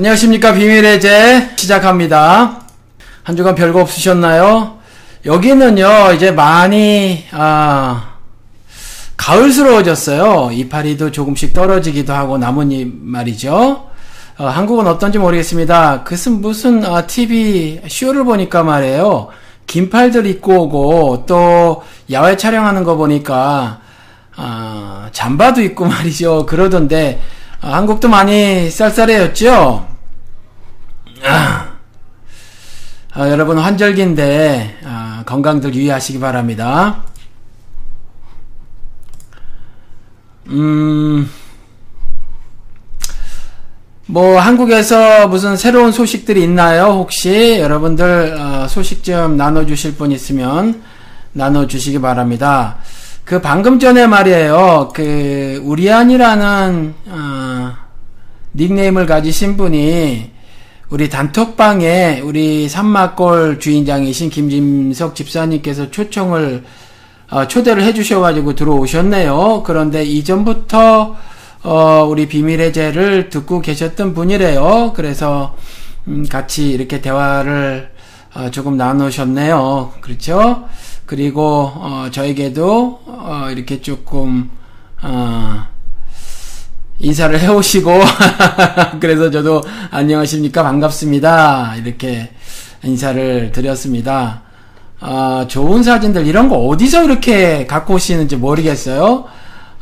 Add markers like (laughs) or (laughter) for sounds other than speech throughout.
안녕하십니까 비밀의 제 시작합니다. 한 주간 별거 없으셨나요? 여기는요 이제 많이 아 가을스러워졌어요. 이파리도 조금씩 떨어지기도 하고 나뭇잎 말이죠. 어, 한국은 어떤지 모르겠습니다. 그것은 무슨 아, TV 쇼를 보니까 말이에요. 긴팔들 입고 오고 또 야외 촬영하는 거 보니까 아, 잠바도 입고 (laughs) 말이죠. 그러던데 아, 한국도 많이 쌀쌀해졌죠. 아, 아, 여러분 환절기인데 아, 건강들 유의하시기 바랍니다. 음, 뭐 한국에서 무슨 새로운 소식들이 있나요? 혹시 여러분들 어, 소식 좀 나눠주실 분 있으면 나눠주시기 바랍니다. 그 방금 전에 말이에요. 그 우리안이라는 어, 닉네임을 가지신 분이 우리 단톡방에 우리 산마골 주인장이신 김진석 집사님께서 초청을 어, 초대를 해주셔가지고 들어오셨네요. 그런데 이전부터 어, 우리 비밀의 죄를 듣고 계셨던 분이래요. 그래서 음, 같이 이렇게 대화를 어, 조금 나누셨네요. 그렇죠? 그리고 어, 저에게도 어, 이렇게 조금 어, 인사를 해오시고 (laughs) 그래서 저도 안녕하십니까 반갑습니다 이렇게 인사를 드렸습니다. 어, 좋은 사진들 이런 거 어디서 이렇게 갖고 오시는지 모르겠어요.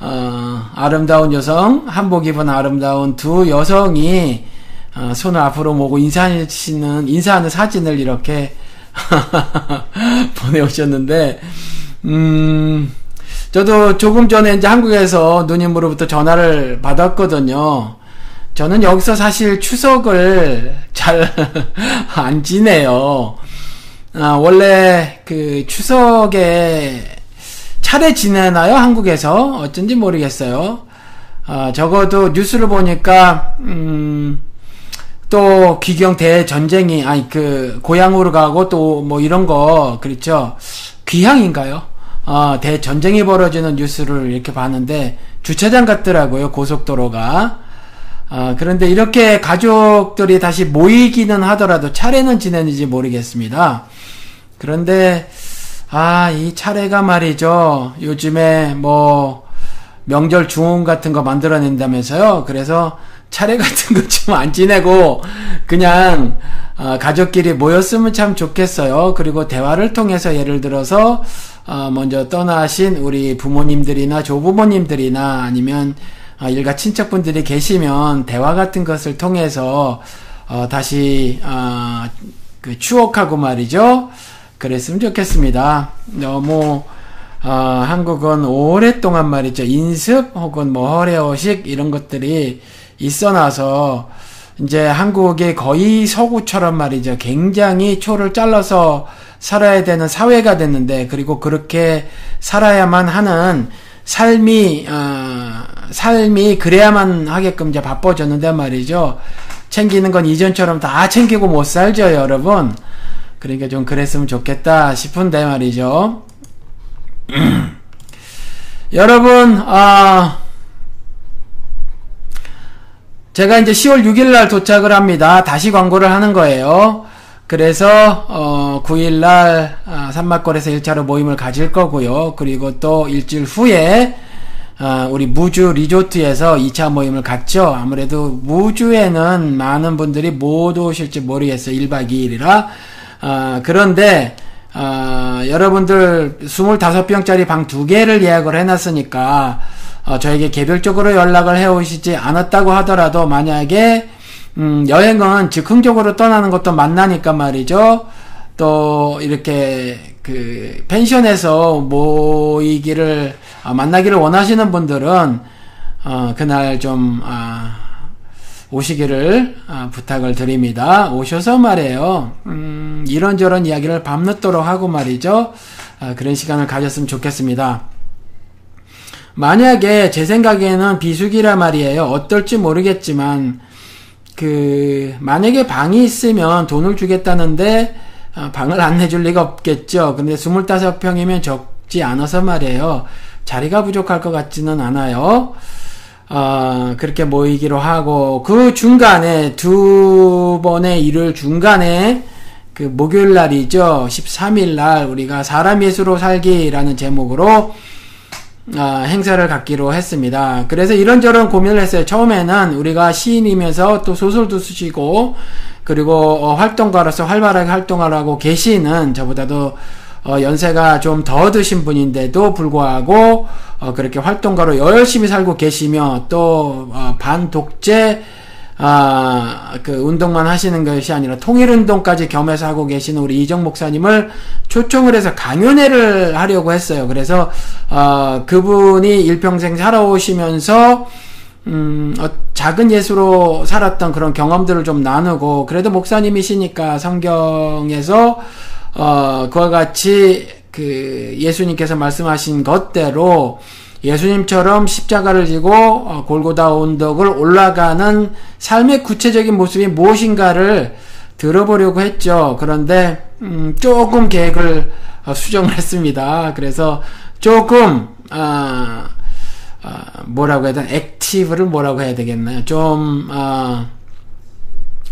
어, 아름다운 여성, 한복 입은 아름다운 두 여성이 어, 손을 앞으로 모고 인사하시는 인사하는 사진을 이렇게 (laughs) 보내오셨는데, 음, 저도 조금 전에 이제 한국에서 누님으로부터 전화를 받았거든요. 저는 여기서 사실 추석을 잘 (laughs) 안 지내요. 아, 원래 그 추석에 차례 지내나요? 한국에서? 어쩐지 모르겠어요. 아, 적어도 뉴스를 보니까, 음, 또 귀경 대전쟁이, 아니, 그, 고향으로 가고 또 뭐 이런 거, 그렇죠. 귀향인가요? 어, 대전쟁이 벌어지는 뉴스를 이렇게 봤는데, 주차장 같더라고요, 고속도로가. 아, 그런데 이렇게 가족들이 다시 모이기는 하더라도 차례는 지내는지 모르겠습니다. 그런데, 아, 이 차례가 말이죠. 요즘에 뭐, 명절 중흥 같은 거 만들어낸다면서요. 그래서 차례 같은 거 좀 안 지내고, 그냥, 어, 가족끼리 모였으면 참 좋겠어요. 그리고 대화를 통해서 예를 들어서, 어, 먼저 떠나신 우리 부모님들이나 조부모님들이나 아니면 어, 일가 친척분들이 계시면 대화 같은 것을 통해서, 어, 다시, 어, 그 추억하고 말이죠. 그랬으면 좋겠습니다. 너무 어, 한국은 오랫동안 말이죠. 인습 혹은 뭐 허례허식 이런 것들이 있어 나서 이제 한국이 거의 서구처럼 말이죠. 굉장히 초를 잘라서 살아야 되는 사회가 됐는데 그리고 그렇게 살아야만 하는 삶이 어, 삶이 그래야만 하게끔 이제 바빠졌는데 말이죠. 챙기는 건 이전처럼 다 챙기고 못 살죠, 여러분. 그러니까 좀 그랬으면 좋겠다 싶은데 말이죠. (clears throat) 여러분, 아, 제가 이제 10월 6일 날 도착을 합니다. 다시 광고를 하는 거예요. 그래서 어 9일 날 아, 산막골에서 1차로 모임을 가질 거고요. 그리고 또 일주일 후에 아, 우리 무주 리조트에서 2차 모임을 갖죠. 아무래도 무주에는 많은 분들이 못 오실지 모르겠어요. 1박 2일이라. 아, 그런데 아, 여러분들 25병짜리 방두 개를 예약을 해놨으니까 어, 저에게 개별적으로 연락을 해오시지 않았다고 하더라도 만약에 음, 여행은 즉흥적으로 떠나는 것도 만나니까 말이죠. 또 이렇게 그 펜션에서 모이기를 아, 만나기를 원하시는 분들은 어, 그날 좀 아, 오시기를 아, 부탁을 드립니다. 오셔서 말이에요. 음, 이런저런 이야기를 밤늦도록 하고 말이죠. 아, 그런 시간을 가졌으면 좋겠습니다. 만약에 제 생각에는 비수기라 말이에요. 어떨지 모르겠지만 그 만약에 방이 있으면 돈을 주겠다는데 아, 방을 안 내줄 리가 없겠죠. 근데 25평이면 적지 않아서 말이에요. 자리가 부족할 것 같지는 않아요. 어, 그렇게 모이기로 하고 그 중간에 두 번의 일을 중간에 그 목요일 날이죠. 13일 날 우리가 사람 예수로 살기라는 제목으로 어, 행사를 갖기로 했습니다. 그래서 이런저런 고민을 했어요. 처음에는 우리가 시인이면서 또 소설도 쓰시고 그리고 어, 활동가로서 활발하게 활동하라고 계시는 저보다도 어, 연세가 좀 더 드신 분인데도 불구하고 어, 그렇게 활동가로 열심히 살고 계시며 또 어, 반독재 아, 그 운동만 하시는 것이 아니라 통일 운동까지 겸해서 하고 계시는 우리 이정 목사님을 초청을 해서 강연회를 하려고 했어요. 그래서, 어, 그분이 일평생 살아오시면서, 음, 어, 작은 예수로 살았던 그런 경험들을 좀 나누고, 그래도 목사님이시니까 성경에서, 어, 그와 같이 그 예수님께서 말씀하신 것대로 예수님처럼 십자가를 지고 어, 골고다 언덕을 올라가는 삶의 구체적인 모습이 무엇인가를 들어보려고 했죠. 그런데 음, 조금 계획을 어, 수정을 했습니다. 그래서 조금 아, 아, 뭐라고 해야 되나 액티브를 뭐라고 해야 되겠나요? 좀 아,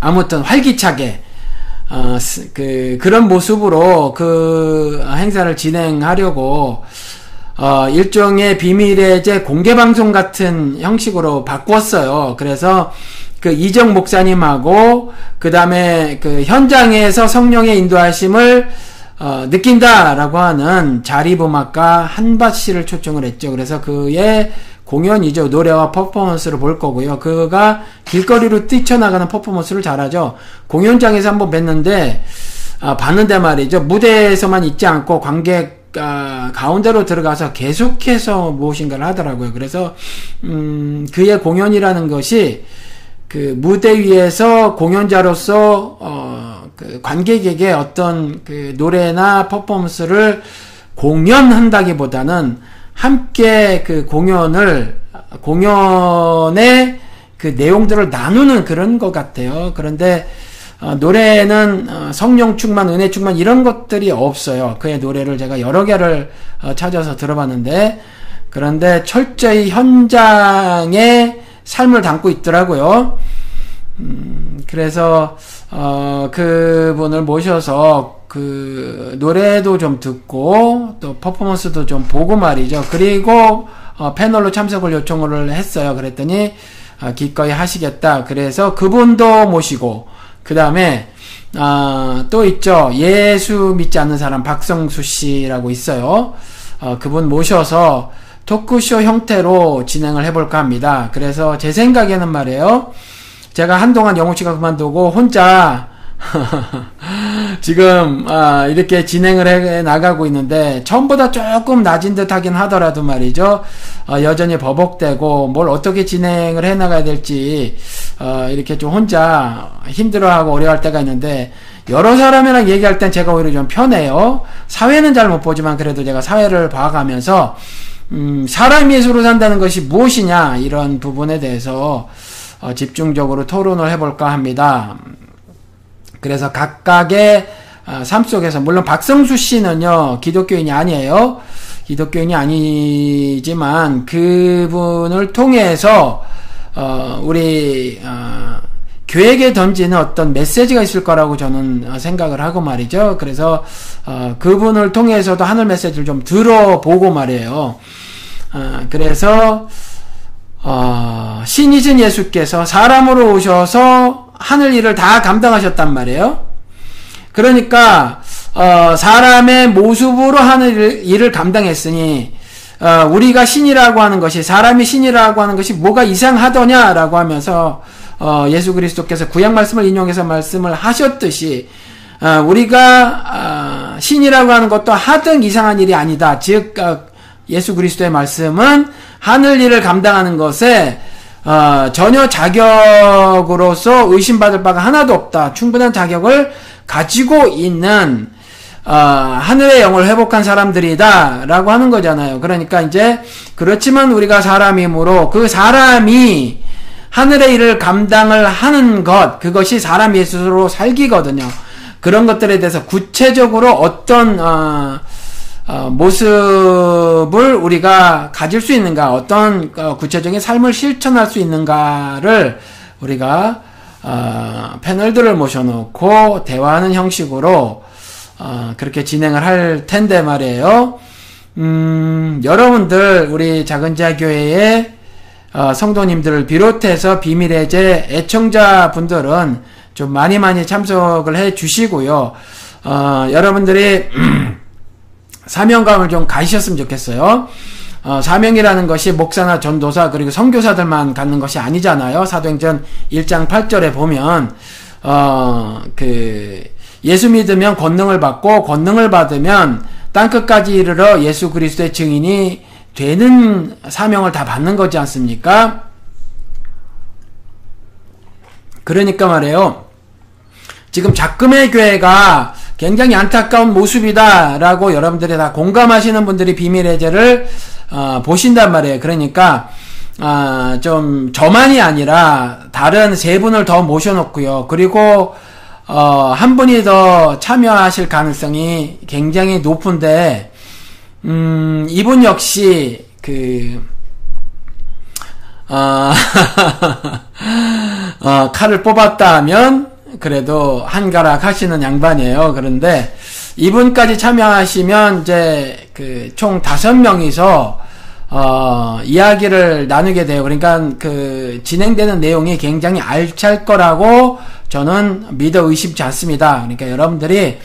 아무튼 활기차게 어, 그 그런 모습으로 그 행사를 진행하려고 어, 일종의 비밀의 제 공개 방송 같은 형식으로 바꿨어요. 그래서 그 이정 목사님하고 그 다음에 그 현장에서 성령의 인도하심을 어, 느낀다라고 하는 자리음악가 한밭 씨를 초청을 했죠. 그래서 그의 공연이죠. 노래와 퍼포먼스를 볼 거고요. 그가 길거리로 뛰쳐나가는 퍼포먼스를 잘하죠. 공연장에서 한번 뵀는데, 아, 봤는데 말이죠. 무대에서만 있지 않고 관객 아, 가운데로 들어가서 계속해서 무엇인가를 하더라고요. 그래서 음, 그의 공연이라는 것이 그 무대 위에서 공연자로서 어, 그 관객에게 어떤 그 노래나 퍼포먼스를 공연한다기보다는 함께 그 공연을 공연의 그 내용들을 나누는 그런 것 같아요. 그런데 어, 노래는 어, 성령 충만, 은혜 충만 이런 것들이 없어요. 그의 노래를 제가 여러 개를 어, 찾아서 들어봤는데 그런데 철저히 현장의 삶을 담고 있더라고요. 음, 그래서 어, 그분을 모셔서 그 노래도 좀 듣고 또 퍼포먼스도 좀 보고 말이죠. 그리고 어, 패널로 참석을 요청을 했어요. 그랬더니 어, 기꺼이 하시겠다. 그래서 그분도 모시고 그 다음에 아, 또 있죠. 예수 믿지 않는 사람 박성수 씨라고 있어요. 어, 그분 모셔서 토크쇼 형태로 진행을 해볼까 합니다. 그래서 제 생각에는 말이에요. 제가 한동안 영호 씨가 그만두고 혼자 (laughs) 지금 아, 이렇게 진행을 해 나가고 있는데 처음보다 조금 낮은 듯 하긴 하더라도 말이죠. 어, 여전히 버벅대고 뭘 어떻게 진행을 해 나가야 될지 어, 이렇게 좀 혼자 힘들어하고 어려워할 때가 있는데 여러 사람이랑 얘기할 땐 제가 오히려 좀 편해요. 사회는 잘 못 보지만 그래도 제가 사회를 봐가면서 음, 사람 예수로 산다는 것이 무엇이냐 이런 부분에 대해서 어, 집중적으로 토론을 해볼까 합니다. 그래서 각각의 어, 삶 속에서 물론 박성수 씨는요 기독교인이 아니에요. 기독교인이 아니지만 그분을 통해서 어, 우리 어, 교회에 던지는 어떤 메시지가 있을 거라고 저는 생각을 하고 말이죠. 그래서 어, 그분을 통해서도 하늘 메시지를 좀 들어보고 말이에요. 어, 그래서 어, 신이신 예수께서 사람으로 오셔서 하늘 일을 다 감당하셨단 말이에요. 그러니까 어, 사람의 모습으로 하늘 일을 감당했으니 어, 우리가 신이라고 하는 것이 사람이 신이라고 하는 것이 뭐가 이상하더냐라고 하면서 어, 예수 그리스도께서 구약 말씀을 인용해서 말씀을 하셨듯이 어, 우리가 어, 신이라고 하는 것도 하등 이상한 일이 아니다. 즉 어, 예수 그리스도의 말씀은 하늘 일을 감당하는 것에 어, 전혀 자격으로서 의심받을 바가 하나도 없다. 충분한 자격을 가지고 있는 어, 하늘의 영을 회복한 사람들이다라고 하는 거잖아요. 그러니까 이제 그렇지만 우리가 사람이므로 그 사람이 하늘의 일을 감당을 하는 것 그것이 사람 예수로 살기거든요. 그런 것들에 대해서 구체적으로 어떤 어, 어, 모습을 우리가 가질 수 있는가, 어떤 어, 구체적인 삶을 실천할 수 있는가를 우리가 어, 패널들을 모셔놓고 대화하는 형식으로 어, 그렇게 진행을 할 텐데 말이에요. 음, 여러분들 우리 작은 자 교회의 어, 성도님들을 비롯해서 비밀의 제 애청자 분들은 좀 많이 많이 참석을 해 주시고요. 어, 여러분들이 (clears throat) 사명감을 좀 가지셨으면 좋겠어요. 어, 사명이라는 것이 목사나 전도사 그리고 선교사들만 갖는 것이 아니잖아요. 사도행전 1장 8절에 보면 어, 그 예수 믿으면 권능을 받고 권능을 받으면 땅 끝까지 이르러 예수 그리스도의 증인이 되는 사명을 다 받는 거지 않습니까? 그러니까 말이에요. 지금 작금의 교회가 굉장히 안타까운 모습이다라고 여러분들이 다 공감하시는 분들이 비밀의 죄를 어, 보신단 말이에요. 그러니까 어, 좀 저만이 아니라 다른 세 분을 더 모셔놓고요. 그리고 어, 한 분이 더 참여하실 가능성이 굉장히 높은데 음, 이분 역시 그 어, (laughs) 어, 칼을 뽑았다면 그래도 한가락 하시는 양반이에요. 그런데 이분까지 참여하시면 이제 그 총 다섯 명이서 어, 이야기를 나누게 돼요. 그러니까 그 진행되는 내용이 굉장히 알찰 거라고 저는 믿어 의심치 않습니다. 그러니까 여러분들이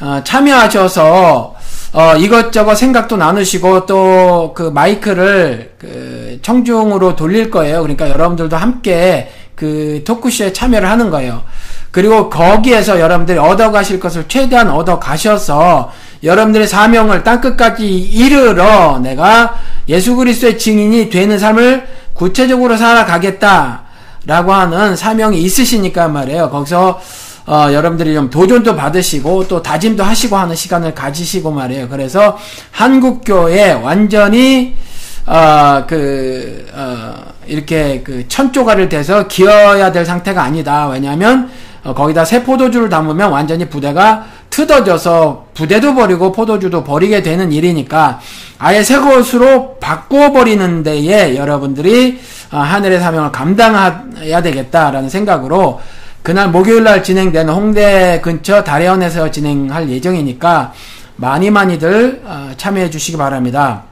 어, 참여하셔서 어, 이것저것 생각도 나누시고 또 그 마이크를 그 청중으로 돌릴 거예요. 그러니까 여러분들도 함께 그 토크쇼에 참여를 하는 거예요. 그리고 거기에서 여러분들이 얻어가실 것을 최대한 얻어가셔서 여러분들의 사명을 땅끝까지 이르러 내가 예수 그리스도의 증인이 되는 삶을 구체적으로 살아가겠다라고 하는 사명이 있으시니까 말이에요. 거기서 어, 여러분들이 좀 도전도 받으시고 또 다짐도 하시고 하는 시간을 가지시고 말이에요. 그래서 한국교회 완전히 어, 그 어, 이렇게 그 천조가를 돼서 기어야 될 상태가 아니다. 왜냐하면 어, 거기다 새 포도주를 담으면 완전히 부대가 트어져서 부대도 버리고 포도주도 버리게 되는 일이니까 아예 새 것으로 바꾸어 버리는 데에 여러분들이 어, 하늘의 사명을 감당해야 되겠다라는 생각으로 그날 목요일 날 진행되는 홍대 근처 다래원에서 진행할 예정이니까 많이 많이들 어, 참여해 주시기 바랍니다.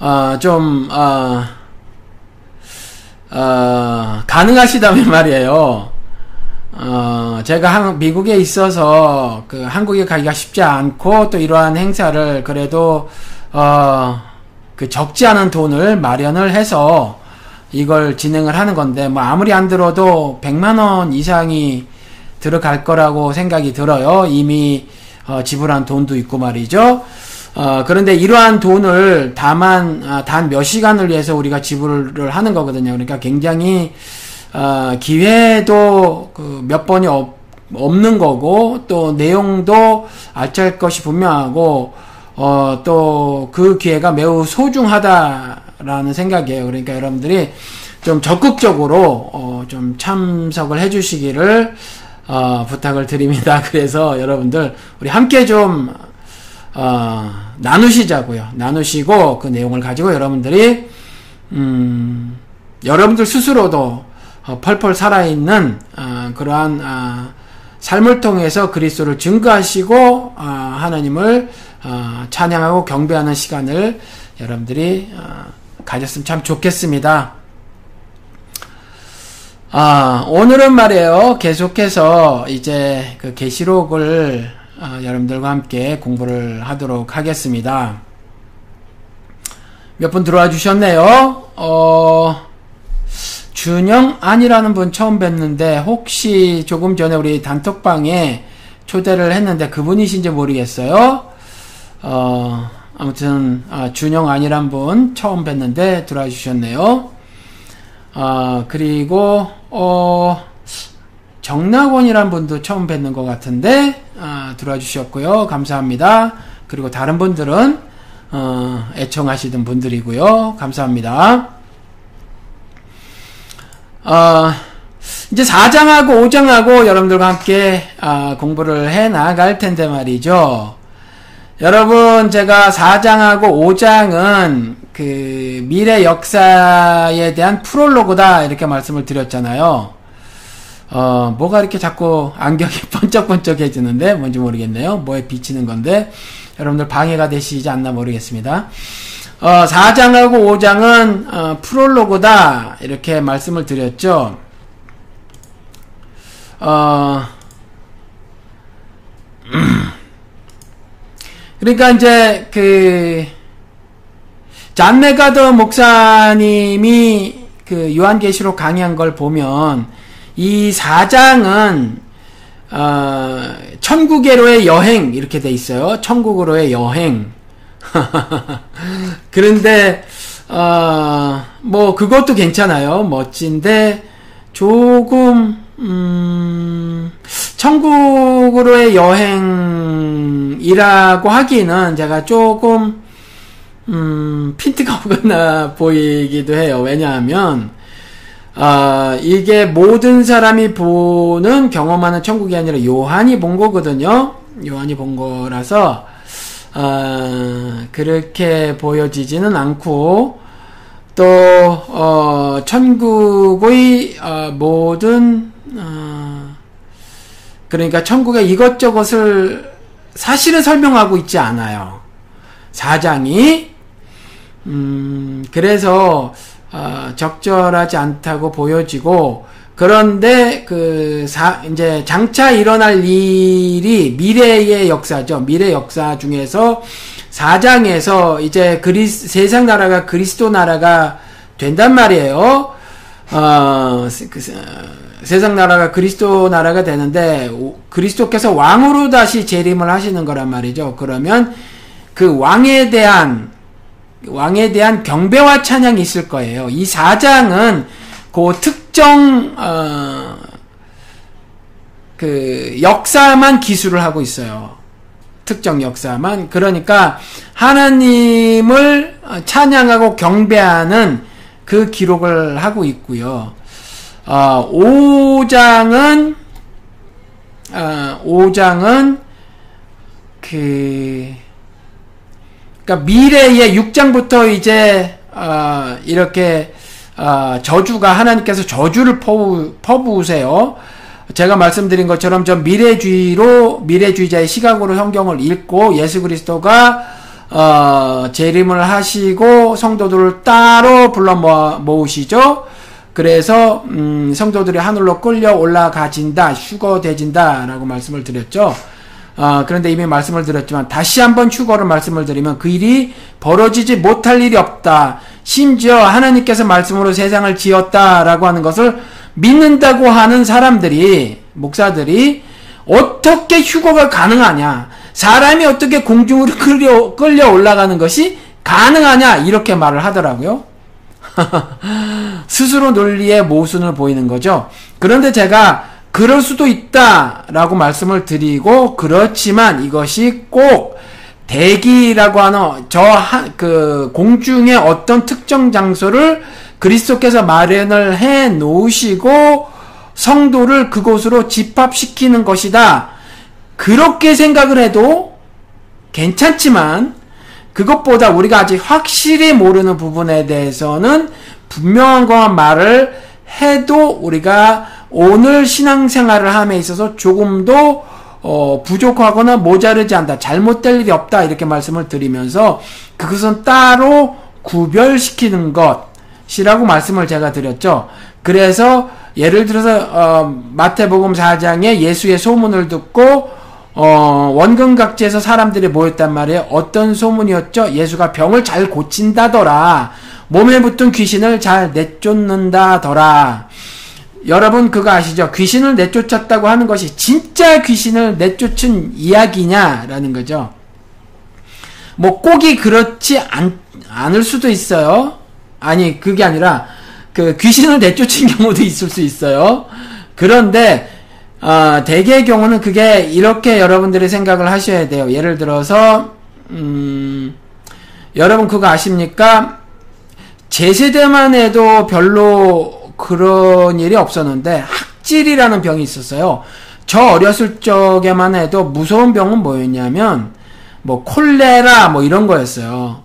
어, 좀 어, 어, 가능하시다면 (laughs) 말이에요. 어, 제가 한, 미국에 있어서 그 한국에 가기가 쉽지 않고 또 이러한 행사를 그래도 어, 그 적지 않은 돈을 마련을 해서 이걸 진행을 하는 건데 뭐 아무리 안 들어도 100만 원 이상이 들어갈 거라고 생각이 들어요. 이미 어, 지불한 돈도 있고 말이죠. 어, 그런데 이러한 돈을 다만 아, 단 몇 시간을 위해서 우리가 지불을 하는 거거든요. 그러니까 굉장히 어, 기회도 그 몇 번이 없, 없는 거고 또 내용도 알찰 것이 분명하고 어, 또 그 기회가 매우 소중하다라는 생각이에요. 그러니까 여러분들이 좀 적극적으로 어, 좀 참석을 해주시기를 어, 부탁을 드립니다. (laughs) 그래서 여러분들 우리 함께 좀 어, 나누시자고요. 나누시고 그 내용을 가지고 여러분들이 음, 여러분들 스스로도 어, 펄펄 살아있는 어, 그러한 어, 삶을 통해서 그리스도를 증거하시고 어, 하나님을 어, 찬양하고 경배하는 시간을 여러분들이 어, 가졌으면 참 좋겠습니다. 아, 오늘은 말이에요. 계속해서 이제 그 계시록을 어, 여러분들과 함께 공부를 하도록 하겠습니다. 몇 분 들어와 주셨네요. 어, 준영 아니라는 분 처음 뵀는데 혹시 조금 전에 우리 단톡방에 초대를 했는데 그분이신지 모르겠어요. 어, 아무튼 아, 준영 아니란 분 처음 뵀는데 들어와 주셨네요. 아, 그리고 어, 정낙원이란 분도 처음 뵙는 것 같은데 아, 들어와 주셨고요. 감사합니다. 그리고 다른 분들은 어, 애청하시던 분들이고요. 감사합니다. 어, 이제 4장하고 5장하고 여러분들과 함께 아, 공부를 해 나갈 텐데 말이죠. 여러분, 제가 4장하고 5장은 그 미래 역사에 대한 프롤로그다 이렇게 말씀을 드렸잖아요. 어, 뭐가 이렇게 자꾸 안경이 (laughs) 번쩍번쩍해지는데 뭔지 모르겠네요. 뭐에 비치는 건데 여러분들 방해가 되시지 않나 모르겠습니다. 어, 4장하고 5장은 어, 프롤로그다 이렇게 말씀을 드렸죠. 어, (clears throat) 그러니까 이제 그 잔메가더 목사님이 그 요한계시록 강의한 걸 보면 이 4장은 어, 천국으로의 여행 이렇게 돼 있어요. 천국으로의 여행. (laughs) 그런데 어, 뭐 그것도 괜찮아요. 멋진데 조금 음, 천국으로의 여행이라고 하기는 제가 조금 음, 핀트가 없거나 (laughs) 보이기도 해요. 왜냐하면 아, 이게 모든 사람이 보는 경험하는 천국이 아니라 요한이 본 거거든요. 요한이 본 거라서 아, 그렇게 보여지지는 않고 또 어, 천국의 어, 모든 어, 그러니까 천국의 이것저것을 사실은 설명하고 있지 않아요. 사장이 음, 그래서 어, 적절하지 않다고 보여지고 그런데 그 사, 이제 장차 일어날 일이 미래의 역사죠. 미래 역사 중에서 4장에서 이제 그리 세상 나라가 그리스도 나라가 된단 말이에요. 어, 그, 세상 나라가 그리스도 나라가 되는데 그리스도께서 왕으로 다시 재림을 하시는 거란 말이죠. 그러면 그 왕에 대한 왕에 대한 경배와 찬양이 있을 거예요. 이 4장은 그 특정 어, 그 역사만 기술을 하고 있어요. 특정 역사만 그러니까 하나님을 찬양하고 경배하는 그 기록을 하고 있고요. 어, 5장은 어, 5장은 그 그러니까 미래의 6장부터 이제 어, 이렇게 어, 저주가 하나님께서 저주를 퍼부, 퍼부으세요. 제가 말씀드린 것처럼 저 미래주의로 미래주의자의 시각으로 성경을 읽고 예수 그리스도가 어, 재림을 하시고 성도들을 따로 불러 모으시죠. 그래서 음, 성도들이 하늘로 끌려 올라가진다, 휴거되진다라고 말씀을 드렸죠. 어, 그런데 이미 말씀을 드렸지만 다시 한번 휴거를 말씀을 드리면 그 일이 벌어지지 못할 일이 없다. 심지어 하나님께서 말씀으로 세상을 지었다라고 하는 것을 믿는다고 하는 사람들이 목사들이 어떻게 휴거가 가능하냐? 사람이 어떻게 공중으로 끌려, 끌려 올라가는 것이 가능하냐? 이렇게 말을 하더라고요. (laughs) 스스로 논리의 모순을 보이는 거죠. 그런데 제가 그럴 수도 있다라고 말씀을 드리고 그렇지만 이것이 꼭 대기라고 하는 저 그 공중의 어떤 특정 장소를 그리스도께서 마련을 해 놓으시고 성도를 그곳으로 집합시키는 것이다. 그렇게 생각을 해도 괜찮지만 그것보다 우리가 아직 확실히 모르는 부분에 대해서는 분명한 것만 말을 해도 우리가 오늘 신앙생활을 함에 있어서 조금도 어, 부족하거나 모자르지 않다. 잘못될 일이 없다. 이렇게 말씀을 드리면서 그것은 따로 구별시키는 것이라고 말씀을 제가 드렸죠. 그래서 예를 들어서 어, 마태복음 4장에 예수의 소문을 듣고 어, 원근 각지에서 사람들이 모였단 말이에요. 어떤 소문이었죠? 예수가 병을 잘 고친다더라. 몸에 붙은 귀신을 잘 내쫓는다더라. 여러분 그거 아시죠? 귀신을 내쫓았다고 하는 것이 진짜 귀신을 내쫓은 이야기냐라는 거죠. 뭐 꼭이 그렇지 않, 않을 수도 있어요. 아니 그게 아니라 그 귀신을 내쫓은 경우도 있을 수 있어요. 그런데 어, 대개의 경우는 그게 이렇게 여러분들이 생각을 하셔야 돼요. 예를 들어서 음, 여러분 그거 아십니까? 제 세대만 해도 별로 그런 일이 없었는데 학질이라는 병이 있었어요. 저 어렸을 적에만 해도 무서운 병은 뭐였냐면 뭐 콜레라 뭐 이런 거였어요.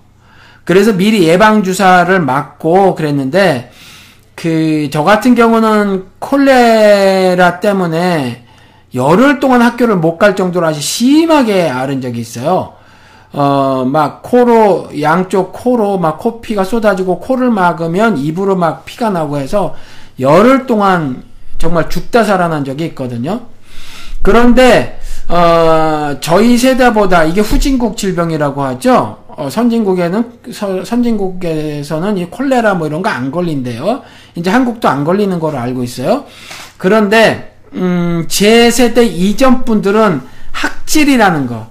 그래서 미리 예방 주사를 맞고 그랬는데 그 저 같은 경우는 콜레라 때문에 열흘 동안 학교를 못 갈 정도로 아주 심하게 앓은 적이 있어요. 어, 막 코로, 양쪽 코로 막 코피가 쏟아지고 코를 막으면 입으로 막 피가 나고 해서 열흘 동안 정말 죽다 살아난 적이 있거든요. 그런데, 어, 저희 세대보다 이게 후진국 질병이라고 하죠. 어, 선진국에는, 서, 선진국에서는 이 콜레라 뭐 이런 거 안 걸린대요. 이제 한국도 안 걸리는 걸로 알고 있어요. 그런데, 음, 제 세대 이전 분들은 학질이라는 거,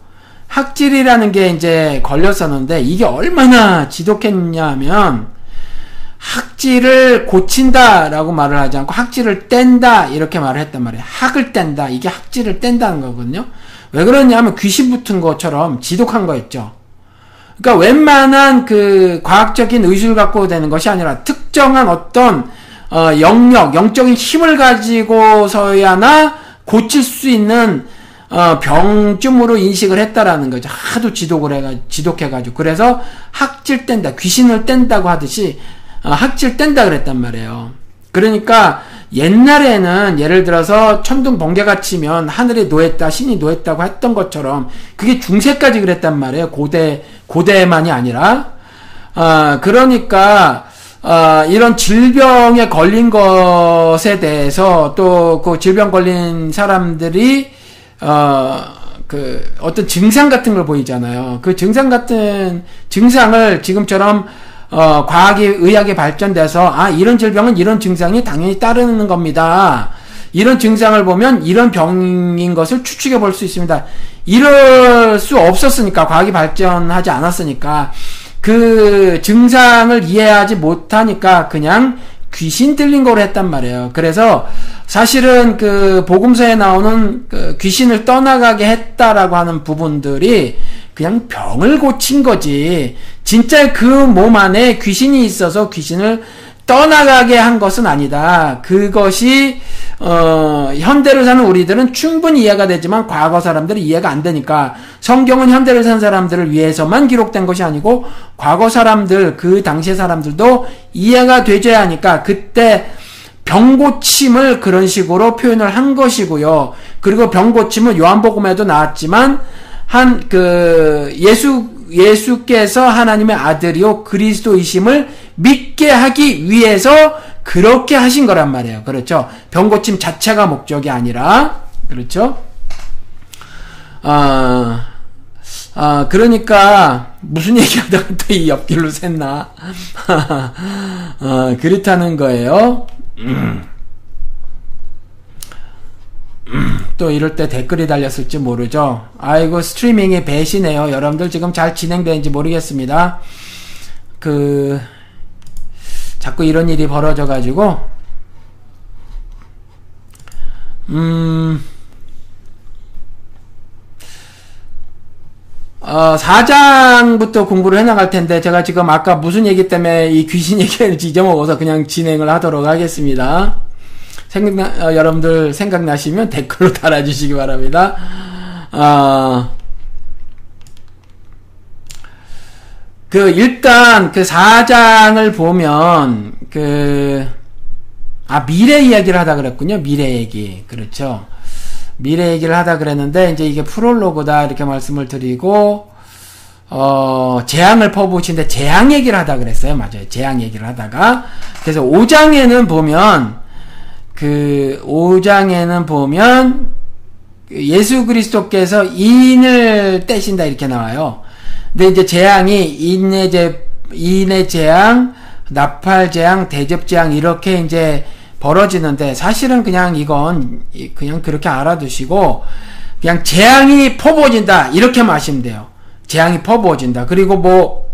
학질이라는 게 이제 걸렸었는데 이게 얼마나 지독했냐면 학질을 고친다라고 말을 하지 않고 학질을 뗀다 이렇게 말을 했단 말이에요. 학을 뗀다 이게 학질을 뗀다는 거거든요. 왜 그러냐면 귀신 붙은 것처럼 지독한 거였죠. 그러니까 웬만한 그 과학적인 의술 갖고 되는 것이 아니라 특정한 어떤 어 영역, 영적인 힘을 가지고서야나 고칠 수 있는 어, 병쯤으로 인식을 했다라는 거죠. 하도 지독을 해가 지독해가지고 그래서 학질 뗀다, 귀신을 뗀다고 하듯이 어, 학질 뗀다 그랬단 말이에요. 그러니까 옛날에는 예를 들어서 천둥 번개가 치면 하늘에 놓였다, 신이 놓였다고 했던 것처럼 그게 중세까지 그랬단 말이에요. 고대 고대만이 아니라 어, 그러니까 어, 이런 질병에 걸린 것에 대해서 또 그 질병 걸린 사람들이 어, 그, 어떤 증상 같은 걸 보이잖아요. 그 증상 같은, 증상을 지금처럼, 어, 과학이, 의학이 발전돼서, 아, 이런 질병은 이런 증상이 당연히 따르는 겁니다. 이런 증상을 보면 이런 병인 것을 추측해 볼 수 있습니다. 이럴 수 없었으니까, 과학이 발전하지 않았으니까, 그 증상을 이해하지 못하니까 그냥 귀신 들린 거로 했단 말이에요. 그래서 사실은 그 복음서에 나오는 그 귀신을 떠나가게 했다라고 하는 부분들이 그냥 병을 고친 거지. 진짜 그 몸 안에 귀신이 있어서 귀신을 떠나가게 한 것은 아니다. 그것이 어, 현대를 사는 우리들은 충분히 이해가 되지만 과거 사람들은 이해가 안 되니까 성경은 현대를 사는 사람들을 위해서만 기록된 것이 아니고 과거 사람들 그 당시의 사람들도 이해가 되줘야 하니까 그때 병고침을 그런 식으로 표현을 한 것이고요. 그리고 병고침은 요한복음에도 나왔지만 한 그 예수 예수께서 하나님의 아들이요 그리스도이심을 믿게 하기 위해서 그렇게 하신 거란 말이에요. 그렇죠? 병 고침 자체가 목적이 아니라 그렇죠? 아, 아 그러니까 무슨 얘기하다가 (laughs) 또 이 옆길로 샜나? (laughs) 아, 그렇다는 거예요. 음. 또 이럴 때 댓글이 달렸을지 모르죠. 아이고 스트리밍이 배시네요. 여러분들 지금 잘 진행되는지 모르겠습니다. 그 자꾸 이런 일이 벌어져 가지고 음 어, 4장부터 공부를 해나갈 텐데, 제가 지금 아까 무슨 얘기 때문에 이 귀신 얘기를 (laughs) 잊어먹어서 그냥 진행을 하도록 하겠습니다. 생각, 어, 여러분들 생각나시면 댓글로 (laughs) 달아주시기 바랍니다. 어, 그, 일단, 그 4장을 보면, 그, 아, 미래 이야기를 하다 그랬군요. 미래 얘기. 그렇죠. 미래 얘기를 하다 그랬는데 이제 이게 프롤로그다 이렇게 말씀을 드리고 어 재앙을 퍼부으신데 재앙 얘기를 하다 그랬어요. 맞아요. 재앙 얘기를 하다가 그래서 5장에는 보면 그 5장에는 보면 예수 그리스도께서 인을 떼신다 이렇게 나와요. 근데 이제 재앙이 인의 제 인의 재앙, 나팔 재앙, 대접 재앙 이렇게 이제 벌어지는데 사실은 그냥 이건 그냥 그렇게 알아두시고 그냥 재앙이 퍼부어진다 이렇게 마시면 돼요. 재앙이 퍼부어진다. 그리고 뭐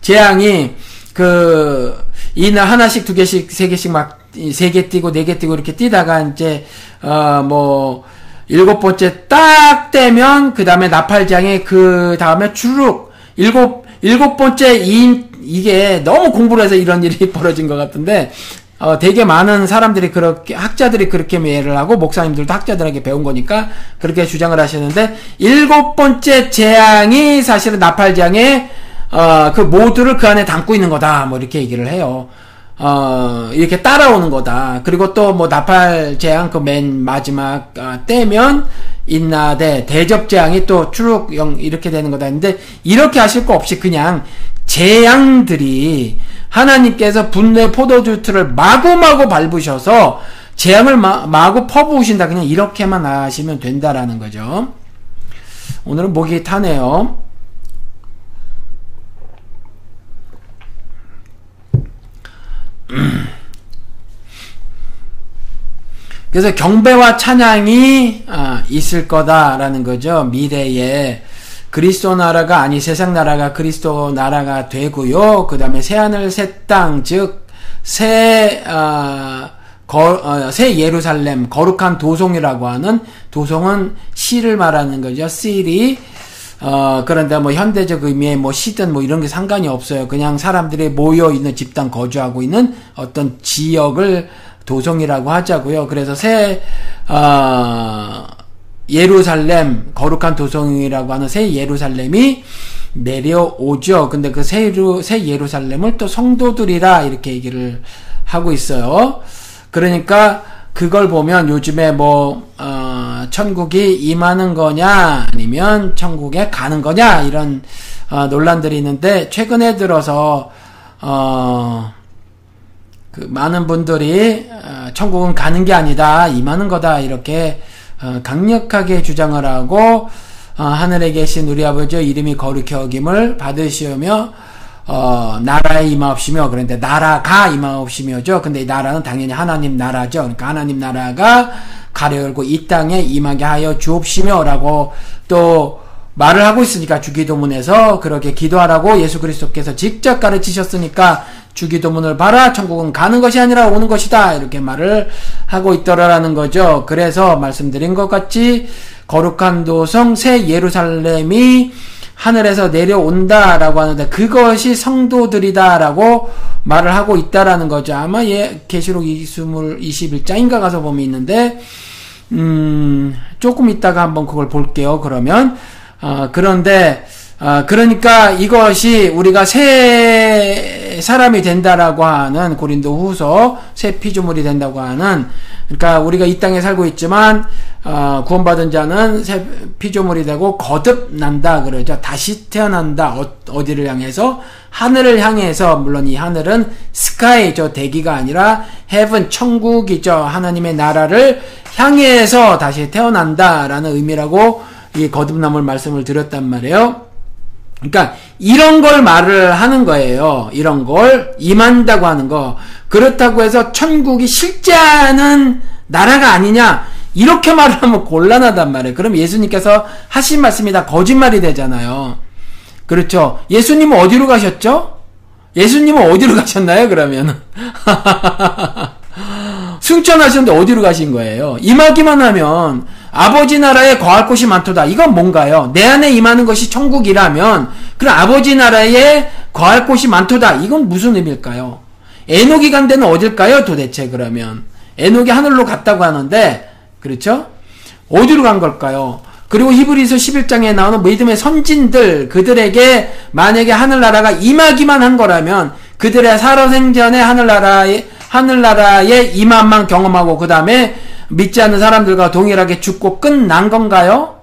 재앙이 그 이나 하나씩 두 개씩 세 개씩 막 세 개 뛰고 네 개 뛰고 이렇게 뛰다가 이제 어 뭐 일곱 번째 딱 떼면 그 다음에 나팔장에 그 다음에 주룩 일곱 일곱 번째 이 이게 너무 공부를 해서 이런 일이 (laughs) 벌어진 것 같은데 어, 되게 많은 사람들이 그렇게 학자들이 그렇게 이해를 하고 목사님들도 학자들에게 배운 거니까 그렇게 주장을 하시는데 일곱 번째 재앙이 사실은 나팔 재앙의 어, 그 모두를 그 안에 담고 있는 거다 뭐 이렇게 얘기를 해요. 어, 이렇게 따라오는 거다. 그리고 또 뭐 나팔 재앙 그 맨 마지막 어, 때면 인나대 대접 재앙이 또 추룩 영 이렇게 되는 거다. 근데 이렇게 하실 거 없이 그냥 재앙들이 하나님께서 분노의 포도주틀을 마구마구 밟으셔서 재앙을 마, 마구 퍼부으신다. 그냥 이렇게만 하시면 된다라는 거죠. 오늘은 목이 타네요. (clears throat) 그래서 경배와 찬양이 아, 있을 거다라는 거죠. 미래에 그리스도 나라가 아니 세상 나라가 그리스도 나라가 되고요. 그 다음에 새 하늘 새 땅, 즉, 새, 어, 예루살렘, 거룩한 도성이라고 하는 도성은 시를 말하는 거죠. 시리. 어, 그런데 뭐 현대적 의미의 뭐 시든 뭐 이런 게 상관이 없어요. 그냥 사람들이 모여 있는 집단 거주하고 있는 어떤 지역을 도성이라고 하자고요. 그래서 새, 어, 예루살렘 거룩한 도성이라고 하는 새 예루살렘이 내려오죠. 근데 그 새, 새 예루살렘을 또 성도들이라 이렇게 얘기를 하고 있어요. 그러니까 그걸 보면 요즘에 뭐 어, 천국이 임하는 거냐 아니면 천국에 가는 거냐 이런 어, 논란들이 있는데 최근에 들어서 어, 그 많은 분들이 어, 천국은 가는 게 아니다 임하는 거다 이렇게 어, 강력하게 주장을 하고 어, 하늘에 계신 우리 아버지 이름이 거룩히 여김을 받으시며 어, 나라에 임하옵시며 그런데 나라가 임하옵시며죠. 근데 이 나라는 당연히 하나님 나라죠. 그러니까 하나님 나라가 가려 열고 이 땅에 임하게 하여 주옵시며라고 또 말을 하고 있으니까 주기도문에서 그렇게 기도하라고 예수 그리스도께서 직접 가르치셨으니까 주기도문을 봐라 천국은 가는 것이 아니라 오는 것이다 이렇게 말을 하고 있더라라는 거죠. 그래서 말씀드린 것 같이 거룩한 도성 새 예루살렘이 하늘에서 내려온다라고 하는데 그것이 성도들이다라고 말을 하고 있다라는 거죠. 아마 예 계시록 21장인가 가서 보면 있는데 음 조금 있다가 한번 그걸 볼게요. 그러면 어, 그런데 어, 그러니까 이것이 우리가 새 사람이 된다라고 하는 고린도 후서 새 피조물이 된다고 하는 그러니까 우리가 이 땅에 살고 있지만 어, 구원받은 자는 새 피조물이 되고 거듭난다 그러죠. 다시 태어난다. 어디를 향해서 하늘을 향해서 물론 이 하늘은 sky죠. 대기가 아니라 heaven 천국이죠. 하나님의 나라를 향해서 다시 태어난다라는 의미라고 이 거듭남을 말씀을 드렸단 말이에요. 그러니까 이런 걸 말을 하는 거예요. 이런 걸 임한다고 하는 거. 그렇다고 해서 천국이 실제하는 나라가 아니냐? 이렇게 말하면 곤란하단 말이에요. 그럼 예수님께서 하신 말씀이 다 거짓말이 되잖아요. 그렇죠. 예수님은 어디로 가셨죠? 예수님은 어디로 가셨나요, 그러면? (laughs) 승천하셨는데 어디로 가신 거예요? 임하기만 하면 아버지 나라에 거할 곳이 많도다. 이건 뭔가요? 내 안에 임하는 것이 천국이라면 그럼 아버지 나라에 거할 곳이 많도다. 이건 무슨 의미일까요? 에녹이 간 데는 어딜까요? 도대체 그러면 에녹이 하늘로 갔다고 하는데 그렇죠? 어디로 간 걸까요? 그리고 히브리서 11장에 나오는 믿음의 선진들 그들에게 만약에 하늘나라가 임하기만 한 거라면 그들의 살아생전에 하늘나라의 하늘나라의 임함만 경험하고 그 다음에 믿지 않는 사람들과 동일하게 죽고 끝난 건가요?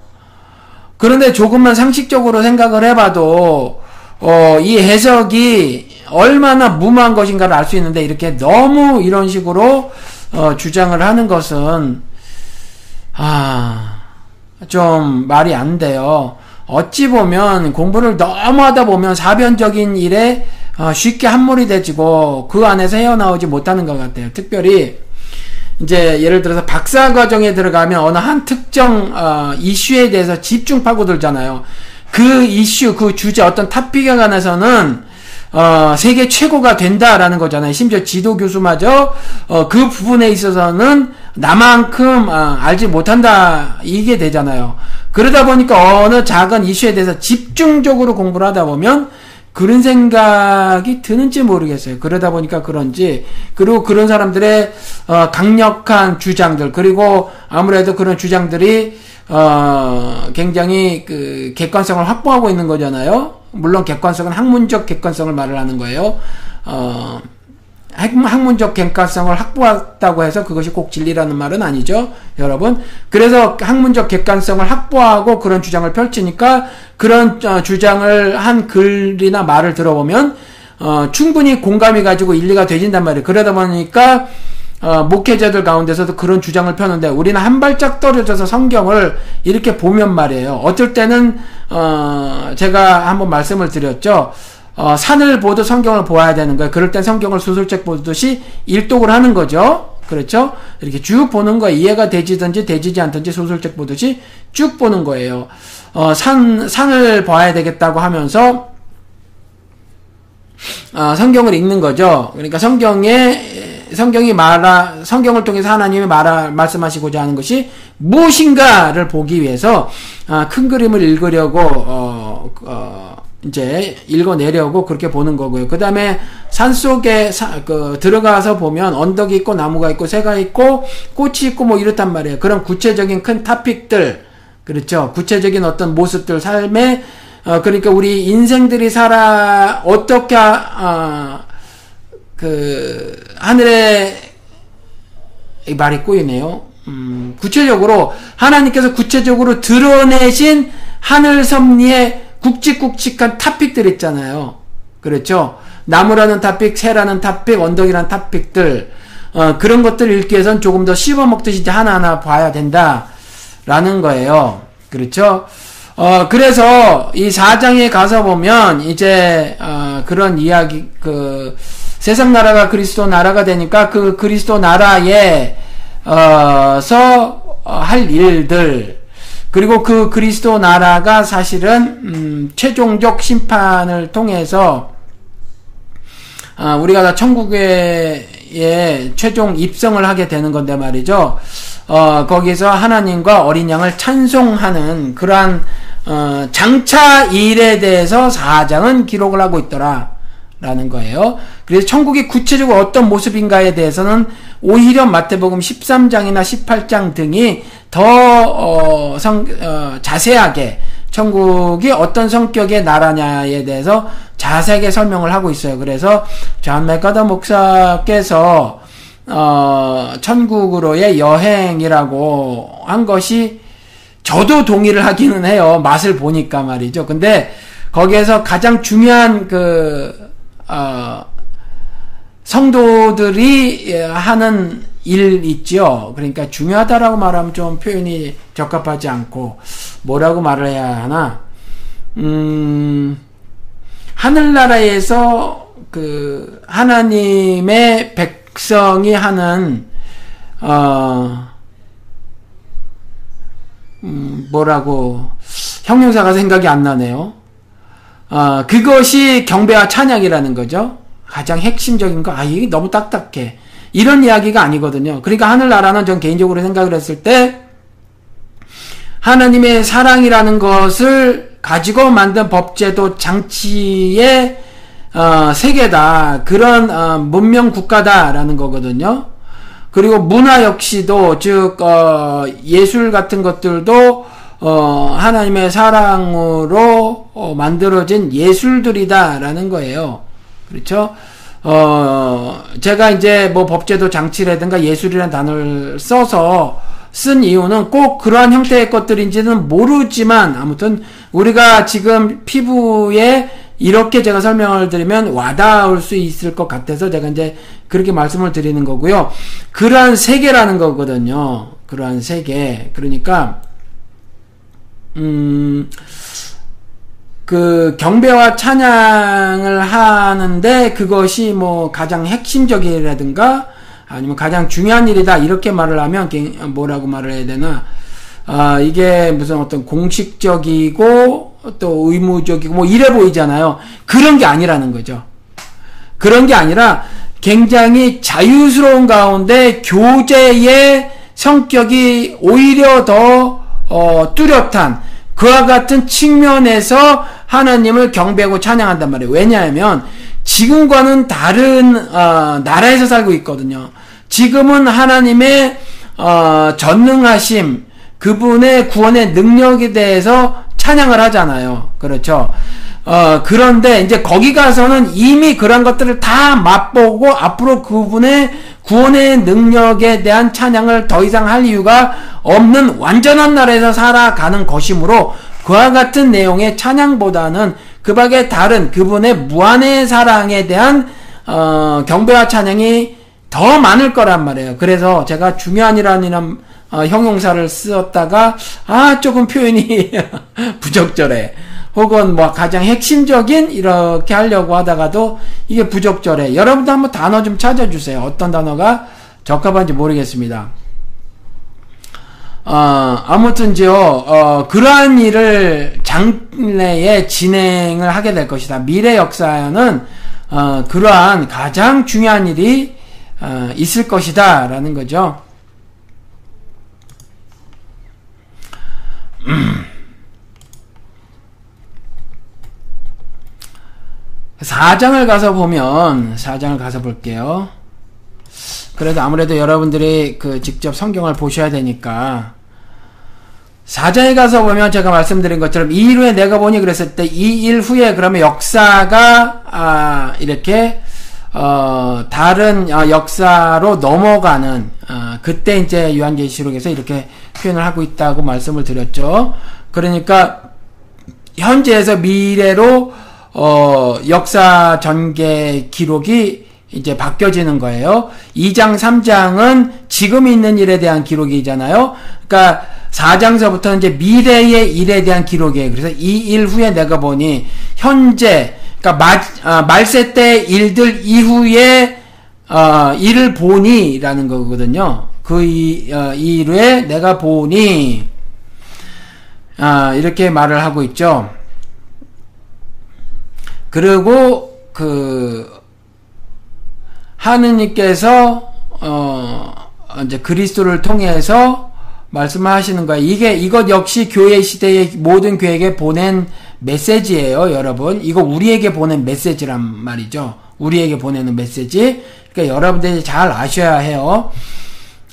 그런데 조금만 상식적으로 생각을 해봐도 어, 이 해석이 얼마나 무모한 것인가를 알 수 있는데 이렇게 너무 이런 식으로 어, 주장을 하는 것은 아, 좀 말이 안 돼요. 어찌 보면 공부를 너무 하다 보면 사변적인 일에 어, 쉽게 함몰이 되지고 그 안에서 헤어나오지 못하는 것 같아요. 특별히 이제 예를 들어서 박사 과정에 들어가면 어느 한 특정 어, 이슈에 대해서 집중 파고들잖아요. 그 이슈, 그 주제, 어떤 탑픽에 관해서는 어, 세계 최고가 된다라는 거잖아요. 심지어 지도 교수마저 어, 그 부분에 있어서는 나만큼 어, 알지 못한다 이게 되잖아요. 그러다 보니까 어느 작은 이슈에 대해서 집중적으로 공부를 하다 보면 그런 생각이 드는지 모르겠어요. 그러다 보니까 그런지 그리고 그런 사람들의 어, 강력한 주장들 그리고 아무래도 그런 주장들이 어, 굉장히 그 객관성을 확보하고 있는 거잖아요. 물론 객관성은 학문적 객관성을 말을 하는 거예요. 어, 학문적 객관성을 확보했다고 해서 그것이 꼭 진리라는 말은 아니죠, 여러분. 그래서 학문적 객관성을 확보하고 그런 주장을 펼치니까 그런 어, 주장을 한 글이나 말을 들어보면 어, 충분히 공감이 가지고 일리가 되진단 말이에요. 그러다 보니까 어, 목회자들 가운데서도 그런 주장을 펴는데 우리는 한 발짝 떨어져서 성경을 이렇게 보면 말이에요. 어떨 때는 어, 제가 한번 말씀을 드렸죠. 어, 산을 보도 성경을 보아야 되는 거예요. 그럴 땐 성경을 소설책 보듯이 일독을 하는 거죠. 그렇죠? 이렇게 쭉 보는 거 이해가 되지든지 되지지 않든지 소설책 보듯이 쭉 보는 거예요. 어, 산, 산을 봐야 되겠다고 하면서, 어, 성경을 읽는 거죠. 그러니까 성경에, 성경이 말하, 성경을 통해서 하나님이 말하, 말씀하시고자 하는 것이 무엇인가를 보기 위해서, 어, 큰 그림을 읽으려고, 어, 어, 이제 읽어내려고 그렇게 보는 거고요. 그 다음에 산 속에 사, 그 들어가서 보면 언덕이 있고 나무가 있고 새가 있고 꽃이 있고 뭐 이렇단 말이에요. 그런 구체적인 큰 타픽들 그렇죠. 구체적인 어떤 모습들 삶에 어, 그러니까 우리 인생들이 살아 어떻게 어, 그 하늘에 말이 꼬이네요. 음, 구체적으로 하나님께서 구체적으로 드러내신 하늘 섭리의 굵직굵직한 topic들 있잖아요. 그렇죠? 나무라는 탑픽, 새라는 탑픽, 언덕이라는 topic들, 어, 그런 것들 읽기 위해선 조금 더 씹어먹듯이 하나하나 봐야 된다. 라는 거예요. 그렇죠? 어, 그래서 이 4장에 가서 보면 이제, 어, 그런 이야기, 그, 세상 나라가 그리스도 나라가 되니까 그 그리스도 나라에, 어, 서할 일들, 그리고 그 그리스도 나라가 사실은 음, 최종적 심판을 통해서 아, 우리가 다 천국에 최종 입성을 하게 되는 건데 말이죠. 어, 거기서 하나님과 어린 양을 찬송하는 그러한 어, 장차 일에 대해서 사장은 기록을 하고 있더라. 라는 거예요. 그래서 천국이 구체적으로 어떤 모습인가에 대해서는 오히려 마태복음 13장이나 18장 등이 더 어, 성, 어, 자세하게 천국이 어떤 성격의 나라냐에 대해서 자세하게 설명을 하고 있어요. 그래서 존 맥아더 목사께서 어, 천국으로의 여행이라고 한 것이 저도 동의를 하기는 해요. 맛을 보니까 말이죠. 근데 거기에서 가장 중요한 그 어, 성도들이 하는 일 있죠. 그러니까 중요하다라고 말하면 좀 표현이 적합하지 않고 뭐라고 말을 해야 하나? 음, 하늘나라에서 그 하나님의 백성이 하는 어, 음, 뭐라고 형용사가 생각이 안 나네요. 어, 그것이 경배와 찬양이라는 거죠. 가장 핵심적인 거, 아, 이게 너무 딱딱해. 이런 이야기가 아니거든요. 그러니까 하늘나라는 전 개인적으로 생각을 했을 때, 하나님의 사랑이라는 것을 가지고 만든 법제도 장치의 어, 세계다. 그런 어, 문명 국가다라는 거거든요. 그리고 문화 역시도 즉 어, 예술 같은 것들도 어, 하나님의 사랑으로 어, 만들어진 예술들이다라는 거예요. 그렇죠? 어, 제가 이제 뭐 법제도 장치라든가 예술이라는 단어를 써서 쓴 이유는 꼭 그러한 형태의 것들인지는 모르지만 아무튼 우리가 지금 피부에 이렇게 제가 설명을 드리면 와닿을 수 있을 것 같아서 제가 이제 그렇게 말씀을 드리는 거고요. 그러한 세계라는 거거든요. 그러한 세계. 그러니까 음, 그 경배와 찬양을 하는데 그것이 뭐 가장 핵심적이라든가 아니면 가장 중요한 일이다 이렇게 말을 하면 뭐라고 말을 해야 되나? 아 이게 무슨 어떤 공식적이고 또 의무적이고 뭐 이래 보이잖아요. 그런 게 아니라는 거죠. 그런 게 아니라 굉장히 자유스러운 가운데 교제의 성격이 오히려 더 어, 뚜렷한 그와 같은 측면에서 하나님을 경배하고 찬양한단 말이에요. 왜냐하면 지금과는 다른 어, 나라에서 살고 있거든요. 지금은 하나님의 어, 전능하심, 그분의 구원의 능력에 대해서 찬양을 하잖아요. 그렇죠. 어, 그런데 이제 거기 가서는 이미 그런 것들을 다 맛보고 앞으로 그분의 구원의 능력에 대한 찬양을 더 이상 할 이유가 없는 완전한 나라에서 살아가는 것이므로 그와 같은 내용의 찬양보다는 그 밖에 다른 그분의 무한의 사랑에 대한 어, 경배와 찬양이 더 많을 거란 말이에요. 그래서 제가 중요한이라는 어, 형용사를 쓰었다가 아 조금 표현이 (laughs) 부적절해. 혹은 뭐 가장 핵심적인 이렇게 하려고 하다가도 이게 부적절해. 여러분도 한번 단어 좀 찾아주세요. 어떤 단어가 적합한지 모르겠습니다. 어, 아무튼지요, 어, 그러한 일을 장래에 진행을 하게 될 것이다. 미래 역사에는, 어, 그러한 가장 중요한 일이, 어, 있을 것이다. 라는 거죠. (clears throat) 4장을 가서 보면 4장을 가서 볼게요. 그래도 아무래도 여러분들이 그 직접 성경을 보셔야 되니까 4장에 가서 보면 제가 말씀드린 것처럼 이일 후에 내가 보니 그랬을 때이일 후에 그러면 역사가 아 이렇게 어 다른 어, 역사로 넘어가는 어 그때 이제 요한계시록에서 이렇게 표현을 하고 있다고 말씀을 드렸죠. 그러니까 현재에서 미래로 어, 역사 전개 기록이 이제 바뀌어지는 거예요. 2장, 3장은 지금 있는 일에 대한 기록이잖아요. 그러니까 4장서부터 이제 미래의 일에 대한 기록이에요. 그래서 이 일 후에 내가 보니 현재 그러니까 말, 아, 말세 때 일들 이후에 어, 일을 보니라는 거거든요. 그 이, 어, 일에 내가 보니 아, 이렇게 말을 하고 있죠. 그리고 그 하느님께서 어 이제 그리스도를 통해서 말씀하시는 거예요. 이게 이것 역시 교회 시대의 모든 교회에게 보낸 메시지예요, 여러분. 이거 우리에게 보낸 메시지란 말이죠. 우리에게 보내는 메시지. 그러니까 여러분들이 잘 아셔야 해요.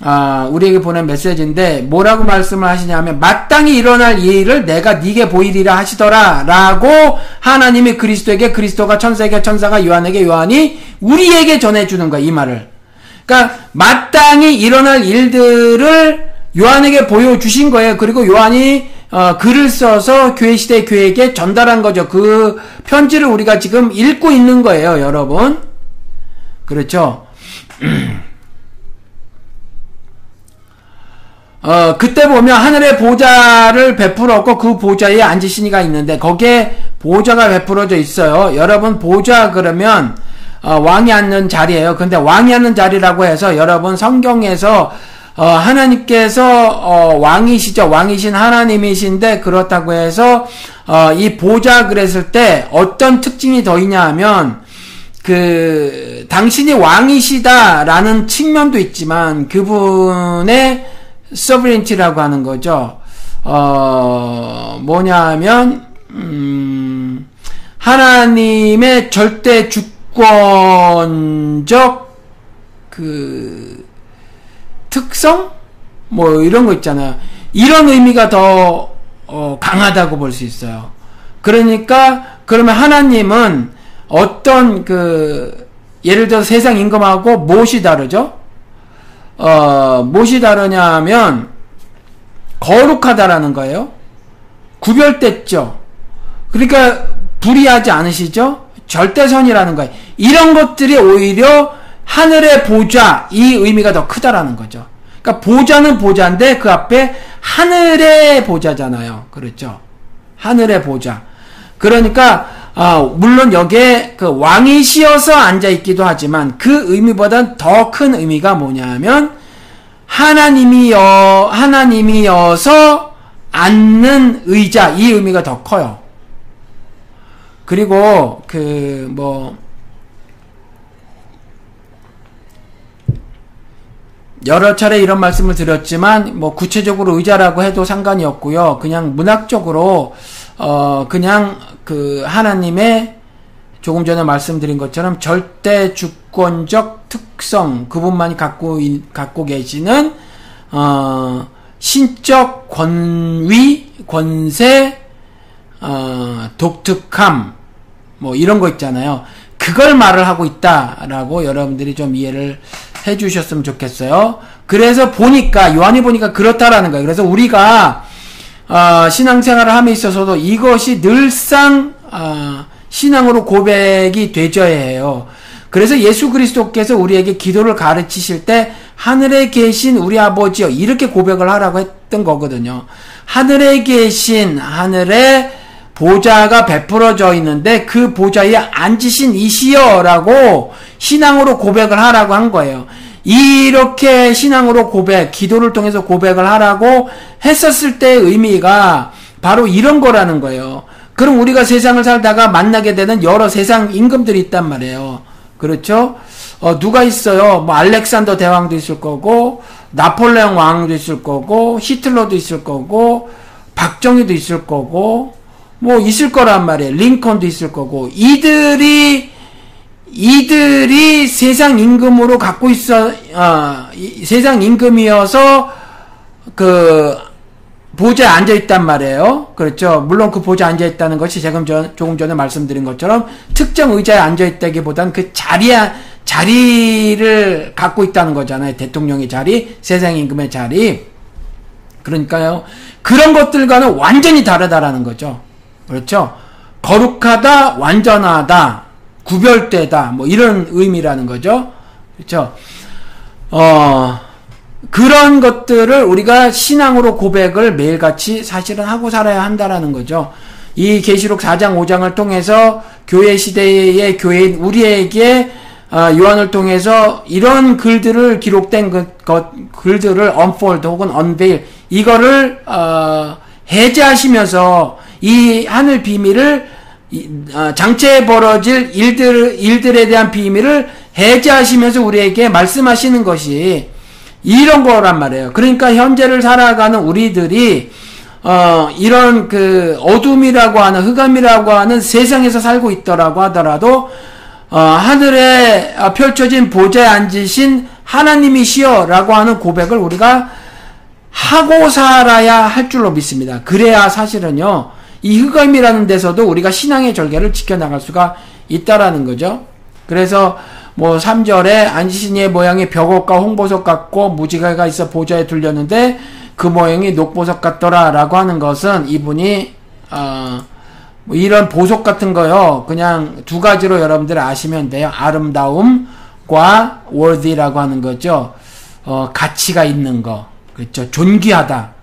아, 우리에게 보낸 메시지인데 뭐라고 말씀을 하시냐면 마땅히 일어날 일을 내가 네게 보이리라 하시더라라고 하나님이 그리스도에게 그리스도가 천사에게 천사가 요한에게 요한이 우리에게 전해 주는 거야, 이 말을. 그러니까 마땅히 일어날 일들을 요한에게 보여 주신 거예요. 그리고 요한이 어, 글을 써서 교회 시대 교회에게 전달한 거죠. 그 편지를 우리가 지금 읽고 있는 거예요, 여러분. 그렇죠? (clears throat) 어, 그때 보면 하늘의 보좌를 베풀었고 그 보좌에 앉으신 이가 있는데 거기에 보좌가 베풀어져 있어요. 여러분 보좌 그러면 어, 왕이 앉는 자리예요. 근데 왕이 앉는 자리라고 해서 여러분 성경에서 어, 하나님께서 어, 왕이시죠. 왕이신 하나님이신데 그렇다고 해서 어, 이 보좌 그랬을 때 어떤 특징이 더 있냐 하면 그 당신이 왕이시다라는 측면도 있지만 그분의 서브린티라고 하는 거죠. 어, 뭐냐 하면, 음, 하나님의 절대 주권적 그 특성? 뭐 이런 거 있잖아요. 이런 의미가 더 어, 강하다고 볼 수 있어요. 그러니까 그러면 하나님은 어떤 그 예를 들어 세상 임금하고 무엇이 다르죠? 어, 무엇이 다르냐면 거룩하다라는 거예요. 구별됐죠. 그러니까 불이하지 않으시죠? 절대선이라는 거예요. 이런 것들이 오히려 하늘의 보좌 이 의미가 더 크다라는 거죠. 그러니까 보좌는 보좌인데 그 앞에 하늘의 보좌잖아요. 그렇죠? 하늘의 보좌. 그러니까 어, 물론 여기에 그 왕이시어서 앉아 있기도 하지만 그 의미보다는 더큰 의미가 뭐냐면 하나님이여 하나님이어서 앉는 의자 이 의미가 더 커요. 그리고 그 뭐 여러 차례 이런 말씀을 드렸지만 뭐 구체적으로 의자라고 해도 상관이 없고요. 그냥 문학적으로 어 그냥 그 하나님의 조금 전에 말씀드린 것처럼 절대 주권적 특성 그분만이 갖고 갖고 계시는 어 신적 권위, 권세, 어 독특함 뭐 이런 거 있잖아요. 그걸 말을 하고 있다라고 여러분들이 좀 이해를 해 주셨으면 좋겠어요. 그래서 보니까 요한이 보니까 그렇다라는 거예요. 그래서 우리가 어, 신앙생활을 함에 있어서도 이것이 늘상 어, 신앙으로 고백이 되져야 해요. 그래서 예수 그리스도께서 우리에게 기도를 가르치실 때 하늘에 계신 우리 아버지여 이렇게 고백을 하라고 했던 거거든요. 하늘에 계신 하늘에 보좌가 베풀어져 있는데 그 보좌에 앉으신 이시여라고 신앙으로 고백을 하라고 한 거예요. 이렇게 신앙으로 고백, 기도를 통해서 고백을 하라고 했었을 때의 의미가 바로 이런 거라는 거예요. 그럼 우리가 세상을 살다가 만나게 되는 여러 세상 임금들이 있단 말이에요. 그렇죠? 어, 누가 있어요? 뭐, 알렉산더 대왕도 있을 거고, 나폴레옹 왕도 있을 거고, 히틀러도 있을 거고, 박정희도 있을 거고, 뭐, 있을 거란 말이에요. 링컨도 있을 거고, 이들이, 이들이 세상 임금으로 갖고 있어, 어, 세상 임금이어서, 그, 보좌에 앉아 있단 말이에요. 그렇죠. 물론 그 보좌에 앉아 있다는 것이 제가 조금 전에 말씀드린 것처럼 특정 의자에 앉아 있다기보단 그 자리에 자리를 갖고 있다는 거잖아요. 대통령의 자리, 세상 임금의 자리. 그러니까요. 그런 것들과는 완전히 다르다라는 거죠. 그렇죠. 거룩하다, 완전하다, 구별되다, 뭐 이런 의미라는 거죠. 그렇죠. 어, 그런 것들을 우리가 신앙으로 고백을 매일같이 사실은 하고 살아야 한다라는 거죠. 이 계시록 4장 5장을 통해서 교회 시대의 교회인 우리에게 어, 요한을 통해서 이런 글들을 기록된 그, 것, 글들을 unfold 혹은 unveil 이거를 어, 해제하시면서 이 하늘 비밀을 어, 장체에 벌어질 일들 일들에 대한 비밀을 해제하시면서 우리에게 말씀하시는 것이 이런 거란 말이에요. 그러니까 현재를 살아가는 우리들이 어, 이런 그 어둠이라고 하는 흑암이라고 하는 세상에서 살고 있더라고 하더라도 어, 하늘에 펼쳐진 보좌에 앉으신 하나님이시여라고 하는 고백을 우리가 하고 살아야 할 줄로 믿습니다. 그래야 사실은요, 이 흑암이라는 데서도 우리가 신앙의 절개를 지켜나갈 수가 있다라는 거죠. 그래서 뭐 3절에 안지신의 모양이 벽옥과 홍보석 같고 무지개가 있어 보좌에 둘렸는데 그 모양이 녹보석 같더라 라고 하는 것은 이분이 어, 뭐 이런 보석 같은 거요. 그냥 두 가지로 여러분들 아시면 돼요. 아름다움과 worthy라고 하는 거죠. 어, 가치가 있는 거. 그렇죠? 존귀하다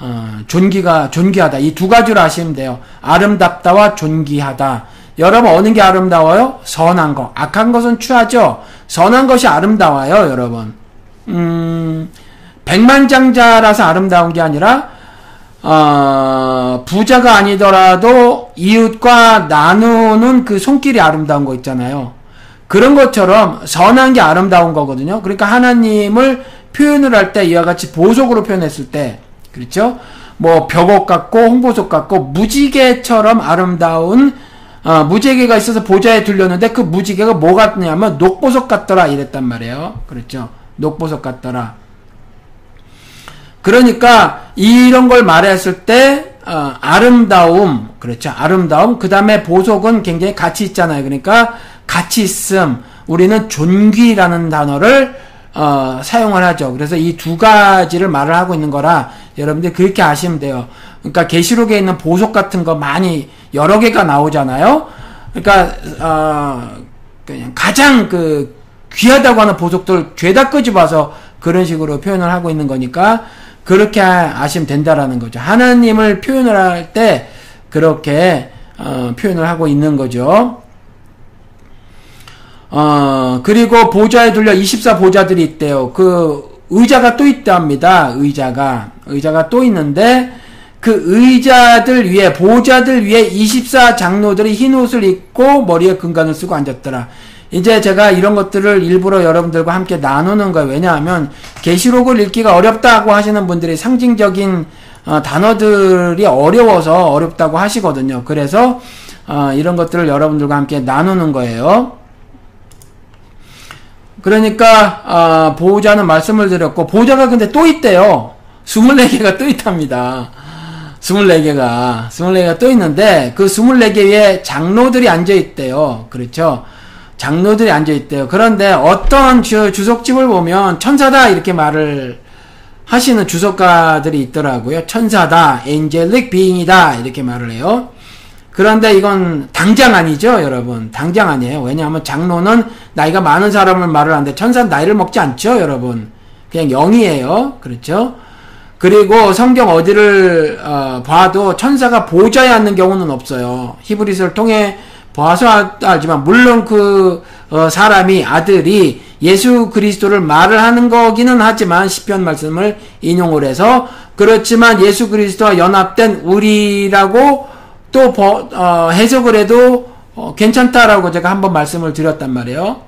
어, 존귀가 존귀하다 이 두 가지로 아시면 돼요 아름답다와 존귀하다 여러분 어느 게 아름다워요? 선한 거. 악한 것은 취하죠. 선한 것이 아름다워요, 여러분. 음, 백만장자라서 아름다운 게 아니라 어, 부자가 아니더라도 이웃과 나누는 그 손길이 아름다운 거 있잖아요. 그런 것처럼 선한 게 아름다운 거거든요. 그러니까 하나님을 표현을 할 때 이와 같이 보석으로 표현했을 때, 그렇죠? 뭐 벽옥 같고 홍보석 같고 무지개처럼 아름다운 어, 무지개가 있어서 보좌에 둘렸는데 그 무지개가 뭐 같냐면 녹보석 같더라 이랬단 말이에요. 그렇죠? 녹보석 같더라. 그러니까 이런 걸 말했을 때 어, 아름다움 그렇죠 아름다움 그 다음에 보석은 굉장히 가치 있잖아요 그러니까 가치 있음 우리는 존귀라는 단어를 어, 사용을 하죠 그래서 이 두 가지를 말을 하고 있는 거라 여러분들 그렇게 아시면 돼요 그러니까 계시록에 있는 보석 같은 거 많이 여러 개가 나오잖아요. 그러니까 어, 그냥 가장 그 귀하다고 하는 보석들 죄다 끄집어서 그런 식으로 표현을 하고 있는 거니까 그렇게 아시면 된다라는 거죠. 하나님을 표현을 할 때 그렇게 어, 표현을 하고 있는 거죠. 어, 그리고 보좌에 둘려 24 보좌들이 있대요. 그 의자가 또 있답니다. 의자가 의자가 또 있는데 그 의자들 위에 보좌들 위에 24 장로들이 흰 옷을 입고 머리에 금관을 쓰고 앉았더라. 이제 제가 이런 것들을 일부러 여러분들과 함께 나누는 거예요. 왜냐하면 계시록을 읽기가 어렵다고 하시는 분들이 상징적인 어, 단어들이 어려워서 어렵다고 하시거든요. 그래서 어, 이런 것들을 여러분들과 함께 나누는 거예요. 그러니까 어, 보호자는 말씀을 드렸고 보호자가 근데 또 있대요. 24개가 또 있답니다. 24개가 24개가 또 있는데 그 24개 위에 장로들이 앉아 있대요. 그렇죠? 장로들이 앉아 있대요. 그런데 어떤 주, 주석집을 보면 천사다 이렇게 말을 하시는 주석가들이 있더라고요. 천사다, 엔젤릭 비잉이다 이렇게 말을 해요. 그런데 이건 당장 아니죠, 여러분. 당장 아니에요. 왜냐하면 장로는 나이가 많은 사람을 말을 하는데 천사는 나이를 먹지 않죠, 여러분. 그냥 영이에요. 그렇죠? 그리고 성경 어디를 어, 봐도 천사가 보좌에 앉는 경우는 없어요. 히브리서를 통해 봐서 알지만 물론 그 어, 사람이 아들이 예수 그리스도를 말을 하는 거기는 하지만 시편 말씀을 인용을 해서 그렇지만 예수 그리스도와 연합된 우리라고 또 버, 어, 해석을 해도 어, 괜찮다라고 제가 한번 말씀을 드렸단 말이에요.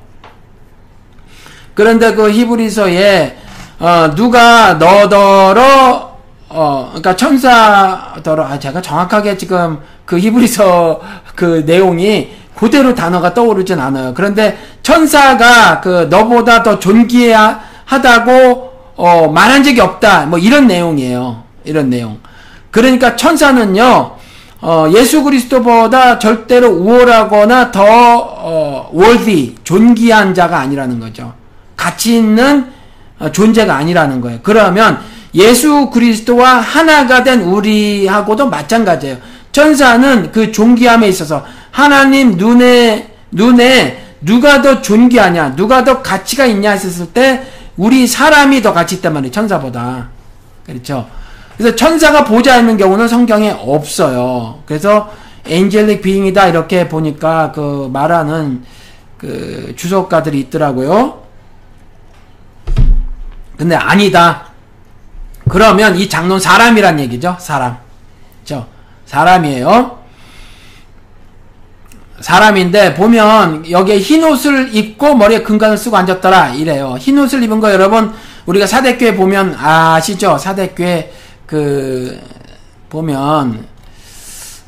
그런데 그 히브리서에 어, 누가 너더러 어, 그러니까 천사더러 아 제가 정확하게 지금 그 히브리서 (laughs) 그 내용이 그대로 단어가 떠오르진 않아요. 그런데 천사가 그 너보다 더 존귀하다고 어, 말한 적이 없다. 뭐 이런 내용이에요. 이런 내용. 그러니까 천사는요. 어, 예수 그리스도보다 절대로 우월하거나 더 어, worthy 존귀한 자가 아니라는 거죠. 가치 있는 어, 존재가 아니라는 거예요. 그러면 예수 그리스도와 하나가 된 우리하고도 마찬가지예요. 천사는 그 존귀함에 있어서 하나님 눈에 눈에 누가 더 존귀하냐, 누가 더 가치가 있냐 했을 때 우리 사람이 더 가치 있단 말이에요. 천사보다. 그렇죠? 그래서 천사가 보좌 있는 경우는 성경에 없어요. 그래서 엔젤릭 비잉이다 이렇게 보니까 그 말하는 그 주석가들이 있더라고요. 근데 아니다. 그러면 이 장로는 사람이란 얘기죠. 사람. 죠 사람이에요. 사람인데 보면 여기에 흰 옷을 입고 머리에 금관을 쓰고 앉았더라 이래요. 흰 옷을 입은 거 여러분 우리가 사대교회 보면 아시죠? 사대교회 그 보면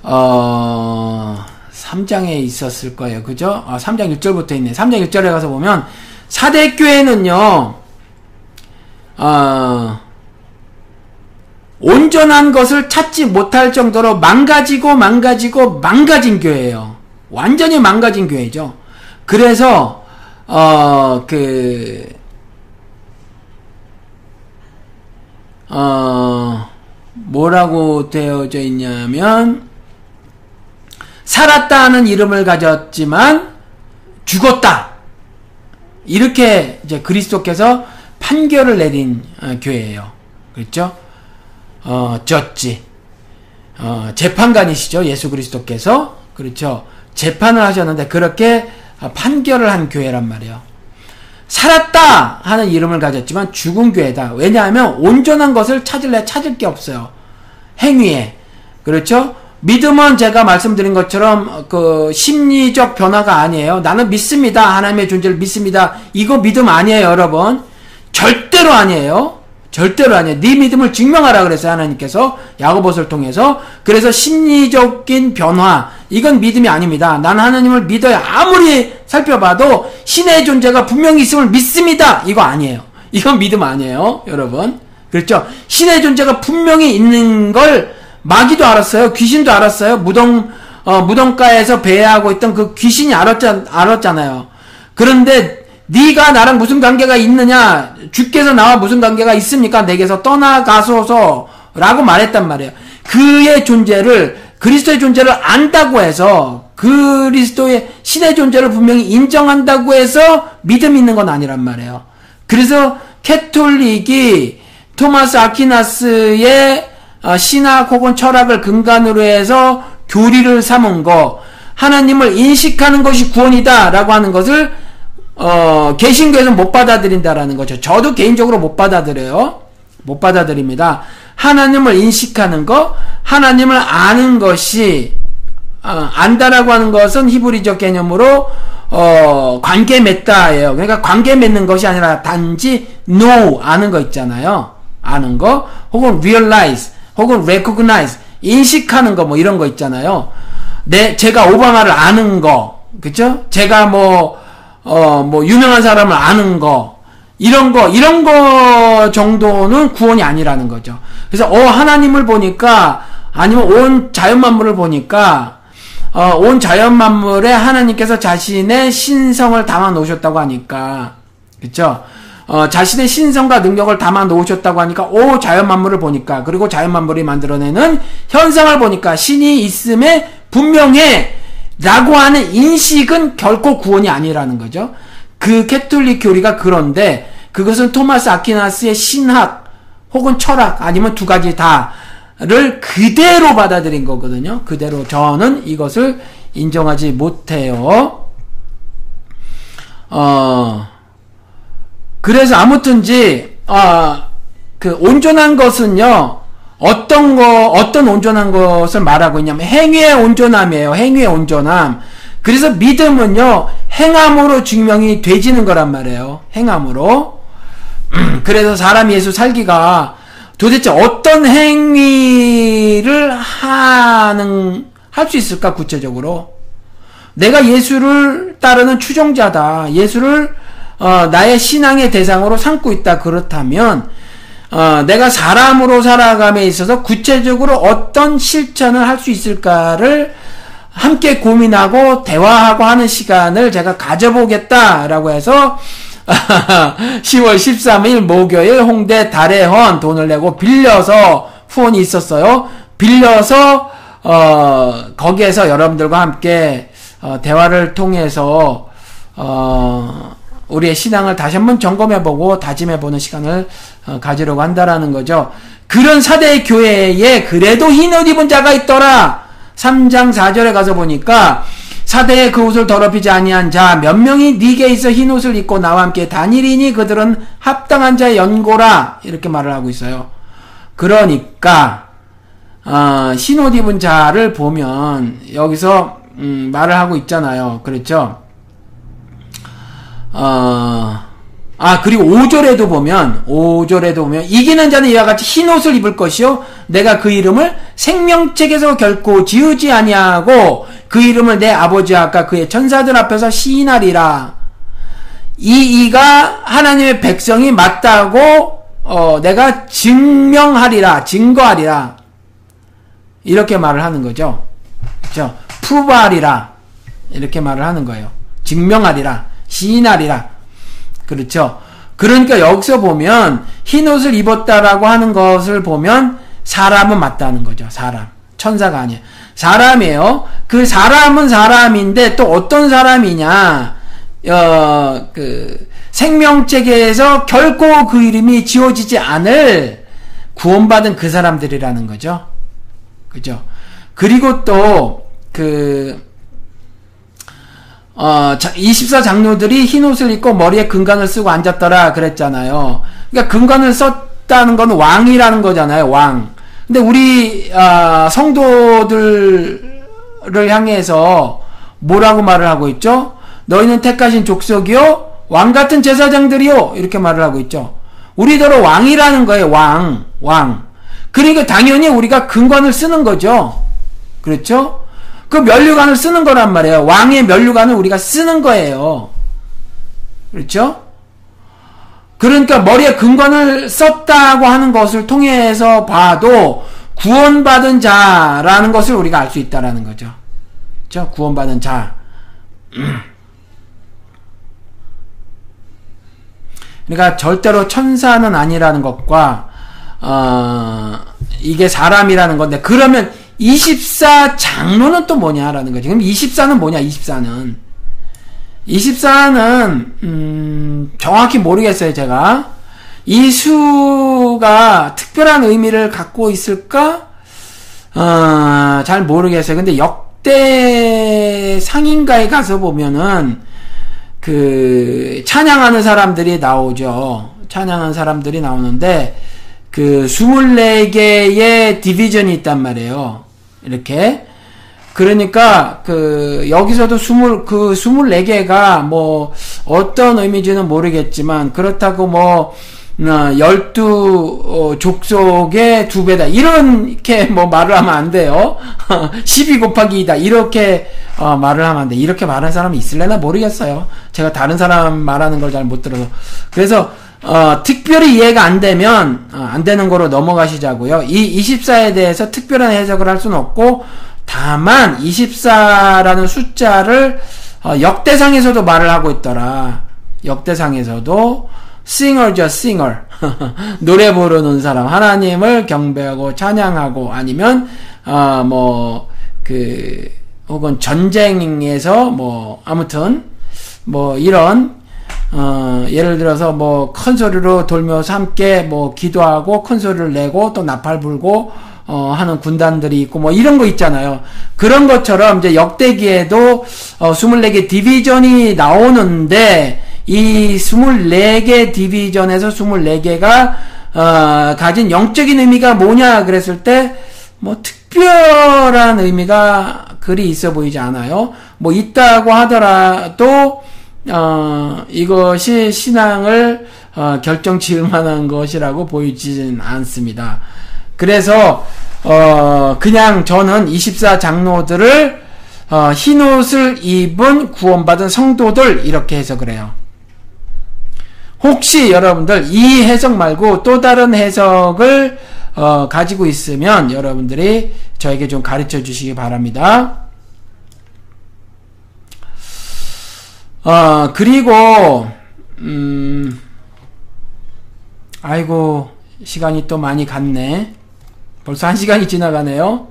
어 3장에 있었을 거예요. 그죠? 어, 3장 1절부터 있네. 3장 1절에 가서 보면 사대 교회는요. 어, 온전한 것을 찾지 못할 정도로 망가지고 망가지고 망가진 교회예요. 완전히 망가진 교회죠. 그래서 어 그 어, 뭐라고 되어져 있냐면 살았다는 이름을 가졌지만 죽었다. 이렇게 이제 그리스도께서 판결을 내린 어, 교회예요. 그렇죠? 어, 졌지. 어, 재판관이시죠. 예수 그리스도께서. 그렇죠. 재판을 하셨는데 그렇게 판결을 한 교회란 말이에요. 살았다 하는 이름을 가졌지만 죽은 교회다. 왜냐하면 온전한 것을 찾을래 찾을 게 없어요. 행위에. 그렇죠? 믿음은 제가 말씀드린 것처럼 그 심리적 변화가 아니에요. 나는 믿습니다. 하나님의 존재를 믿습니다. 이거 믿음 아니에요, 여러분. 절대로 아니에요. 절대로 아니에요. 네 믿음을 증명하라 그랬어요. 하나님께서 야고보서를 통해서. 그래서 심리적인 변화 이건 믿음이 아닙니다. 난 하나님을 믿어야 아무리 살펴봐도 신의 존재가 분명히 있음을 믿습니다. 이거 아니에요. 이건 믿음 아니에요. 여러분. 그렇죠? 신의 존재가 분명히 있는 걸 마귀도 알았어요. 귀신도 알았어요. 무덤 어, 무덤가에서 배회하고 있던 그 귀신이 알았잖, 알았잖아요. 그런데 네가 나랑 무슨 관계가 있느냐? 주께서 나와 무슨 관계가 있습니까? 내게서 떠나가소서라고 말했단 말이에요. 그의 존재를 그리스도의 존재를 안다고 해서 그리스도의 신의 존재를 분명히 인정한다고 해서 믿음 있는 건 아니란 말이에요. 그래서 캐톨릭이 토마스 아퀴나스의 어, 신학 혹은 철학을 근간으로 해서 교리를 삼은 거, 하나님을 인식하는 것이 구원이다라고 하는 것을 어, 개신교에서 못 받아들인다라는 거죠. 저도 개인적으로 못 받아들여요. 못 받아들입니다. 하나님을 인식하는 거, 하나님을 아는 것이 어, 안다라고 하는 것은 히브리적 개념으로 어, 관계 맺다예요. 그러니까 관계 맺는 것이 아니라 단지 know 아는 거 있잖아요. 아는 거 혹은 realize 혹은 recognize 인식하는 거 뭐 이런 거 있잖아요. 내 제가 오바마를 아는 거 그죠? 제가 뭐 어, 뭐, 유명한 사람을 아는 거, 이런 거, 이런 거 정도는 구원이 아니라는 거죠. 그래서, 어, 하나님을 보니까, 아니면 온 자연 만물을 보니까, 어, 온 자연 만물에 하나님께서 자신의 신성을 담아 놓으셨다고 하니까, 그쵸? 어, 자신의 신성과 능력을 담아 놓으셨다고 하니까, 오, 자연 만물을 보니까, 그리고 자연 만물이 만들어내는 현상을 보니까, 신이 있음에 분명해! 라고 하는 인식은 결코 구원이 아니라는 거죠. 그 캐톨릭 교리가 그런데, 그것은 토마스 아퀴나스의 신학, 혹은 철학, 아니면 두 가지 다를 그대로 받아들인 거거든요. 그대로 저는 이것을 인정하지 못해요. 어, 그래서 아무튼지, 아, 그 온전한 것은요, 어떤 거, 어떤 온전한 것을 말하고 있냐면 행위의 온전함이에요. 행위의 온전함. 그래서 믿음은요, 행함으로 증명이 되지는 거란 말이에요. 행함으로. (clears throat) 그래서 사람 예수 살기가 도대체 어떤 행위를 하는, 할 수 있을까, 구체적으로? 내가 예수를 따르는 추종자다. 예수를, 어, 나의 신앙의 대상으로 삼고 있다. 그렇다면, 어, 내가 사람으로 살아감에 있어서 구체적으로 어떤 실천을 할 수 있을까를 함께 고민하고 대화하고 하는 시간을 제가 가져보겠다라고 해서 (laughs) 10월 13일 목요일 홍대 달의 헌 돈을 내고 빌려서 후원이 있었어요. 빌려서 어, 거기에서 여러분들과 함께 어, 대화를 통해서 어, 우리의 신앙을 다시 한번 점검해보고 다짐해보는 시간을 어, 가지려고 한다라는 거죠. 그런 사대 교회에 그래도 흰옷 입은 자가 있더라. 3장 4절에 가서 보니까 사대에 그 옷을 더럽히지 아니한 자 몇 명이 네게 있어 흰 옷을 입고 나와 함께 다니리니 그들은 합당한 자의 연고라 이렇게 말을 하고 있어요. 그러니까 어, 흰옷 입은 자를 보면 여기서 음, 말을 하고 있잖아요. 그렇죠? 어, 아, 그리고 5절에도 보면, 5절에도 보면, 이기는 자는 이와 같이 흰 옷을 입을 것이요. 내가 그 이름을 생명책에서 결코 지우지 아니하고, 그 이름을 내 아버지 아까 그의 천사들 앞에서 시인하리라. 이 이가 하나님의 백성이 맞다고, 어, 내가 증명하리라, 증거하리라. 이렇게 말을 하는 거죠. 그죠? 프로브하리라. 이렇게 말을 하는 거예요. 증명하리라. 시인하리라. 그렇죠. 그러니까 여기서 보면 흰 옷을 입었다라고 하는 것을 보면 사람은 맞다는 거죠. 사람. 천사가 아니에요. 사람이에요. 그 사람은 사람인데 또 어떤 사람이냐? 어, 그 생명체계에서 결코 그 이름이 지워지지 않을 구원받은 그 사람들이라는 거죠. 그죠? 그리고 또 그 어, 24장로들이 흰 옷을 입고 머리에 금관을 쓰고 앉았더라 그랬잖아요. 그러니까 금관을 썼다는 건 왕이라는 거잖아요. 왕. 근데 우리 어, 성도들을 향해서 뭐라고 말을 하고 있죠? 너희는 택하신 족속이요 왕 같은 제사장들이요 이렇게 말을 하고 있죠. 우리더러 왕이라는 거예요. 왕, 왕. 그러니까 당연히 우리가 근관을 쓰는 거죠. 그렇죠? 그 면류관을 쓰는 거란 말이에요. 왕의 면류관을 우리가 쓰는 거예요. 그렇죠? 그러니까 머리에 근관을 썼다고 하는 것을 통해서 봐도 구원받은 자라는 것을 우리가 알 수 있다라는 거죠. 그렇죠? 구원받은 자. (clears throat) 그러니까 절대로 천사는 아니라는 것과 어, 이게 사람이라는 건데 그러면 24 장로는 또 뭐냐라는 거지. 그럼 24는 뭐냐, 24는. 24는, 음, 정확히 모르겠어요, 제가. 이 수가 특별한 의미를 갖고 있을까? 어, 잘 모르겠어요. 근데 역대 상인가에 가서 보면은, 그, 찬양하는 사람들이 나오죠. 찬양하는 사람들이 나오는데, 그 24개의 디비전이 있단 말이에요. 이렇게. 그러니까 그 여기서도 20, 그 24개가 뭐 어떤 의미인지는 모르겠지만 그렇다고 뭐 어, 열두 어, 족속의 두 배다 이렇게 뭐 말을 하면 안 돼요. (laughs) 12 곱하기 2다 이렇게 어, 말을 하면 안 돼. 이렇게 말하는 사람이 있을래나 모르겠어요. 제가 다른 사람 말하는 걸 잘 못 들어서 그래서 어, 특별히 이해가 안 되면 어, 안 되는 거로 넘어가시자고요. 이 24에 대해서 특별한 해석을 할 수는 없고 다만 24라는 숫자를 어, 역대상에서도 말을 하고 있더라. 역대상에서도 싱어죠, 싱어. (laughs) 노래 부르는 사람, 하나님을 경배하고 찬양하고 아니면 어, 뭐그 혹은 전쟁에서 뭐 아무튼 뭐 이런 어, 예를 들어서 뭐 큰 소리로 돌면서 함께 뭐 기도하고 큰 소리를 내고 또 나팔 불고 어, 하는 군단들이 있고 뭐 이런 거 있잖아요. 그런 것처럼 이제 역대기에도 어, 24개 디비전이 나오는데 이 24개 디비전에서 24개가 어, 가진 영적인 의미가 뭐냐 그랬을 때 뭐 특별한 의미가 그리 있어 보이지 않아요. 뭐 있다고 하더라도 어, 이것이 신앙을 어, 결정 지을 만한 것이라고 보이지는 않습니다. 그래서 어, 그냥 저는 24 장로들을 어, 흰 옷을 입은 구원받은 성도들 이렇게 해석을 해요. 혹시 여러분들 이 해석 말고 또 다른 해석을 어, 가지고 있으면 여러분들이 저에게 좀 가르쳐 주시기 바랍니다. 어, 그리고, 음, 아이고, 시간이 또 많이 갔네. 벌써 한 시간이 지나가네요.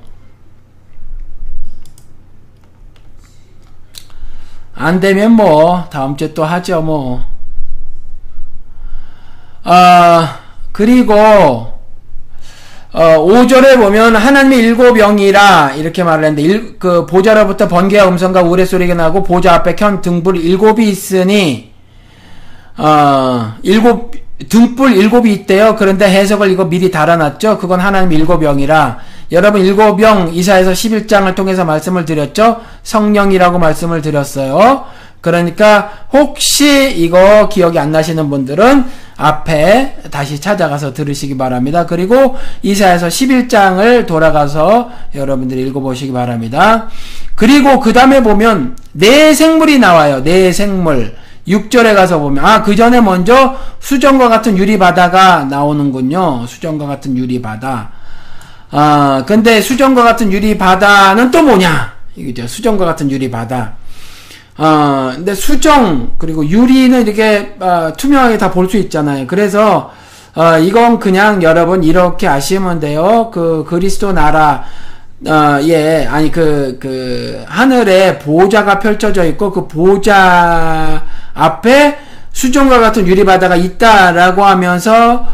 안 되면 뭐, 다음 주에 또 하죠, 뭐. 아, 그리고, 어, 5절에 보면 하나님의 일곱 영이라 이렇게 말을 했는데 일, 그 보좌로부터 번개와 음성과 우레 소리가 나고 보좌 앞에 켠 등불 일곱이 있으니 어, 일곱 등불 일곱이 있대요. 그런데 해석을 이거 미리 달아놨죠. 그건 하나님 일곱 영이라 여러분 일곱 영 이사에서 11장을 통해서 말씀을 드렸죠. 성령이라고 말씀을 드렸어요. 그러니까 혹시 이거 기억이 안 나시는 분들은 앞에 다시 찾아가서 들으시기 바랍니다. 그리고 이사에서 11장을 돌아가서 여러분들이 읽어보시기 바랍니다. 그리고 그 다음에 보면 내 생물이 나와요. 내 생물. 6절에 가서 보면 아 그 전에 먼저 수정과 같은 유리바다가 나오는군요. 수정과 같은 유리바다. 아 근데 수정과 같은 유리바다는 또 뭐냐? 이거죠. 수정과 같은 유리바다. 어, 근데 수정, 그리고 유리는 이렇게, 어, 투명하게 다 볼 수 있잖아요. 그래서, 어, 이건 그냥 여러분 이렇게 아시면 돼요. 그 그리스도 나라, 어, 예, 아니, 그, 그, 하늘에 보좌가 펼쳐져 있고, 그 보좌 앞에 수정과 같은 유리 바다가 있다라고 하면서,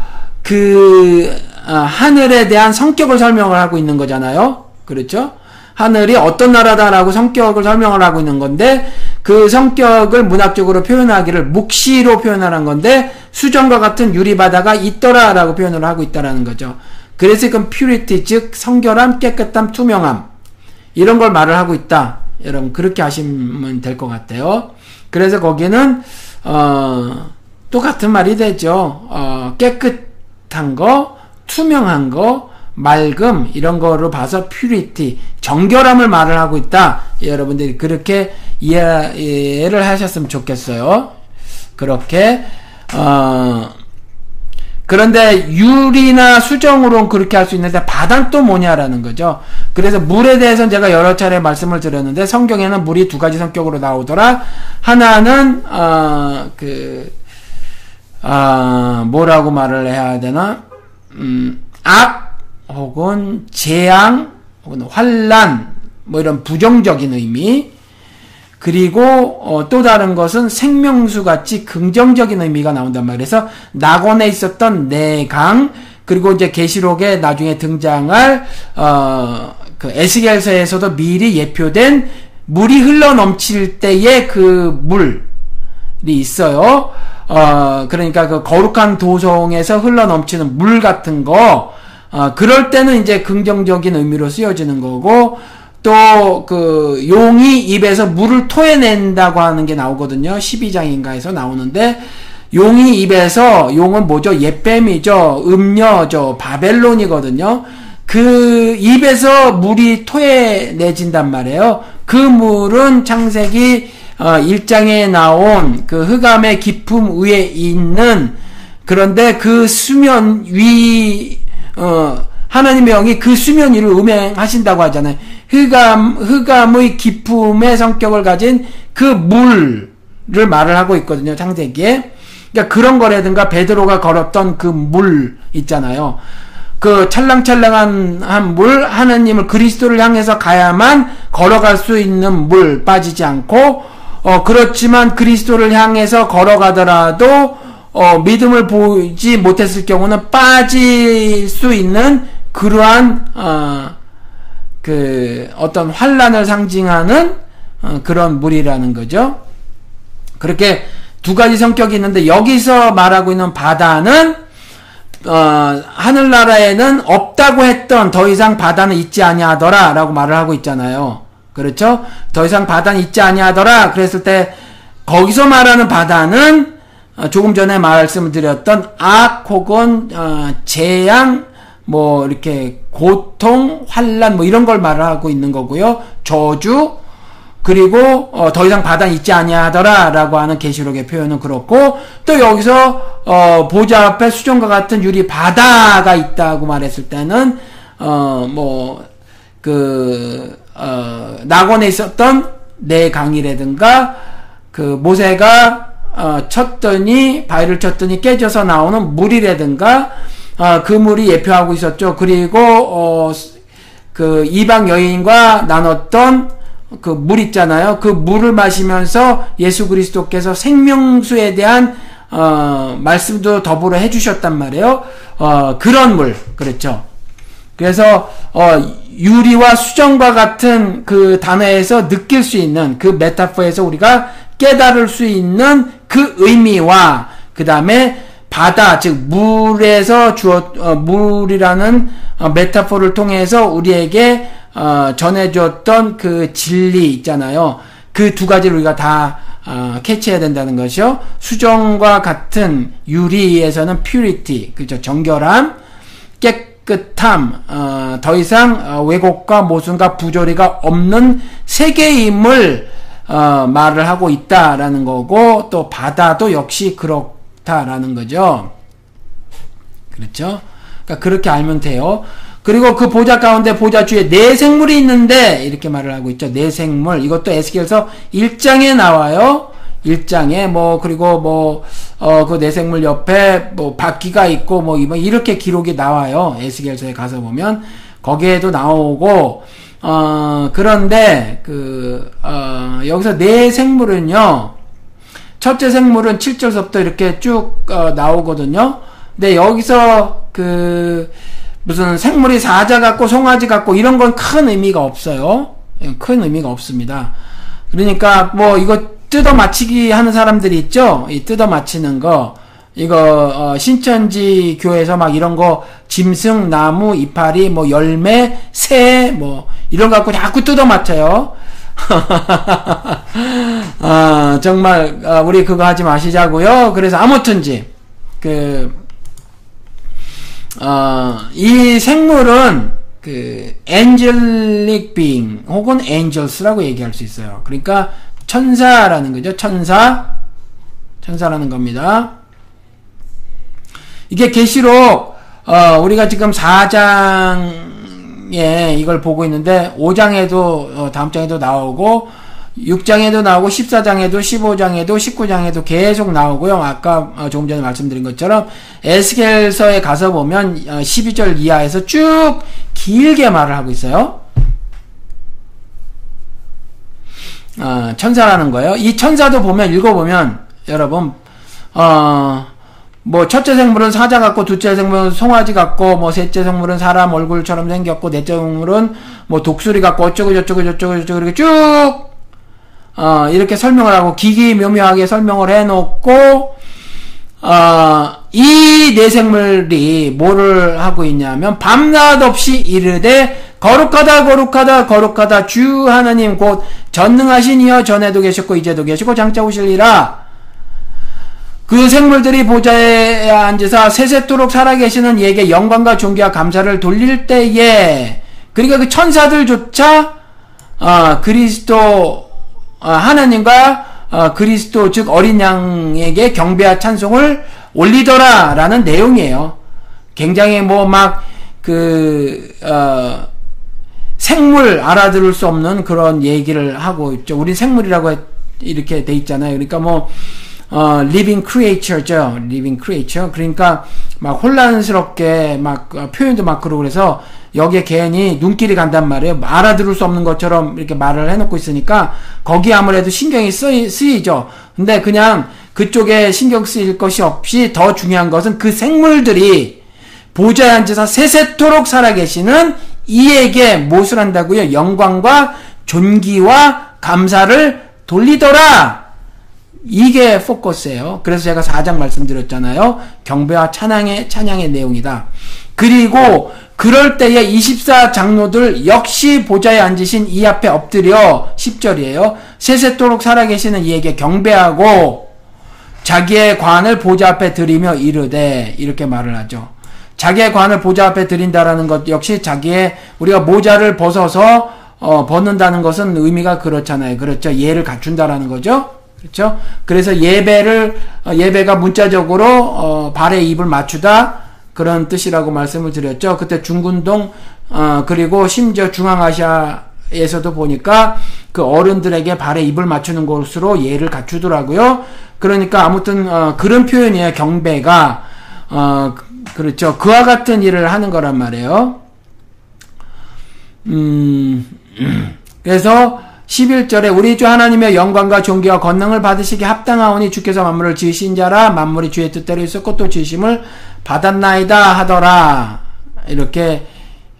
그, 어, 하늘에 대한 성격을 설명을 하고 있는 거잖아요. 그렇죠? 하늘이 어떤 나라다라고 성격을 설명을 하고 있는 건데 그 성격을 문학적으로 표현하기를 묵시로 표현하는 건데 수정과 같은 유리바다가 있더라라고 표현을 하고 있다라는 거죠. 그래서 그 purity 즉 성결함, 깨끗함, 투명함 이런 걸 말을 하고 있다. 여러분 그렇게 하시면 될 것 같아요. 그래서 거기는 어, 똑같은 말이 되죠. 어, 깨끗한 거, 투명한 거, 맑음 이런 거로 봐서 퓨리티 정결함을 말을 하고 있다. 여러분들이 그렇게 이해, 이해를 하셨으면 좋겠어요. 그렇게 어 그런데 유리나 수정으로는 그렇게 할 수 있는데 바다는 또 뭐냐라는 거죠. 그래서 물에 대해서는 제가 여러 차례 말씀을 드렸는데 성경에는 물이 두 가지 성격으로 나오더라. 하나는 어그 아, 뭐라고 말을 해야 되나? 음, 악 혹은 재앙 혹은 환란 뭐 이런 부정적인 의미 그리고 어, 또 다른 것은 생명수 같이 긍정적인 의미가 나온단 말이에요. 그래서 낙원에 있었던 내강 그리고 이제 계시록에 나중에 등장할 어, 그 에스겔서에서도 미리 예표된 물이 흘러 넘칠 때의 그 물이 있어요. 어, 그러니까 그 거룩한 도성에서 흘러 넘치는 물 같은 거, 어, 그럴 때는 이제 긍정적인 의미로 쓰여지는 거고, 또, 그, 용이 입에서 물을 토해낸다고 하는 게 나오거든요. 12장인가에서 나오는데, 용이 입에서, 용은 뭐죠? 옛뱀이죠. 음녀죠. 바벨론이거든요. 그 입에서 물이 토해내진단 말이에요. 그 물은 창세기 어, 1장에 나온 그 흑암의 깊음 위에 있는 그런데 그 수면 위 어, 하나님의 영이 그 수면 위를 음행하신다고 하잖아요. 흑암 흑암의 깊음의 성격을 가진 그 물을 말을 하고 있거든요. 창세기에. 그러니까 그런 거라든가 베드로가 걸었던 그 물 있잖아요. 그 찰랑찰랑한 한 물, 하나님을 그리스도를 향해서 가야만 걸어갈 수 있는 물 빠지지 않고 어, 그렇지만 그리스도를 향해서 걸어가더라도 어, 믿음을 보이지 못했을 경우는 빠질 수 있는 그러한 어, 그 어떤 환란을 상징하는 어, 그런 물이라는 거죠. 그렇게 두 가지 성격이 있는데 여기서 말하고 있는 바다는 어, 하늘나라에는 없다고 했던 더 이상 바다는 있지 아니하더라라고 말을 하고 있잖아요. 그렇죠? 더 이상 바다는 있지 아니하더라. 그랬을 때 거기서 말하는 바다는 어, 조금 전에 말씀을 드렸던 악 혹은 어, 재앙 뭐 이렇게 고통, 환란 뭐 이런 걸 말하고 있는 거고요. 저주 그리고 어, 더 이상 바다는 있지 아니하더라라고 하는 계시록의 표현은 그렇고 또 여기서 어, 보좌 앞에 수정과 같은 유리 바다가 있다고 말했을 때는 어 뭐그 어, 낙원에 있었던 네 강이라든가 그 모세가 어, 쳤더니 바위를 쳤더니 깨져서 나오는 물이라든가 어, 그 물이 예표하고 있었죠. 그리고 어, 그 이방 여인과 나눴던 그 물 있잖아요. 그 물을 마시면서 예수 그리스도께서 생명수에 대한 어, 말씀도 더불어 해주셨단 말이에요. 어, 그런 물, 그렇죠. 그래서 어, 유리와 수정과 같은 그 단어에서 느낄 수 있는 그 메타포에서 우리가 깨달을 수 있는 그 의미와 그 다음에 바다 즉 물에서 주어 어, 물이라는 어, 메타포를 통해서 우리에게 어, 전해줬던 그 진리 있잖아요. 그 두 가지를 우리가 다 어, 캐치해야 된다는 것이요. 수정과 같은 유리에서는 purity, 그죠 정결함, 깨 깨끗함, 어, 더 이상 어, 왜곡과 모순과 부조리가 없는 세계임을 어, 말을 하고 있다라는 거고 또 바다도 역시 그렇 다라는 거죠. 그렇죠? 그러니까 그렇게 알면 돼요. 그리고 그 보좌 가운데 보좌 주에 네 생물이 있는데 이렇게 말을 하고 있죠. 네 생물. 이것도 에스겔서 1장에 나와요. 1장에 뭐 그리고 뭐어그 내생물 옆에 뭐 바퀴가 있고 뭐 이렇게 기록이 나와요. 에스겔서에 가서 보면 거기에도 나오고 어 그런데 그어 여기서 내 생물은요. 첫째 생물은 7절서부터 이렇게 쭉 어, 나오거든요. 근데 여기서 그 무슨 생물이 사자 같고 송아지 같고 이런 건 큰 의미가 없어요. 예, 큰 의미가 없습니다. 그러니까 뭐 이거 뜯어 맞히기 하는 사람들이 있죠? 이 뜯어 맞히는 거. 이거, 어, 신천지 교회에서 막 이런 거, 짐승, 나무, 이파리, 뭐, 열매, 새, 뭐, 이런 거 갖고 자꾸 뜯어 맞춰요. (laughs) 아, 정말, 아, 우리 그거 하지 마시자고요. 그래서 아무튼지, 그, 어, 이 생물은, 그, angelic being, 혹은 angels라고 얘기할 수 있어요. 그러니까, 천사라는 거죠. 천사. 천사라는 겁니다. 이게 계시록 어, 우리가 지금 4장 에 이걸 보고 있는데 5장에도 어, 다음 장에도 나오고 6장에도 나오고 14장에도 15장에도 19장에도 계속 나오고요. 아까 어, 조금 전에 말씀드린 것처럼 에스겔서에 가서 보면 12절 어, 이하에서 쭉 길게 말을 하고 있어요. 어, 천사라는 거예요. 이 천사도 보면 읽어보면 여러분 어, 뭐 첫째 생물은 사자 같고 둘째 생물은 송아지 같고 뭐 셋째 생물은 사람 얼굴처럼 생겼고 넷째 생물은 뭐 독수리 같고 어쩌고 저쩌고 저쩌고 저쩌고 이렇게 쭉 어, 이렇게 설명을 하고 기기묘묘하게 설명을 해놓고 어, 이 내생물이 뭐를 하고 있냐면 밤낮 없이 이르되 거룩하다 거룩하다 거룩하다. 주 하나님 곧 전능하신 이여 전에도 계셨고 이제도 계시고 장차 오실리라 그 생물들이 보좌에 앉으사 세세토록 살아계시는 이에게 영광과 존귀와 감사를 돌릴 때에 그러니까 그 천사들조차 어, 그리스도 어, 하나님과 어, 그리스도 즉 어린 양에게 경배와 찬송을 올리더라라는 내용이에요. 굉장히 뭐 막그 어, 생물 알아들을 수 없는 그런 얘기를 하고 있죠. 우리 생물이라고 이렇게 돼 있잖아요. 그러니까 뭐 어, living creature죠. living creature. 그러니까 막 혼란스럽게 막 어, 표현도 막 그러고 그래서 여기에 괜히 눈길이 간단 말이에요. 알아들을 수 없는 것처럼 이렇게 말을 해놓고 있으니까 거기 아무래도 신경이 쓰이, 쓰이죠. 근데 그냥 그쪽에 신경 쓰일 것이 없이 더 중요한 것은 그 생물들이 앉아서 세세토록 살아계시는 이에게 무엇을 한다고요? 영광과 존귀와 감사를 돌리더라. 이게 포커스예요. 그래서 제가 4장 말씀드렸잖아요. 경배와 찬양의 찬양의 내용이다. 그리고 그럴 때에 24 장로들 역시 보좌에 앉으신 이 앞에 엎드려 10절이에요. 세세토록 살아계시는 이에게 경배하고 자기의 관을 보좌 앞에 드리며 이르되 이렇게 말을 하죠. 자기의 관을 보좌 앞에 드린다라는 것 역시 자기의 우리가 모자를 벗어서 어, 벗는다는 것은 의미가 그렇잖아요. 그렇죠. 예를 갖춘다라는 거죠. 그렇죠. 그래서 예배를 어, 예배가 문자적으로 어, 발에 입을 맞추다 그런 뜻이라고 말씀을 드렸죠. 그때 중군동 어, 그리고 심지어 중앙아시아에서도 보니까 그 어른들에게 발에 입을 맞추는 것으로 예를 갖추더라고요. 그러니까 아무튼 어, 그런 표현이에요. 경배가 어, 그렇죠. 그와 같은 일을 하는 거란 말이에요. 음, (clears throat) 그래서 11절에 우리 주 하나님의 영광과 존귀와 권능을 받으시기 합당하오니 주께서 만물을 지으신 자라 만물이 주의 뜻대로 있었고 또 지심을 받았나이다 하더라. 이렇게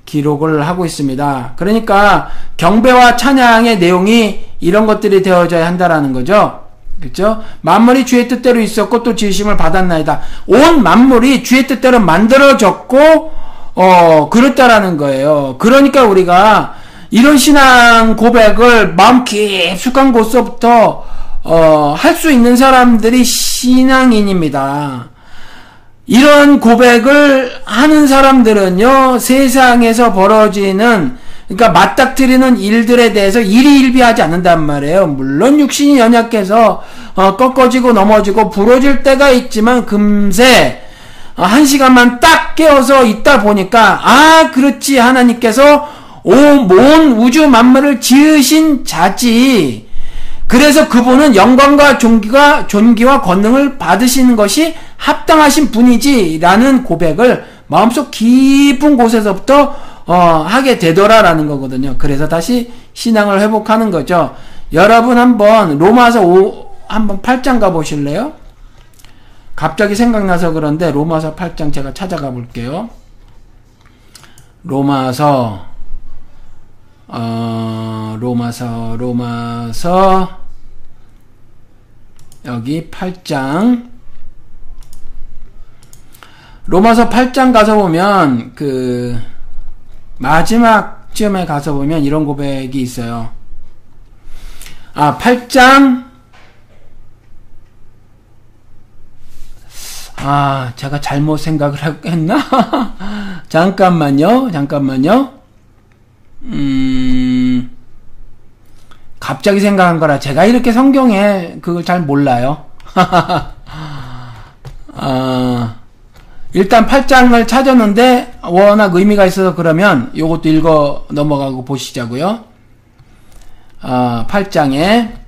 기록을 하고 있습니다. 그러니까 경배와 찬양의 내용이 이런 것들이 되어져야 한다라는 거죠. 그렇죠? 만물이 주의 뜻대로 있었고 또 지으심을 받았나이다. 온 만물이 주의 뜻대로 만들어졌고 어 그렇다라는 거예요. 그러니까 우리가 이런 신앙 고백을 마음 깊숙한 곳서부터 어, 할 수 있는 사람들이 신앙인입니다. 이런 고백을 하는 사람들은요, 세상에서 벌어지는 그러니까 맞닥뜨리는 일들에 대해서 일희일비하지 않는단 말이에요. 물론 육신이 연약해서 어, 꺾어지고 넘어지고 부러질 때가 있지만 금세 어, 한 시간만 딱 깨어서 있다 보니까 아 그렇지 하나님께서 오온 우주 만물을 지으신 자지. 그래서 그분은 영광과 존귀와 존귀와 권능을 받으시는 것이 합당하신 분이지라는 고백을 마음속 깊은 곳에서부터 어, 하게 되더라라는 거거든요. 그래서 다시 신앙을 회복하는 거죠. 여러분 한번 로마서 5 한번 8장 가 보실래요? 갑자기 생각나서 그런데 로마서 8장 제가 찾아가 볼게요. 로마서 어, 로마서 로마서 여기 8장 로마서 8장 가서 보면 그 마지막 쯤에 가서 보면 이런 고백이 있어요. 아, 8장 아, 제가 잘못 생각을 했나? (laughs) 잠깐만요. 잠깐만요. 음, 갑자기 생각한 거라 제가 이렇게 성경에 그걸 잘 몰라요. (laughs) 아, 일단 8장을 찾았는데 워낙 의미가 있어서 그러면 요것도 읽어 넘어가고 보시자고요. 아, 8장에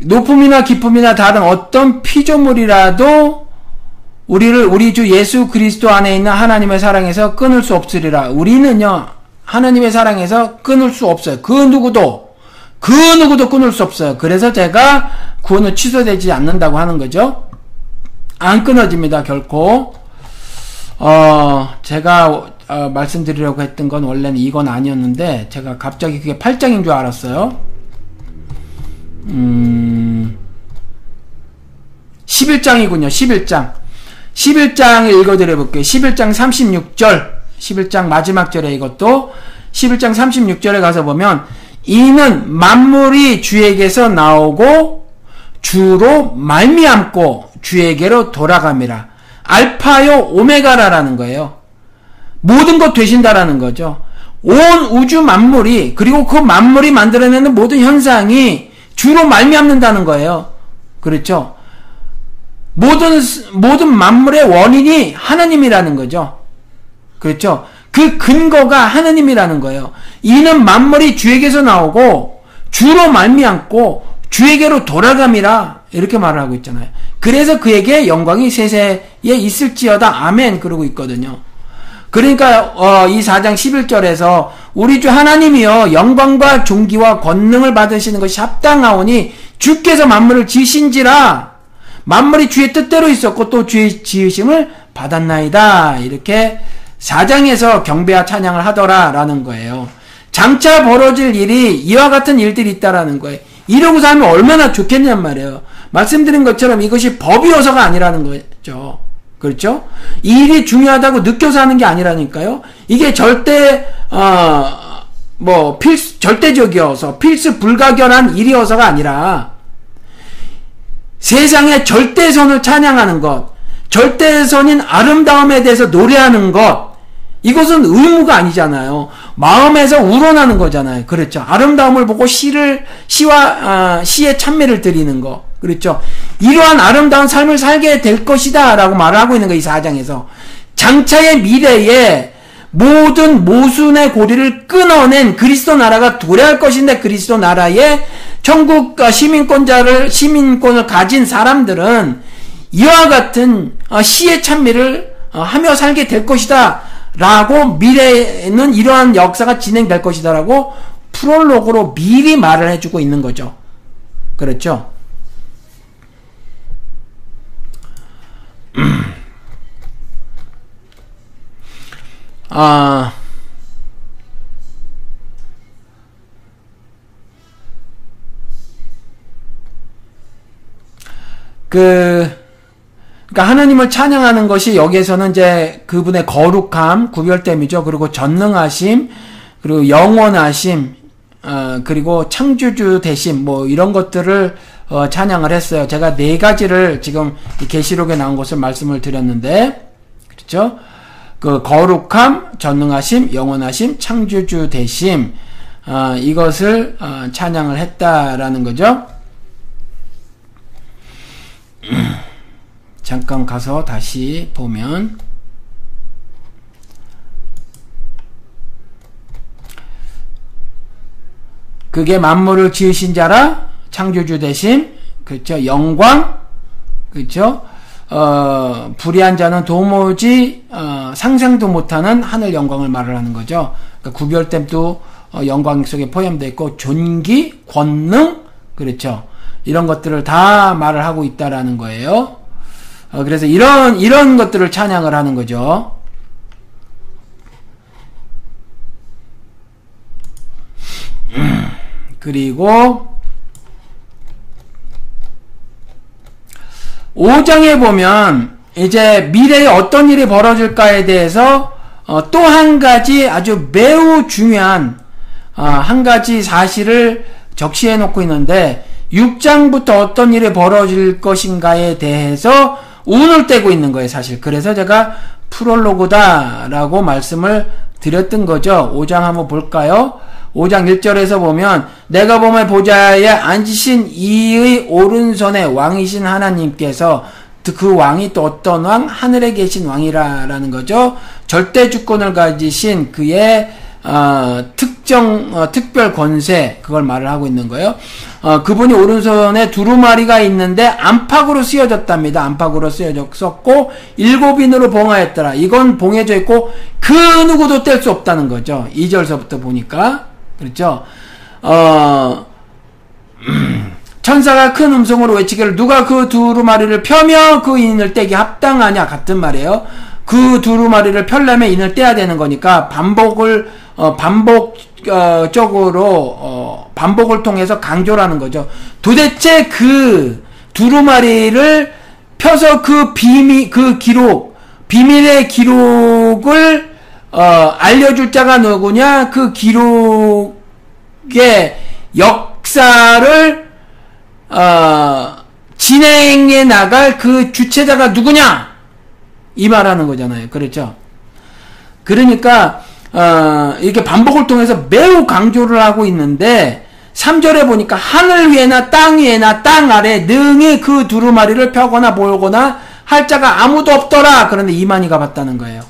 높음이나 기쁨이나 다른 어떤 피조물이라도 우리를 우리 주 예수 그리스도 안에 있는 하나님의 사랑에서 끊을 수 없으리라. 우리는요 하나님의 사랑에서 끊을 수 없어요. 그 누구도 그 누구도 끊을 수 없어요. 그래서 제가 구원은 취소되지 않는다고 하는 거죠. 안 끊어집니다, 결코. 어, 제가 어, 말씀드리려고 했던 건 원래는 이건 아니었는데 제가 갑자기 그게 8장인 줄 알았어요. 음. 11장이군요. 11장. 11장을 읽어드려 볼게요. 11장 36절. 11장 마지막 절에 이것도 11장 36절에 가서 보면 이는 만물이 주에게서 나오고 주로 말미암고 주에게로 돌아갑니다. 알파요 오메가라라는 거예요. 모든 것 되신다라는 거죠. 온 우주 만물이 그리고 그 만물이 만들어내는 모든 현상이 주로 말미암는다는 거예요. 그렇죠? 모든 모든 만물의 원인이 하나님이라는 거죠. 그렇죠? 그 근거가 하나님이라는 거예요. 이는 만물이 주에게서 나오고 주로 말미암고 주에게로 돌아감이라 이렇게 말을 하고 있잖아요. 그래서 그에게 영광이 세세에 있을지어다 아멘 그러고 있거든요. 그러니까 어, 이 4장 11절에서 우리 주 하나님이여 영광과 존귀와 권능을 받으시는 것이 합당하오니 주께서 만물을 지으신지라 만물이 주의 뜻대로 있었고 또 주의 지으심을 받았나이다 이렇게 4장에서 경배와 찬양을 하더라라는 거예요. 장차 벌어질 일이 이와 같은 일들이 있다라는 거예요. 이러고서 하면 얼마나 좋겠냔 말이에요. 말씀드린 것처럼 이것이 법이어서가 아니라는 거죠. 그렇죠? 일이 중요하다고 느껴서 하는 게 아니라니까요. 이게 절대 어 뭐 필수 절대적이어서 필수 불가결한 일이어서가 아니라 세상의 절대선을 찬양하는 것, 절대선인 아름다움에 대해서 노래하는 것, 이것은 의무가 아니잖아요. 마음에서 우러나는 거잖아요. 그렇죠. 아름다움을 보고 시를 시와 아, 시의 찬미를 드리는 거. 그렇죠. 이러한 아름다운 삶을 살게 될 것이다 라고 말을 하고 있는 거이 사장에서 장차의 미래에 모든 모순의 고리를 끊어낸 그리스도 나라가 도래할 것인데 그리스도 나라의 천국 시민권자를 시민권을 가진 사람들은 이와 같은 어, 시의 찬미를 어, 하며 살게 될 것이다. 라고 미래에는 이러한 역사가 진행될 것이다 라고 프롤로그로 미리 말을 해주고 있는 거죠. 그렇죠? (clears throat) 아, 그, 그러니까 하나님을 찬양하는 것이 여기에서는 이제 그분의 거룩함, 구별됨이죠. 그리고 전능하심, 그리고 영원하심, 어, 그리고 창조주 대심, 뭐 이런 것들을 어, 찬양을 했어요. 제가 네 가지를 지금 계시록에 나온 것을 말씀을 드렸는데, 그렇죠? 그 거룩함, 전능하심, 영원하심, 창조주 대심, 어, 이것을 어, 찬양을 했다라는 거죠. (clears throat) 잠깐 가서 다시 보면 그게 만물을 지으신 자라 창조주 대신 그렇죠 영광 그렇죠 어, 불의한 자는 도무지 어, 상상도 못하는 하늘 영광을 말을 하는 거죠. 그러니까 구별됨도 어, 영광 속에 포함되어 있고 존귀, 권능 그렇죠. 이런 것들을 다 말을 하고 있다라는 거예요. 어, 그래서 이런 이런 것들을 찬양을 하는 거죠. 그리고 5장에 보면 이제 미래에 어떤 일이 벌어질까에 대해서 어, 또 한 가지 아주 매우 중요한 어, 한 가지 사실을 적시해 놓고 있는데 6장부터 어떤 일이 벌어질 것인가에 대해서 운을 떼고 있는 거예요, 사실. 그래서 제가 프롤로그다라고 말씀을 드렸던 거죠. 5장 한번 볼까요? 5장 1절에서 보면 내가 보면 보좌에 앉으신 이의 오른손에 왕이신 하나님께서 그 왕이 또 어떤 왕? 하늘에 계신 왕이라라는 거죠. 절대 주권을 가지신 그의 어, 특정 어, 특별 권세 그걸 말을 하고 있는 거예요. 어, 그분이 오른손에 두루마리가 있는데 안팎으로 쓰여졌답니다. 안팎으로 쓰여졌었고 일곱 인으로 봉하였더라. 이건 봉해져 있고 그 누구도 뗄 수 없다는 거죠. 2절서부터 보니까 그렇죠. 어, (clears throat) 천사가 큰 음성으로 외치기를 누가 그 두루마리를 펴며 그 인을 떼기 합당하냐 같은 말이에요. 그 두루마리를 펼려면 인을 떼야 되는 거니까 반복을 어, 반복적으로 어, 반복을 통해서 강조라는 거죠. 도대체 그 두루마리를 펴서 그 비밀 그 기록 비밀의 기록을 어, 알려줄 자가 누구냐? 그 기록의 역사를 어, 진행해 나갈 그 주체자가 누구냐? 이 말하는 거잖아요. 그렇죠? 그러니까 어, 이렇게 반복을 통해서 매우 강조를 하고 있는데 3절에 보니까 하늘 위에나 땅 위에나 땅 아래 능히 그 두루마리를 펴거나 몰거나 할 자가 아무도 없더라. 그런데 이만희가 봤다는 거예요.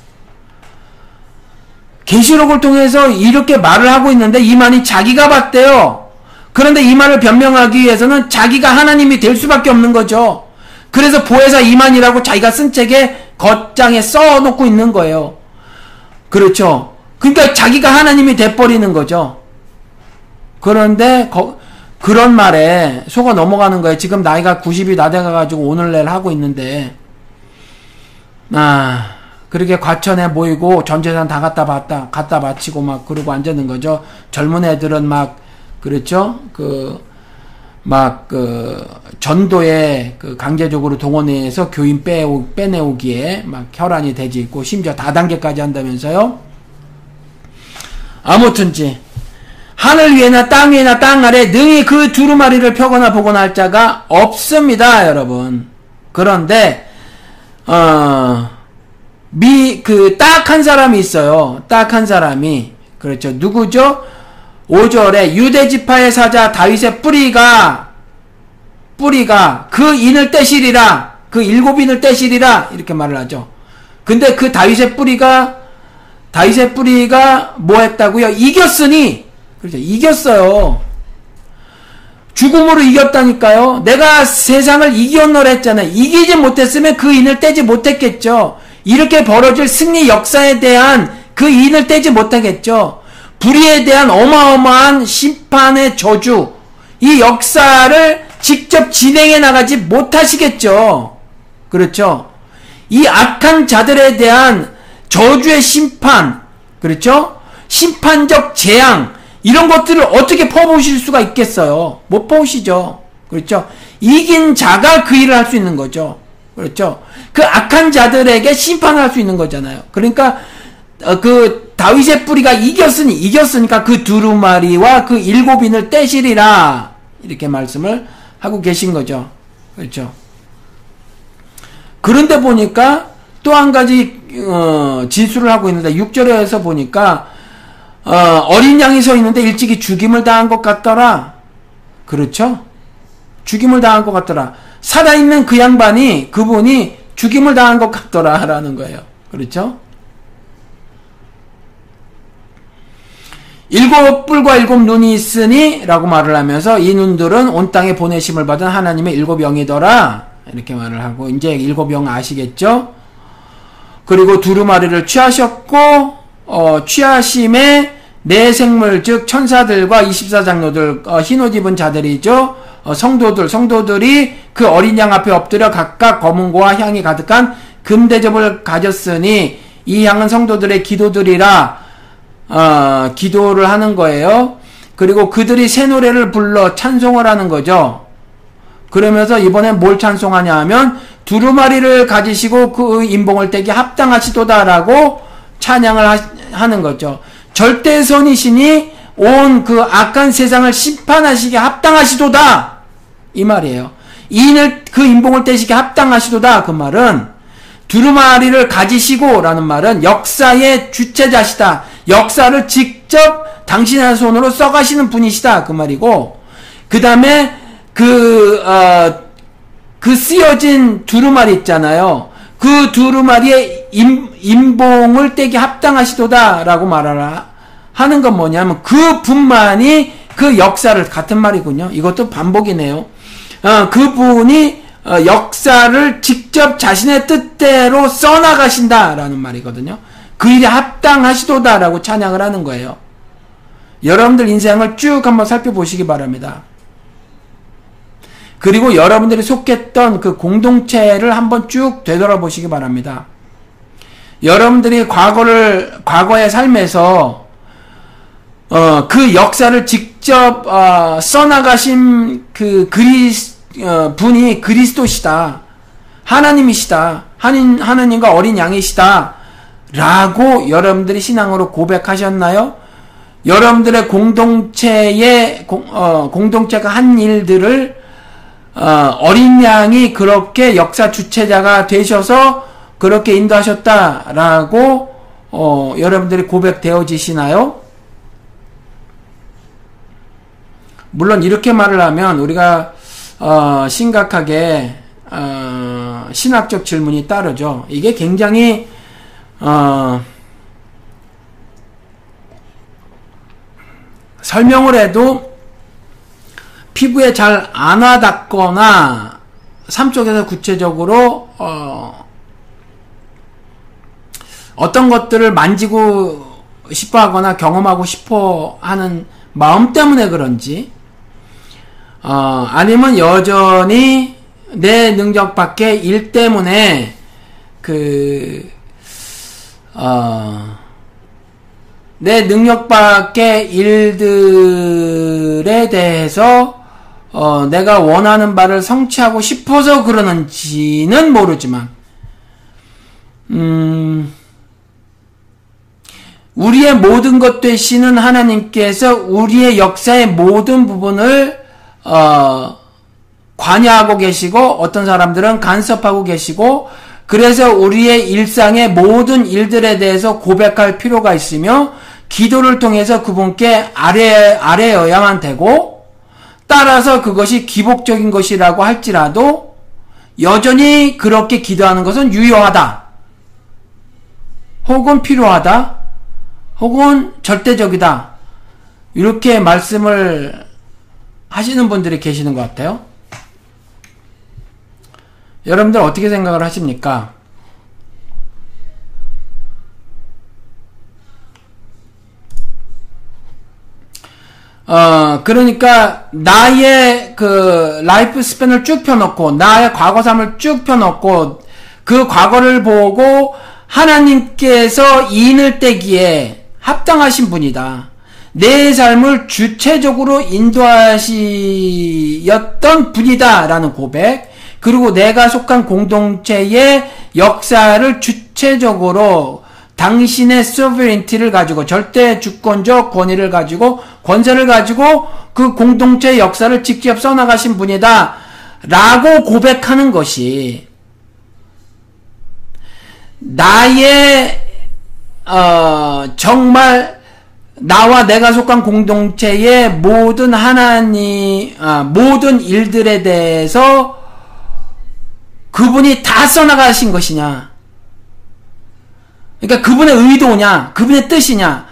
계시록을 통해서 이렇게 말을 하고 있는데 이만희 자기가 봤대요. 그런데 이 말을 변명하기 위해서는 자기가 하나님이 될 수밖에 없는 거죠. 그래서 보혜사 이만이라고 자기가 쓴 책에 겉장에 써놓고 있는 거예요. 그렇죠. 그러니까 자기가 하나님이 돼버리는 거죠. 그런데 거, 그런 말에 속아 넘어가는 거예요. 지금 나이가 90이 나 돼가가지고 오늘 내일 하고 있는데 아 그렇게 과천에 모이고 전 재산 다 갖다 봤다 갖다 바치고 막 그러고 앉았는 거죠. 젊은 애들은 막 그렇죠. 그 막 그 전도에 그 강제적으로 동원해서 교인 빼오, 빼내오기에 막 혈안이 되지 있고 심지어 다단계까지 한다면서요. 아무튼지 하늘 위에나 땅 위에나 땅 아래 능히 그 두루마리를 펴거나 보거나 할 자가 없습니다, 여러분. 그런데 어, 미, 그, 딱 한 사람이 있어요. 딱 한 사람이. 그렇죠. 누구죠? 5절에 유대 지파의 사자 다윗의 뿌리가, 뿌리가 그 인을 떼시리라. 그 일곱 인을 떼시리라. 이렇게 말을 하죠. 근데 그 다윗의 뿌리가, 다윗의 뿌리가 뭐 했다고요? 이겼으니, 그렇죠. 이겼어요. 죽음으로 이겼다니까요. 내가 세상을 이겼노라 했잖아요. 이기지 못했으면 그 인을 떼지 못했겠죠. 이렇게 벌어질 승리 역사에 대한 그 인을 떼지 못하겠죠. 불의에 대한 어마어마한 심판의 저주, 이 역사를 직접 진행해 나가지 못하시겠죠. 그렇죠. 이 악한 자들에 대한 저주의 심판, 그렇죠? 심판적 재앙, 이런 것들을 어떻게 퍼보실 수가 있겠어요? 못 퍼오시죠. 그렇죠? 이긴 자가 그 일을 할 수 있는 거죠. 그렇죠? 그 악한 자들에게 심판할 수 있는 거잖아요. 그러니까 어, 그 다윗의 뿌리가 이겼으니 이겼으니까 그 두루마리와 그 일곱인을 떼시리라 이렇게 말씀을 하고 계신 거죠. 그렇죠? 그런데 보니까 또 한 가지 어, 진술을 하고 있는데 6절에서 보니까 어, 린 양이 서 있는데 일찍이 죽임을 당한 것 같더라. 그렇죠? 죽임을 당한 것 같더라. 살아있는 그 양반이 그분이 죽임을 당한 것 같더라라는 거예요. 그렇죠? 일곱 뿔과 일곱 눈이 있으니 라고 말을 하면서 이 눈들은 온 땅에 보내심을 받은 하나님의 일곱 영이더라 이렇게 말을 하고 이제 일곱 영 아시겠죠? 그리고 두루마리를 취하셨고 어, 취하심에 내 생물 즉 천사들과 24장로들 어, 흰옷 입은 자들이죠. 어, 성도들 성도들이 그 어린 양 앞에 엎드려 각각 검은고와 향이 가득한 금 대접을 가졌으니 이 향은 성도들의 기도들이라 어, 기도를 하는 거예요. 그리고 그들이 새 노래를 불러 찬송을 하는 거죠. 그러면서 이번엔 뭘 찬송하냐 하면 두루마리를 가지시고 그 인봉을 떼기 합당하시도다라고 찬양을 하, 는 거죠. 절대 선이시니 온 그 악한 세상을 심판하시기 합당하시도다. 이 말이에요. 이인을 그 인봉을 떼시게 합당하시도다 그 말은 두루마리를 가지시고 라는 말은 역사의 주체자시다. 역사를 직접 당신의 손으로 써가시는 분이시다 그 말이고 그 다음에 그, 어, 그 쓰여진 두루마리 있잖아요. 그 두루마리의 임, 인봉을 떼기 합당하시도다 라고 말하라 하는 건 뭐냐면 그 분만이 그 역사를 같은 말이군요. 이것도 반복이네요. 어, 그 분이 어, 역사를 직접 자신의 뜻대로 써나가신다라는 말이거든요. 그 일에 합당하시도다라고 찬양을 하는 거예요. 여러분들 인생을 쭉 한번 살펴보시기 바랍니다. 그리고 여러분들이 속했던 그 공동체를 한번 쭉 되돌아보시기 바랍니다. 여러분들이 과거를, 과거의 삶에서, 어, 그 역사를 직접, 어, 써나가신 그 그리스, 어, 분이 그리스도시다. 하나님이시다. 하나님, 하나님과 어린 양이시다. 라고 여러분들이 신앙으로 고백하셨나요? 여러분들의 공동체의 공, 어, 공동체가 한 일들을 어, 어린 양이 그렇게 역사 주체자가 되셔서 그렇게 인도하셨다라고 어, 여러분들이 고백되어지시나요? 물론 이렇게 말을 하면 우리가 어, 심각하게 어, 신학적 질문이 따르죠. 이게 굉장히 어, 설명을 해도 피부에 잘 안 와닿거나 삶 쪽에서 구체적으로 어, 어떤 것들을 만지고 싶어 하거나 경험하고 싶어 하는 마음 때문에 그런지 어, 아니면 여전히 내 능력 밖의 일 때문에 그 어, 내 능력 밖의 일들에 대해서 어, 내가 원하는 바를 성취하고 싶어서 그러는지는 모르지만 음, 우리의 모든 것 되시는 하나님께서 우리의 역사의 모든 부분을 어, 관여하고 계시고 어떤 사람들은 간섭하고 계시고 그래서 우리의 일상의 모든 일들에 대해서 고백할 필요가 있으며 기도를 통해서 그분께 아래 아래여야만 되고 따라서 그것이 기복적인 것이라고 할지라도 여전히 그렇게 기도하는 것은 유효하다. 혹은 필요하다. 혹은 절대적이다. 이렇게 말씀을 하시는 분들이 계시는 것 같아요. 여러분들 어떻게 생각을 하십니까? 어, 그러니까, 나의 그, 라이프 스팬을 쭉 펴놓고, 나의 과거 삶을 쭉 펴놓고, 그 과거를 보고, 하나님께서 인을 떼기에 합당하신 분이다. 내 삶을 주체적으로 인도하시였던 분이다라는 고백, 그리고 내가 속한 공동체의 역사를 주체적으로 당신의 소브린티를 가지고 절대 주권적 권위를 가지고 권세를 가지고 그 공동체 역사를 직접 써나가신 분이다. 라고 고백하는 것이 나의 어, 정말 나와 내가 속한 공동체의 모든 하나님, 아, 모든 일들에 대해서 그분이 다 써나가신 것이냐. 그러니까 그분의 의도냐, 그분의 뜻이냐.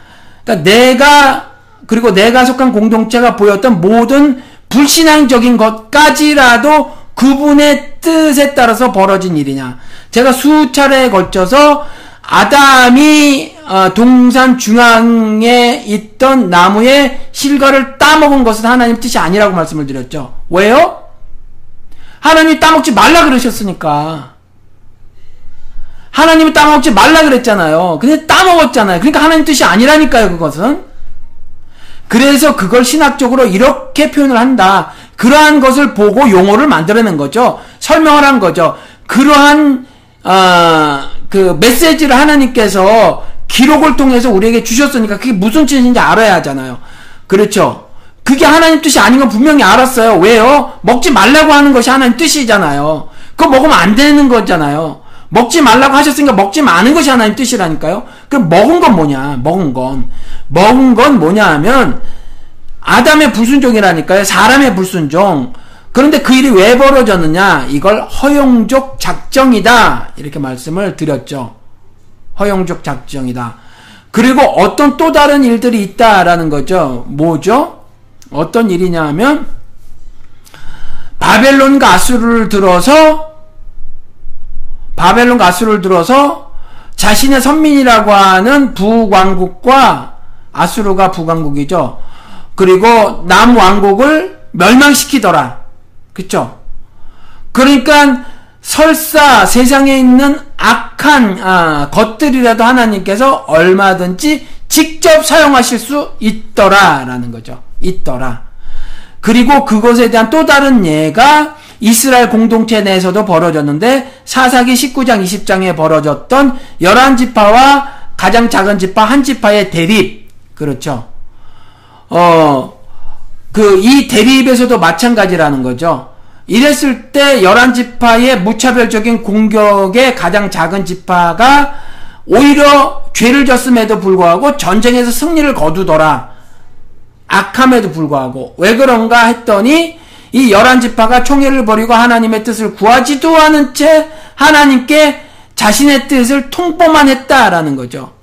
그러니까 내가, 그리고 내가 속한 공동체가 보였던 모든 불신앙적인 것까지라도 그분의 뜻에 따라서 벌어진 일이냐. 제가 수차례에 걸쳐서 아담이 어, 동산 중앙에 있던 나무의 실과를 따먹은 것은 하나님 뜻이 아니라고 말씀을 드렸죠. 왜요? 하나님이 따먹지 말라 그러셨으니까. 하나님이 따먹지 말라 그랬잖아요. 근데 따먹었잖아요. 그러니까 하나님 뜻이 아니라니까요, 그것은. 그래서 그걸 신학적으로 이렇게 표현을 한다. 그러한 것을 보고 용어를 만들어낸 거죠. 설명을 한 거죠. 그러한 어, 그 메시지를 하나님께서 기록을 통해서 우리에게 주셨으니까 그게 무슨 뜻인지 알아야 하잖아요. 그렇죠? 그게 하나님 뜻이 아닌 건 분명히 알았어요. 왜요? 먹지 말라고 하는 것이 하나님 뜻이잖아요. 그거 먹으면 안 되는 거잖아요. 먹지 말라고 하셨으니까 먹지 마는 것이 하나님 뜻이라니까요. 그럼 먹은 건 뭐냐? 먹은 건. 먹은 건 뭐냐 하면 아담의 불순종이라니까요. 사람의 불순종. 그런데 그 일이 왜 벌어졌느냐? 이걸 허용적 작정이다. 이렇게 말씀을 드렸죠. 허용적 작정이다. 그리고 어떤 또 다른 일들이 있다라는 거죠. 뭐죠? 어떤 일이냐 하면 바벨론과 아수르를 들어서 바벨론과 아수르를 들어서 자신의 선민이라고 하는 부왕국과 아수르가 부왕국이죠. 그리고 남왕국을 멸망시키더라. 그쵸? 그러니까 설사 세상에 있는 악한 아, 것들이라도 하나님께서 얼마든지 직접 사용하실 수 있더라라는 거죠. 있더라. 그리고 그것에 대한 또 다른 예가 이스라엘 공동체 내에서도 벌어졌는데 사사기 19장 20장에 벌어졌던 열한 지파와 가장 작은 지파 한 지파의 대립 그렇죠. 어, 그, 이 대립에서도 마찬가지라는 거죠. 이랬을 때 열한 지파의 무차별적인 공격에 가장 작은 지파가 오히려 죄를 졌음에도 불구하고 전쟁에서 승리를 거두더라. 악함에도 불구하고 왜 그런가 했더니 이 열한 지파가 총회를 벌이고 하나님의 뜻을 구하지도 않은 채 하나님께 자신의 뜻을 통보만 했다라는 거죠.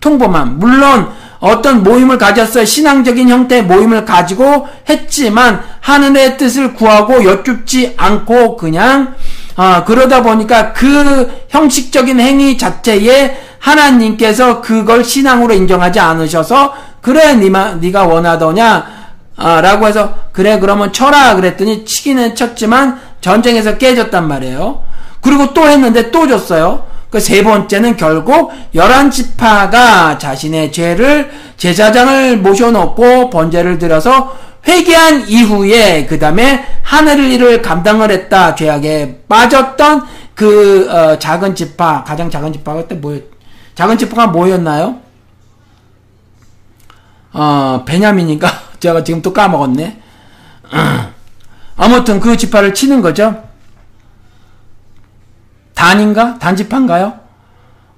통보만. 물론 어떤 모임을 가졌어요. 신앙적인 형태의 모임을 가지고 했지만 하늘의 뜻을 구하고 여쭙지 않고 그냥 어, 그러다 보니까 그 형식적인 행위 자체에 하나님께서 그걸 신앙으로 인정하지 않으셔서 그래 니마 네가 원하더냐 아, 라고 해서 그래 그러면 쳐라 그랬더니 치기는 쳤지만 전쟁에서 깨졌단 말이에요. 그리고 또 했는데 또 줬어요. 그 세 번째는 결국 열한 지파가 자신의 죄를 제사장을 모셔놓고 번제를 들어서 회개한 이후에 그 다음에 하늘을 일을 감당을 했다 죄악에 빠졌던 그 어, 작은 지파 가장 작은 지파가 그때 뭐 작은 지파가 뭐였나요? 어, 베냐민인가? (laughs) 제가 지금 또 까먹었네. (clears throat) 아무튼 그 지파를 치는 거죠. 단인가? 단지파인가요?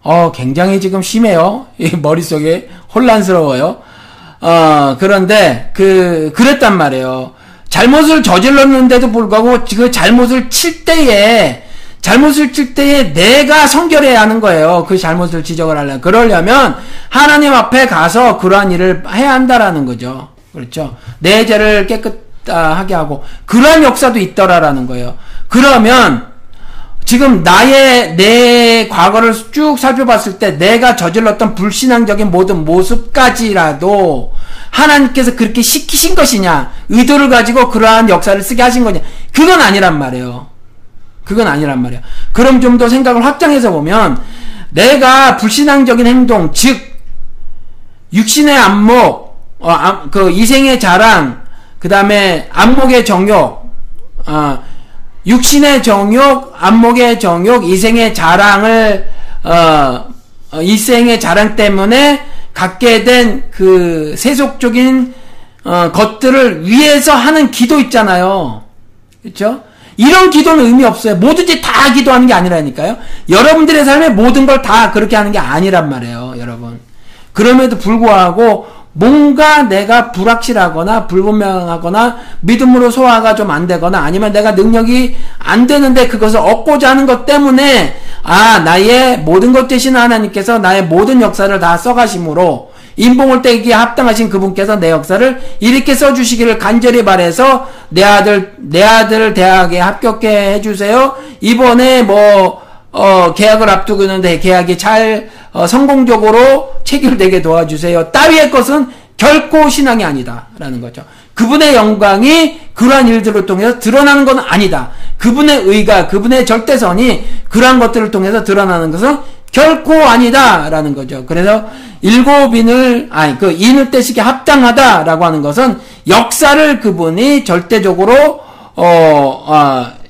어, 굉장히 지금 심해요. 머릿속에 혼란스러워요. 어, 그런데, 그, 그랬단 말이에요. 잘못을 저질렀는데도 불구하고 그 잘못을 칠 때에 잘못을 칠 때에 내가 성결해야 하는 거예요. 그 잘못을 지적을 하려면. 그러려면 하나님 앞에 가서 그러한 일을 해야 한다라는 거죠. 그렇죠. 내 죄를 깨끗하게 하고 그러한 역사도 있더라라는 거예요. 그러면 지금 나의 내 과거를 쭉 살펴봤을 때 내가 저질렀던 불신앙적인 모든 모습까지라도 하나님께서 그렇게 시키신 것이냐 의도를 가지고 그러한 역사를 쓰게 하신 거냐 그건 아니란 말이에요. 그건 아니란 말이야. 그럼 좀 더 생각을 확장해서 보면 내가 불신앙적인 행동, 즉 육신의 안목, 어, 그 이생의 자랑, 그 다음에 안목의 정욕, 어, 육신의 정욕, 안목의 정욕, 이생의 자랑을 어, 어, 이생의 자랑 때문에 갖게 된 그 세속적인 어, 것들을 위해서 하는 기도 있잖아요. 그렇죠? 이런 기도는 의미 없어요. 뭐든지 다 기도하는 게 아니라니까요. 여러분들의 삶에 모든 걸 다 그렇게 하는 게 아니란 말이에요, 여러분. 그럼에도 불구하고 뭔가 내가 불확실하거나 불분명하거나 믿음으로 소화가 좀 안 되거나 아니면 내가 능력이 안 되는데 그것을 얻고자 하는 것 때문에 아 나의 모든 것 대신 하나님께서 나의 모든 역사를 다 써가심으로 인봉을 떼기에 합당하신 그분께서 내 역사를 이렇게 써주시기를 간절히 바래서 내 아들 내 아들 대학에 합격해 해주세요. 이번에 뭐 어, 계약을 앞두고 있는데 계약이 잘 어, 성공적으로 체결되게 도와주세요. 따위의 것은 결코 신앙이 아니다라는 거죠. 그분의 영광이 그러한 일들을 통해서 드러나는 건 아니다. 그분의 의가, 그분의 절대선이 그러한 것들을 통해서 드러나는 것은 결코 아니다라는 거죠. 그래서 일곱 인을 아니 그 인을 떼시기 합당하다라고 하는 것은 역사를 그분이 절대적으로 어, 어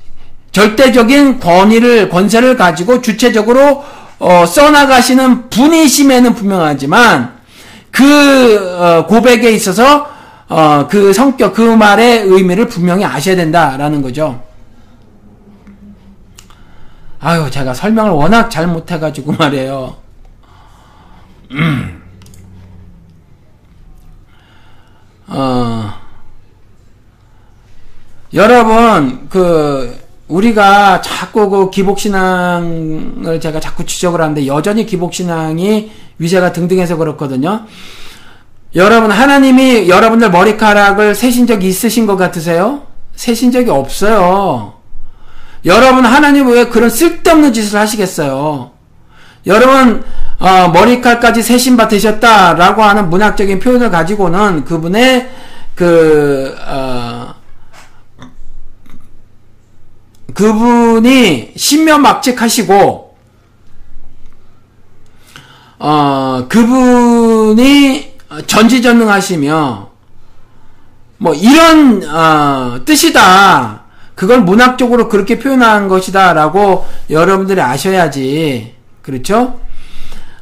절대적인 권위를 권세를 가지고 주체적으로 어, 써나가시는 분이심에는 분명하지만 그 어, 고백에 있어서 어, 그 성격 그 말의 의미를 분명히 아셔야 된다라는 거죠. 아유, 제가 설명을 워낙 잘 못해가지고 (laughs) 말이에요. 음. 어, 여러분, 그, 우리가 자꾸 그 기복신앙을 제가 자꾸 지적을 하는데 여전히 기복신앙이 위세가 등등해서 그렇거든요. 여러분, 하나님이 여러분들 머리카락을 세신 적이 있으신 것 같으세요? 세신 적이 없어요. 여러분 하나님 왜 그런 쓸데없는 짓을 하시겠어요? 여러분 어, 머리칼까지 세신 바 되셨다라고 하는 문학적인 표현을 가지고는 그분의 그 어, 그분이 신면막직하시고 어, 그분이 전지전능하시며 뭐 이런 어, 뜻이다. 그걸 문학적으로 그렇게 표현한 것이다라고 여러분들이 아셔야지. 그렇죠?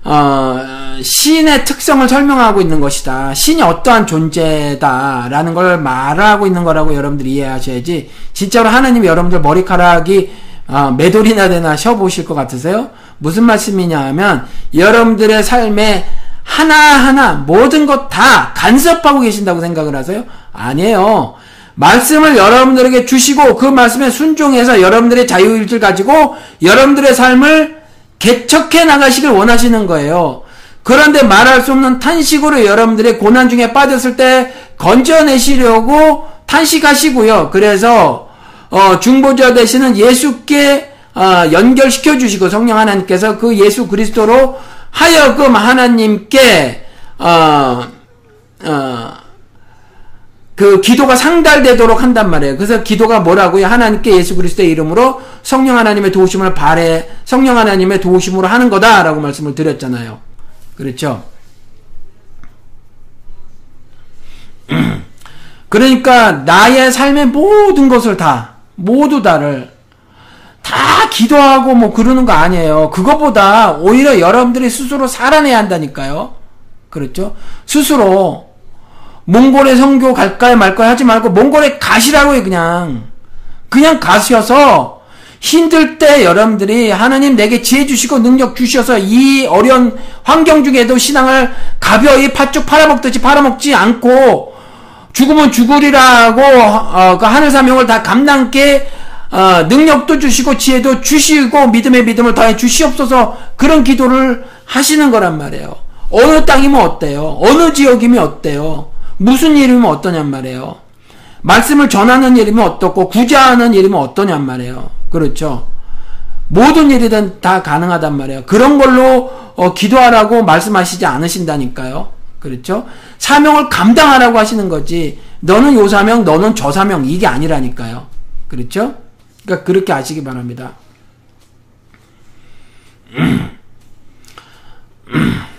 어, 신의 특성을 설명하고 있는 것이다. 신이 어떠한 존재다라는 걸 말하고 있는 거라고 여러분들이 이해하셔야지. 진짜로 하나님이 여러분들 머리카락이 어, 매돌이나 되나 쉬어 보실 것 같으세요? 무슨 말씀이냐 하면 여러분들의 삶에 하나하나 모든 것 다 간섭하고 계신다고 생각을 하세요? 아니에요. 말씀을 여러분들에게 주시고 그 말씀에 순종해서 여러분들의 자유의지를 가지고 여러분들의 삶을 개척해 나가시길 원하시는 거예요. 그런데 말할 수 없는 탄식으로 여러분들의 고난 중에 빠졌을 때 건져내시려고 탄식하시고요. 그래서 어, 중보자 되시는 예수께 어, 연결시켜 주시고 성령 하나님께서 그 예수 그리스도로 하여금 하나님께 어, 어, 그 기도가 상달되도록 한단 말이에요. 그래서 기도가 뭐라고요? 하나님께 예수 그리스도의 이름으로 성령 하나님의 도우심을 바래 성령 하나님의 도우심으로 하는 거다라고 말씀을 드렸잖아요. 그렇죠? (clears throat) 그러니까 나의 삶의 모든 것을 다 모두 다를 다 기도하고 뭐 그러는 거 아니에요. 그것보다 오히려 여러분들이 스스로 살아내야 한다니까요. 그렇죠? 스스로 몽골에 성교 갈까요 말까요 하지 말고 몽골에 가시라고요 그냥 그냥 가셔서 힘들 때 여러분들이 하나님 내게 지혜 주시고 능력 주셔서 이 어려운 환경 중에도 신앙을 가벼이 팥죽 팔아먹듯이 팔아먹지 않고 죽으면 죽으리라고 어, 그 하늘 사명을 다 감당케 어, 능력도 주시고 지혜도 주시고 믿음의 믿음을 더해 주시옵소서 그런 기도를 하시는 거란 말이에요. 어느 땅이면 어때요? 어느 지역이면 어때요? 무슨 일이면 어떠냔 말이에요. 말씀을 전하는 일이면 어떻고 구제하는 일이면 어떠냔 말이에요. 그렇죠. 모든 일이든 다 가능하단 말이에요. 그런 걸로 어, 기도하라고 말씀하시지 않으신다니까요. 그렇죠? 사명을 감당하라고 하시는 거지. 너는 요 사명, 너는 저 사명 이게 아니라니까요. 그렇죠? 그러니까 그렇게 아시기 바랍니다. (clears throat) (clears throat) (clears throat)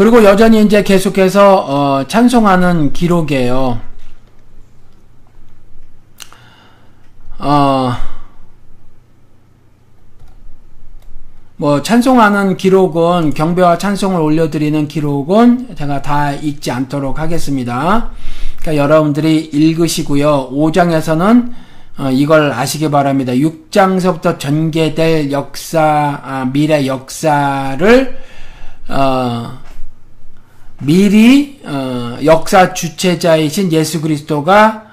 그리고 여전히 이제 계속해서 어, 찬송하는 기록이에요. 어, 뭐 찬송하는 기록은 경배와 찬송을 올려드리는 기록은 제가 다 읽지 않도록 하겠습니다. 그러니까 여러분들이 읽으시고요. 5장에서는 어, 이걸 아시기 바랍니다. 6장서부터 전개될 역사, 아, 미래 역사를 어, 미리 어, 역사 주체자이신 예수 그리스도가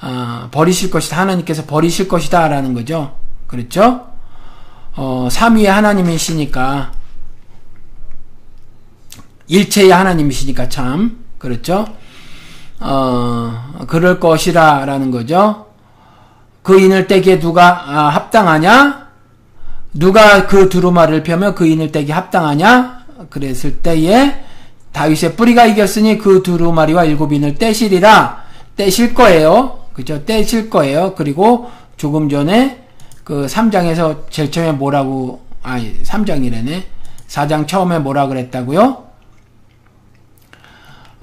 어, 버리실 것이다. 하나님께서 버리실 것이다라는 거죠. 그렇죠? 어, 삼위의 하나님이시니까 일체의 하나님이시니까 참 그렇죠? 어, 그럴 것이라라는 거죠. 그 인을 떼기에 누가 아, 합당하냐? 누가 그 두루마리를 펴며 그 인을 떼기 합당하냐? 그랬을 때에 다윗의 뿌리가 이겼으니 그 두루마리와 일곱 인을 떼시리라. 떼실 거예요. 그죠? 떼실 거예요. 그리고 조금 전에 그 3장에서 제일 처음에 뭐라고, 아니, 3장이래네. 4장 처음에 뭐라 그랬다고요?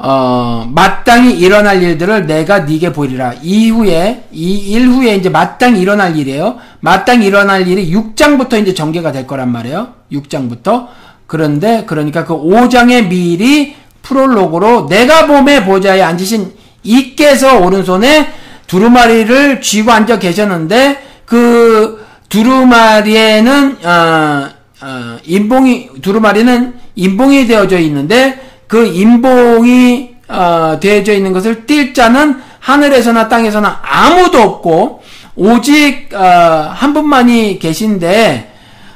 어, 마땅히 일어날 일들을 내가 네게 보이리라. 이후에, 이 일 후에 이제 마땅히 일어날 일이에요. 마땅히 일어날 일이 6장부터 이제 전개가 될 거란 말이에요. 6장부터. 그런데, 그러니까 그 5장의 미리 프롤로그로 내가 봄에 보좌에 앉으신 이께서 오른손에 두루마리를 쥐고 앉아 계셨는데 그 두루마리에는 어, 어, 인봉이 두루마리는 인봉이 되어져 있는데 그 인봉이 어, 되어져 있는 것을 띌 자는 하늘에서나 땅에서나 아무도 없고 오직 어, 한 분만이 계신데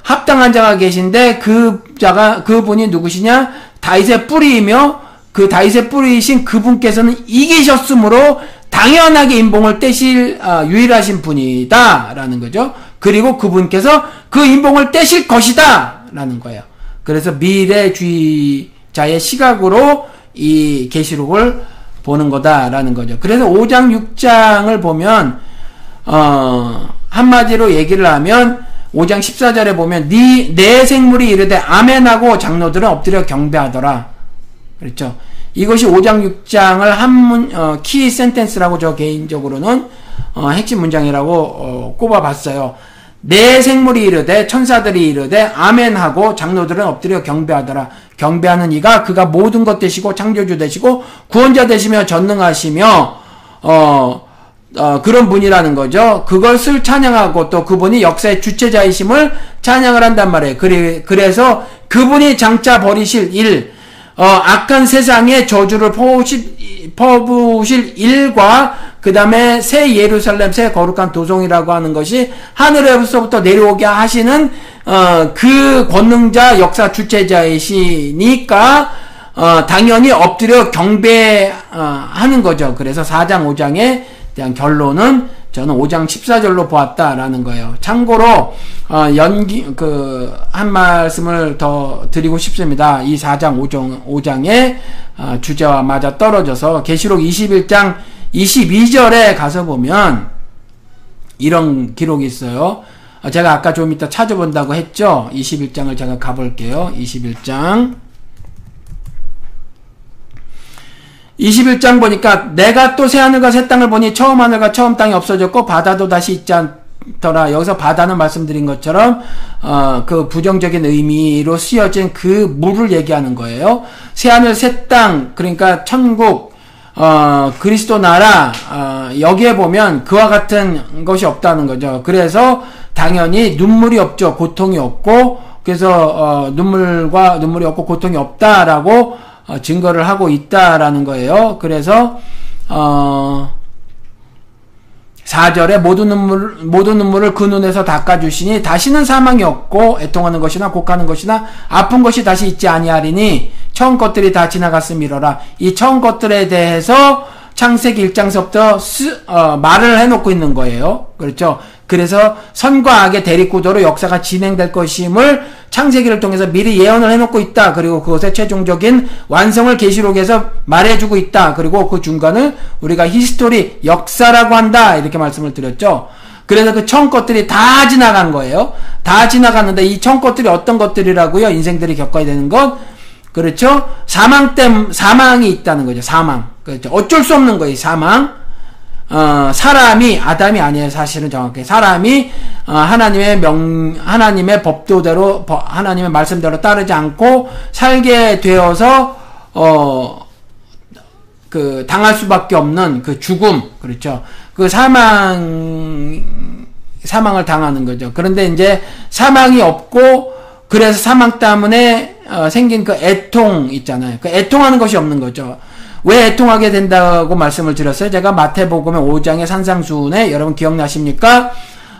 합당한 자가 계신데 그 자가 그 분이 누구시냐 다윗의 뿌리이며 그 다윗의 뿌리이신 그분께서는 이기셨으므로 당연하게 인봉을 떼실 어, 유일하신 분이다라는 거죠. 그리고 그분께서 그 인봉을 떼실 것이다라는 거예요. 그래서 미래주의자의 시각으로 이 계시록을 보는 거다라는 거죠. 그래서 5장 6장을 보면 어, 한마디로 얘기를 하면 5장 14절에 보면 네, 내 생물이 이르되 아멘하고 장로들은 엎드려 경배하더라. 그렇죠. 이것이 5장 6장을 한문 어, 키 센텐스라고 저 개인적으로는 어, 핵심 문장이라고 어, 꼽아봤어요. 내 생물이 이르되 천사들이 이르되 아멘하고 장로들은 엎드려 경배하더라. 경배하는 이가 그가 모든 것 되시고 창조주 되시고 구원자 되시며 전능하시며 어, 어, 그런 분이라는 거죠. 그것을 찬양하고 또 그분이 역사의 주체자이심을 찬양을 한단 말이에요. 그래, 그래서 그분이 장차 버리실 일, 어, 악한 세상에 저주를 퍼부실, 퍼부실 일과 그 다음에 새 예루살렘, 새 거룩한 도성이라고 하는 것이 하늘에서부터 내려오게 하시는 어, 그 권능자 역사 주체자이시니까 어, 당연히 엎드려 경배하는 어, 거죠. 그래서 4장 5장에 대한 결론은 저는 5장 14절로 보았다라는 거예요. 참고로 어, 연기 그 한 말씀을 더 드리고 싶습니다. 이 4장 5장 5장의 어, 주제와 맞아 떨어져서 계시록 21장 22절에 가서 보면 이런 기록이 있어요. 어, 제가 아까 좀 이따 찾아본다고 했죠. 21장을 제가 가볼게요. 21장 21장 보니까 내가 또 새 하늘과 새 땅을 보니 처음 하늘과 처음 땅이 없어졌고 바다도 다시 있지 않더라. 여기서 바다는 말씀드린 것처럼 어, 그 부정적인 의미로 쓰여진 그 물을 얘기하는 거예요. 새 하늘 새 땅 그러니까 천국 어, 그리스도 나라 어, 여기에 보면 그와 같은 것이 없다는 거죠. 그래서 당연히 눈물이 없죠. 고통이 없고 그래서 어, 눈물과 눈물이 없고 고통이 없다라고 어, 증거를 하고 있다라는 거예요. 그래서 어 4절에 모든 눈물 모든 눈물을 그 눈에서 닦아 주시니 다시는 사망이 없고 애통하는 것이나 곡하는 것이나 아픈 것이 다시 있지 아니하리니 처음 것들이 다 지나갔음이로라. 이 처음 것들에 대해서 창세기 1장서부터 스, 어, 말을 해놓고 있는 거예요. 그렇죠? 그래서 선과 악의 대립구도로 역사가 진행될 것임을 창세기를 통해서 미리 예언을 해놓고 있다. 그리고 그것의 최종적인 완성을 계시록에서 말해주고 있다. 그리고 그 중간을 우리가 history, 역사라고 한다. 이렇게 말씀을 드렸죠. 그래서 그 처음 것들이 다 지나간 거예요. 다 지나갔는데 이 처음 것들이 어떤 것들이라고요? 인생들이 겪어야 되는 것. 그렇죠? 사망 때 사망이 있다는 거죠. 사망. 그렇죠. 어쩔 수 없는 거예요. 사망. 어, 사람이 아담이 아니에요. 사실은 정확히 사람이 어, 하나님의 명 하나님의 법도대로 하나님의 말씀대로 따르지 않고 살게 되어서 어 그 당할 수밖에 없는 그 죽음 그렇죠. 그 사망 사망을 당하는 거죠. 그런데 이제 사망이 없고 그래서 사망 때문에 어, 생긴 그 애통 있잖아요. 그 애통하는 것이 없는 거죠. 왜 애통하게 된다고 말씀을 드렸어요? 제가 마태복음의 5장의 산상수훈에 여러분 기억나십니까?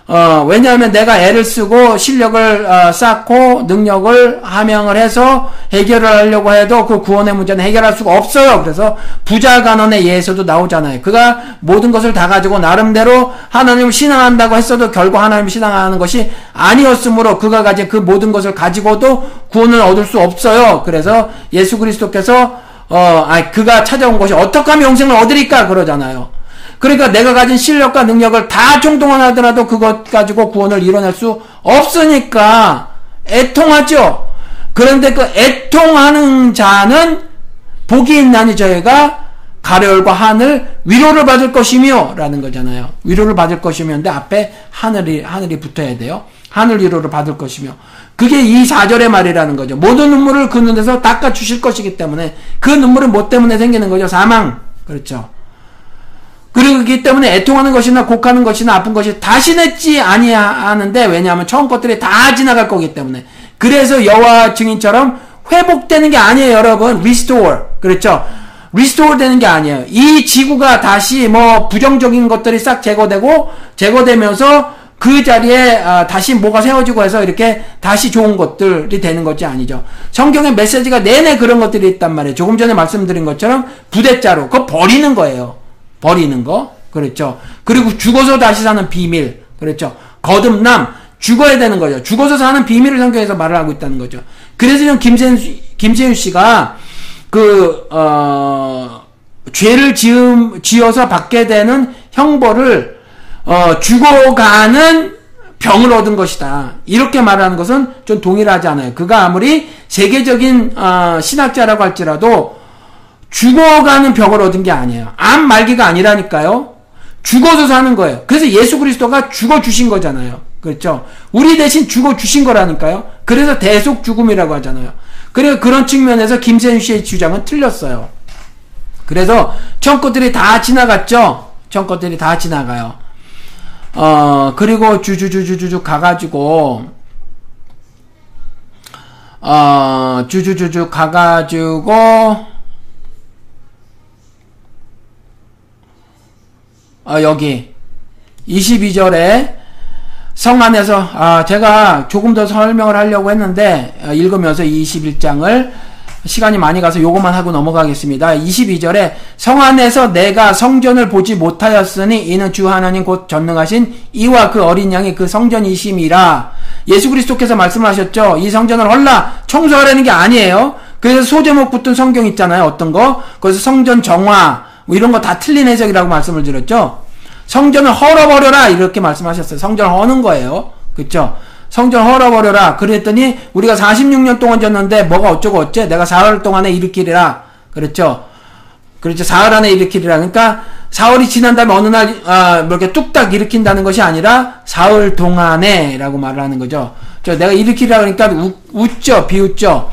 어, 왜냐하면 내가 애를 쓰고 실력을 어, 쌓고 능력을 함양을 해서 해결을 하려고 해도 그 구원의 문제는 해결할 수가 없어요. 그래서 부자 간원의 예에서도 나오잖아요. 그가 모든 것을 다 가지고 나름대로 하나님을 신앙한다고 했어도 결국 하나님을 신앙하는 것이 아니었으므로 그가 가진 그 모든 것을 가지고도 구원을 얻을 수 없어요. 그래서 예수 그리스도께서 어, 아, 그가 찾아온 것이 어떻게 하면 영생을 얻으리까 그러잖아요. 그러니까 내가 가진 실력과 능력을 다 총동원하더라도 그것 가지고 구원을 이뤄낼 수 없으니까 애통하죠. 그런데 그 애통하는 자는 복이 있나니 저희가 가려울과 하늘 위로를 받을 것이며 라는 거잖아요. 위로를 받을 것이며 근데 앞에 하늘이 하늘이 붙어야 돼요. 하늘 위로를 받을 것이며 그게 이 4절의 말이라는 거죠. 모든 눈물을 그 눈에서 닦아 주실 것이기 때문에 그 눈물은 뭐 때문에 생기는 거죠? 사망. 그렇죠. 그러기 때문에 애통하는 것이나 곡하는 것이나 아픈 것이 다시 냈지 아니하는데 왜냐하면 처음 것들이 다 지나갈 거기 때문에 그래서 여호와 증인처럼 회복되는 게 아니에요, 여러분. restore. 그렇죠. restore 되는 게 아니에요. 이 지구가 다시 뭐 부정적인 것들이 싹 제거되고 제거되면서 그 자리에 아, 다시 뭐가 세워지고 해서 이렇게 다시 좋은 것들이 되는 것이 아니죠. 성경의 메시지가 내내 그런 것들이 있단 말이에요. 조금 전에 말씀드린 것처럼 부대자로 그거 버리는 거예요. 버리는 거. 그렇죠. 그리고 죽어서 다시 사는 비밀. 그렇죠. 거듭남. 죽어야 되는 거죠. 죽어서 사는 비밀을 성경에서 말을 하고 있다는 거죠. 그래서 좀 김세윤, 김세윤 씨가 그, 어, 죄를 지음, 지어서 받게 되는 형벌을 어, 죽어가는 병을 얻은 것이다. 이렇게 말하는 것은 좀 동일하지 않아요. 그가 아무리 세계적인 어, 신학자라고 할지라도 죽어가는 병을 얻은 게 아니에요. 암 말기가 아니라니까요. 죽어서 사는 거예요. 그래서 예수 그리스도가 죽어 주신 거잖아요. 그렇죠? 우리 대신 죽어 주신 거라니까요. 그래서 대속 죽음이라고 하잖아요. 그래서 그런 측면에서 김세윤 씨의 주장은 틀렸어요. 그래서 청것들이 다 지나갔죠. 청것들이 다 지나가요. 어 그리고 주주주주주주 가가지고 어 주주주주 가가지고 어 여기 22절에 성 안에서 아 제가 조금 더 설명을 하려고 했는데 어, 읽으면서 21장을 시간이 많이 가서 요것만 하고 넘어가겠습니다. 22절에 성 안에서 내가 성전을 보지 못하였으니 이는 주 하나님 곧 전능하신 이와 그 어린 양이 그 성전이심이라. 예수 그리스도께서 말씀하셨죠. 이 성전을 헐라 청소하라는 게 아니에요. 그래서 소제목 붙은 성경 있잖아요. 어떤 거? 그래서 성전 정화 뭐 이런 거 다 틀린 해석이라고 말씀을 드렸죠. 성전을 헐어버려라 이렇게 말씀하셨어요. 성전을 허는 거예요. 그렇죠? 성전 헐어버려라. 그랬더니 우리가 46년 동안 졌는데 뭐가 어쩌고 어째? 내가 사흘 동안에 일으키리라. 그렇죠? 그렇죠. 사흘 안에 일으키리라. 그러니까 사흘이 지난 다음에 어느 날 아, 뭐 이렇게 뚝딱 일으킨다는 것이 아니라 사흘 동안에라고 말을 하는 거죠. 저 내가 일으키라 그러니까 웃, 웃죠. 비웃죠.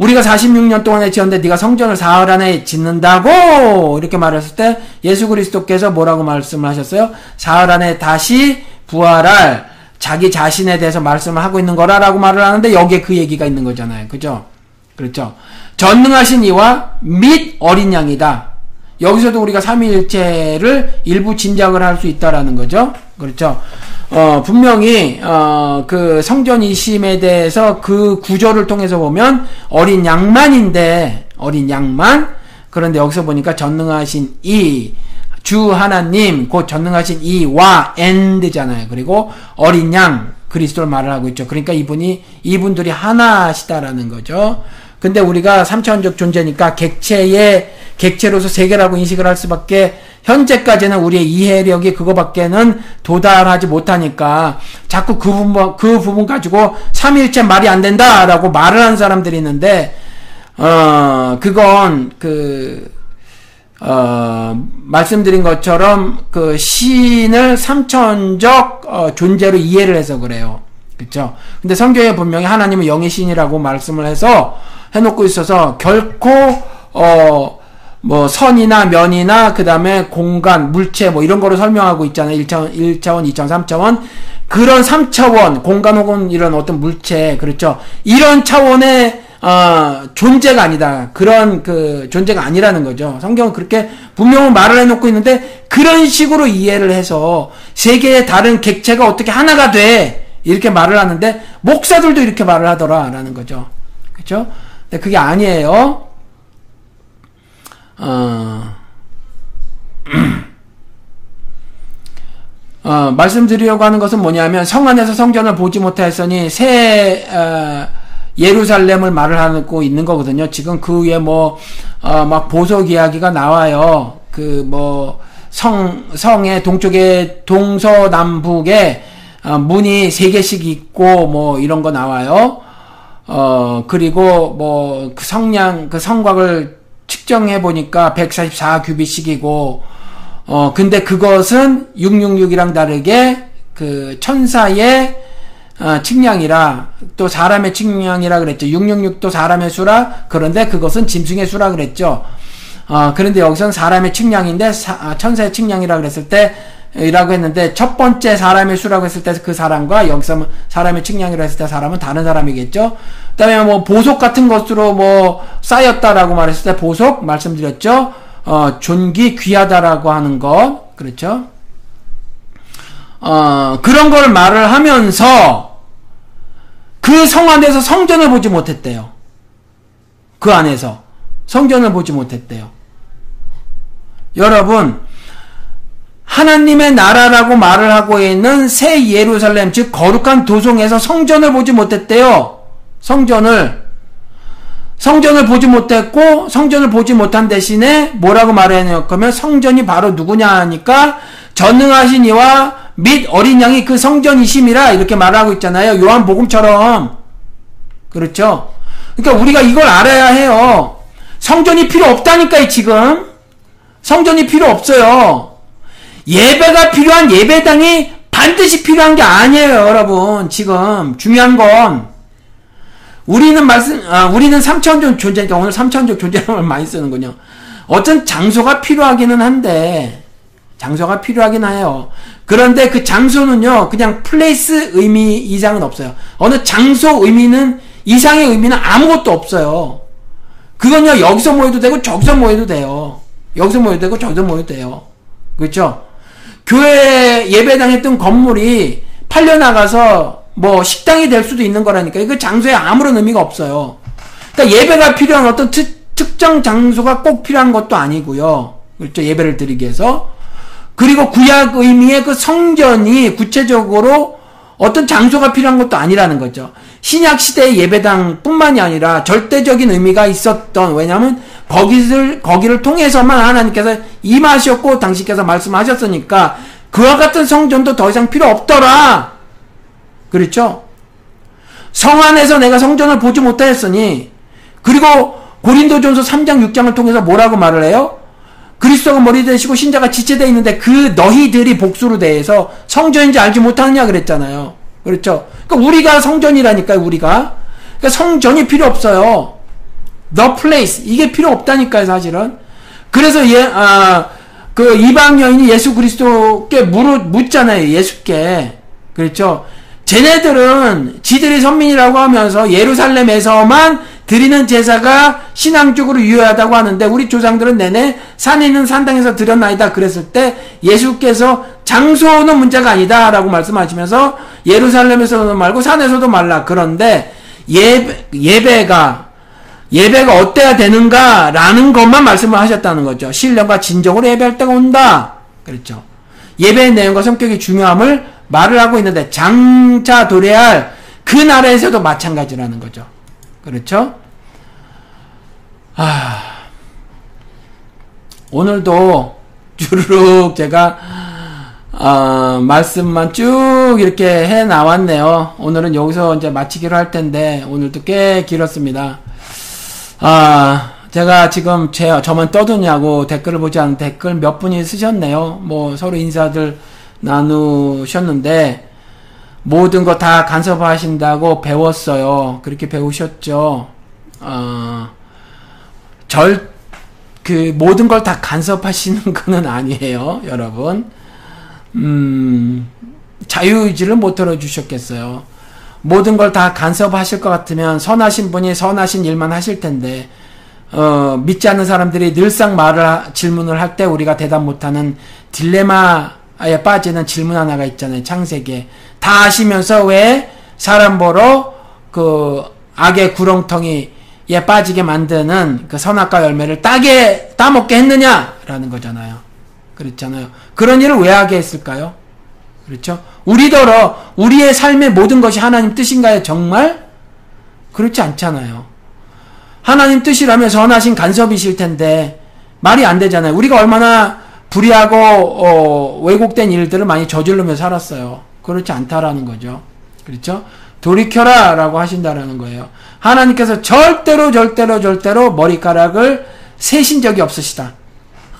우리가 46년 동안에 지었는데 네가 성전을 사흘 안에 짓는다고 이렇게 말했을 때 예수 그리스도께서 뭐라고 말씀을 하셨어요? 사흘 안에 다시 부활할 자기 자신에 대해서 말씀을 하고 있는 거라라고 말을 하는데 여기에 그 얘기가 있는 거잖아요. 그죠? 그렇죠. 전능하신 이와 및 어린 양이다. 여기서도 우리가 삼위일체를 일부 짐작을 할 수 있다라는 거죠. 그렇죠. 어, 분명히 어, 그 성전 이심에 대해서 그 구조를 통해서 보면 어린 양만인데 어린 양만 그런데 여기서 보니까 전능하신 이 주 하나님 곧 전능하신 이와 엔드잖아요. 그리고 어린 양 그리스도를 말을 하고 있죠. 그러니까 이분이 이분들이 하나시다라는 거죠. 근데 우리가 삼차원적 존재니까 객체의 객체로서 세계라고 인식을 할 수밖에 현재까지는 우리의 이해력이 그거밖에는 도달하지 못하니까 자꾸 그 부분 그 부분 가지고 삼일체 말이 안 된다라고 말을 하는 사람들이 있는데 어 그건 그 어, 말씀드린 것처럼 그 신을 삼천적 어, 존재로 이해를 해서 그래요. 그렇죠? 근데 성경에 분명히 하나님은 영의 신이라고 말씀을 해서 해놓고 있어서 결코 어, 뭐 선이나 면이나 그 다음에 공간, 물체 뭐 이런 거로 설명하고 있잖아요. 1차원, 1차원, 2차원, 3차원. 그런 3차원, 공간 혹은 이런 어떤 물체, 그렇죠. 이런 차원의 어, 존재가 아니다. 그런 그 존재가 아니라는 거죠. 성경은 그렇게 분명히 말을 해놓고 있는데 그런 식으로 이해를 해서 세계의 다른 객체가 어떻게 하나가 돼 이렇게 말을 하는데 목사들도 이렇게 말을 하더라라는 거죠. 그렇죠? 근데 그게 아니에요. 어, (clears throat) 어, 말씀드리려고 하는 것은 뭐냐면 성 안에서 성전을 보지 못하였으니 새 어, 예루살렘을 말을 하고 있는 거거든요. 지금 그 위에 뭐, 어, 막 보석 이야기가 나와요. 그 뭐, 성, 성의 동쪽에, 동서남북에, 어, 문이 세 개씩 있고, 뭐, 이런 거 나와요. 어, 그리고 뭐, 그 성량, 그 성곽을 측정해 보니까 144규비씩이고, 어, 근데 그것은 666이랑 다르게 그 천사의 어, 측량이라 또 사람의 측량이라 그랬죠. 666도 사람의 수라 그런데 그것은 짐승의 수라 그랬죠. 어, 그런데 여기서는 사람의 측량인데 사, 아, 천사의 측량이라 그랬을 때 이라고 했는데 첫 번째 사람의 수라고 했을 때 그 사람과 여기서 사람의 측량이라 했을 때 사람은 다른 사람이겠죠. 그다음에 뭐 보석 같은 것으로 뭐 쌓였다라고 말했을 때 보석 말씀드렸죠. 어, 존귀 귀하다라고 하는 것 그렇죠. 어, 그런 걸 말을 하면서 그 성 안에서 성전을 보지 못했대요. 그 안에서 성전을 보지 못했대요. 여러분, 하나님의 나라라고 말을 하고 있는 새 예루살렘, 즉 거룩한 도성에서 성전을 보지 못했대요. 성전을 성전을 보지 못했고 성전을 보지 못한 대신에 뭐라고 말했냐면 성전이 바로 누구냐 하니까 전능하신 이와 및 어린 양이 그 성전이심이라 이렇게 말하고 있잖아요. 요한복음처럼. 그렇죠? 그러니까 우리가 이걸 알아야 해요. 성전이 필요 없다니까요, 지금. 성전이 필요 없어요. 예배가 필요한 예배당이 반드시 필요한 게 아니에요, 여러분. 지금 중요한 건 우리는 말씀 아, 우리는 3차원적 존재니까 오늘 3차원적 존재를 (laughs) 많이 쓰는군요. 어떤 장소가 필요하기는 한데 장소가 필요하긴 해요. 그런데 그 장소는요, 그냥 플레이스 의미 이상은 없어요. 어느 장소 의미는, 이상의 의미는 아무것도 없어요. 그건요, 여기서 모여도 되고, 저기서 모여도 돼요. 여기서 모여도 되고, 저기서 모여도 돼요. 그렇죠? 교회 예배당 했던 건물이 팔려나가서 뭐 식당이 될 수도 있는 거라니까. 그 장소에 아무런 의미가 없어요. 그러니까 예배가 필요한 어떤 특, 특정 장소가 꼭 필요한 것도 아니고요. 그렇죠? 예배를 드리기 위해서. 그리고 구약 의미의 그 성전이 구체적으로 어떤 장소가 필요한 것도 아니라는 거죠. 신약 시대의 예배당 뿐만이 아니라 절대적인 의미가 있었던 왜냐하면 거기를 거기를 통해서만 하나님께서 임하셨고 당신께서 말씀하셨으니까 그와 같은 성전도 더 이상 필요 없더라. 그렇죠? 성 안에서 내가 성전을 보지 못하였으니 그리고 고린도전서 3장 6장을 통해서 뭐라고 말을 해요? 그리스도가 머리 되시고 신자가 지체되어 있는데 그 너희들이 복수로 대해서 성전인지 알지 못하느냐 그랬잖아요. 그렇죠? 그러니까 우리가 성전이라니까요, 우리가. 그러니까 성전이 필요 없어요. The place. 이게 필요 없다니까요, 사실은. 그래서 예, 아, 그 이방 여인이 예수 그리스도께 물어, 묻잖아요, 예수께. 그렇죠? 쟤네들은 지들이 선민이라고 하면서 예루살렘에서만 드리는 제사가 신앙적으로 유효하다고 하는데 우리 조상들은 내내 산에 있는 산당에서 드렸나이다 그랬을 때 예수께서 장소는 문제가 아니다 라고 말씀하시면서 예루살렘에서도 말고 산에서도 말라 그런데 예배, 예배가 예배가 어때야 되는가라는 것만 말씀을 하셨다는 거죠. 신령과 진정으로 예배할 때가 온다. 그렇죠. 예배의 내용과 성격이 중요함을 말을 하고 있는데 장차 도래할 그 나라에서도 마찬가지라는 거죠. 그렇죠? 아, 오늘도 주르륵 제가 어, 말씀만 쭉 이렇게 해 나왔네요. 오늘은 여기서 이제 마치기로 할 텐데 오늘도 꽤 길었습니다. 아, 제가 지금 제 저만 떠드냐고 댓글을 보지 않은 댓글 몇 분이 쓰셨네요. 뭐 서로 인사들 나누셨는데 모든 거 다 간섭하신다고 배웠어요. 그렇게 배우셨죠. 어, 절, 그, 모든 걸 다 간섭하시는 (laughs) 거는 아니에요, 여러분. 음, 자유의지를 못 들어주셨겠어요. 모든 걸 다 간섭하실 것 같으면 선하신 분이 선하신 일만 하실 텐데, 어, 믿지 않는 사람들이 늘상 말을, 질문을 할 때 우리가 대답 못하는 딜레마에 빠지는 질문 하나가 있잖아요, 창세기에. 다 아시면서 왜 사람 보러 그 악의 구렁텅이 에 빠지게 만드는 그 선악과 열매를 따게 따먹게 했느냐라는 거잖아요. 그렇잖아요. 그런 일을 왜 하게 했을까요? 그렇죠? 우리더러 우리의 삶의 모든 것이 하나님 뜻인가요? 정말 그렇지 않잖아요. 하나님 뜻이라면 선하신 간섭이실 텐데 말이 안 되잖아요. 우리가 얼마나 불의하고 어, 왜곡된 일들을 많이 저지르며 살았어요. 그렇지 않다라는 거죠. 그렇죠? 돌이켜라 라고 하신다라는 거예요. 하나님께서 절대로 절대로 절대로 머리카락을 세신 적이 없으시다.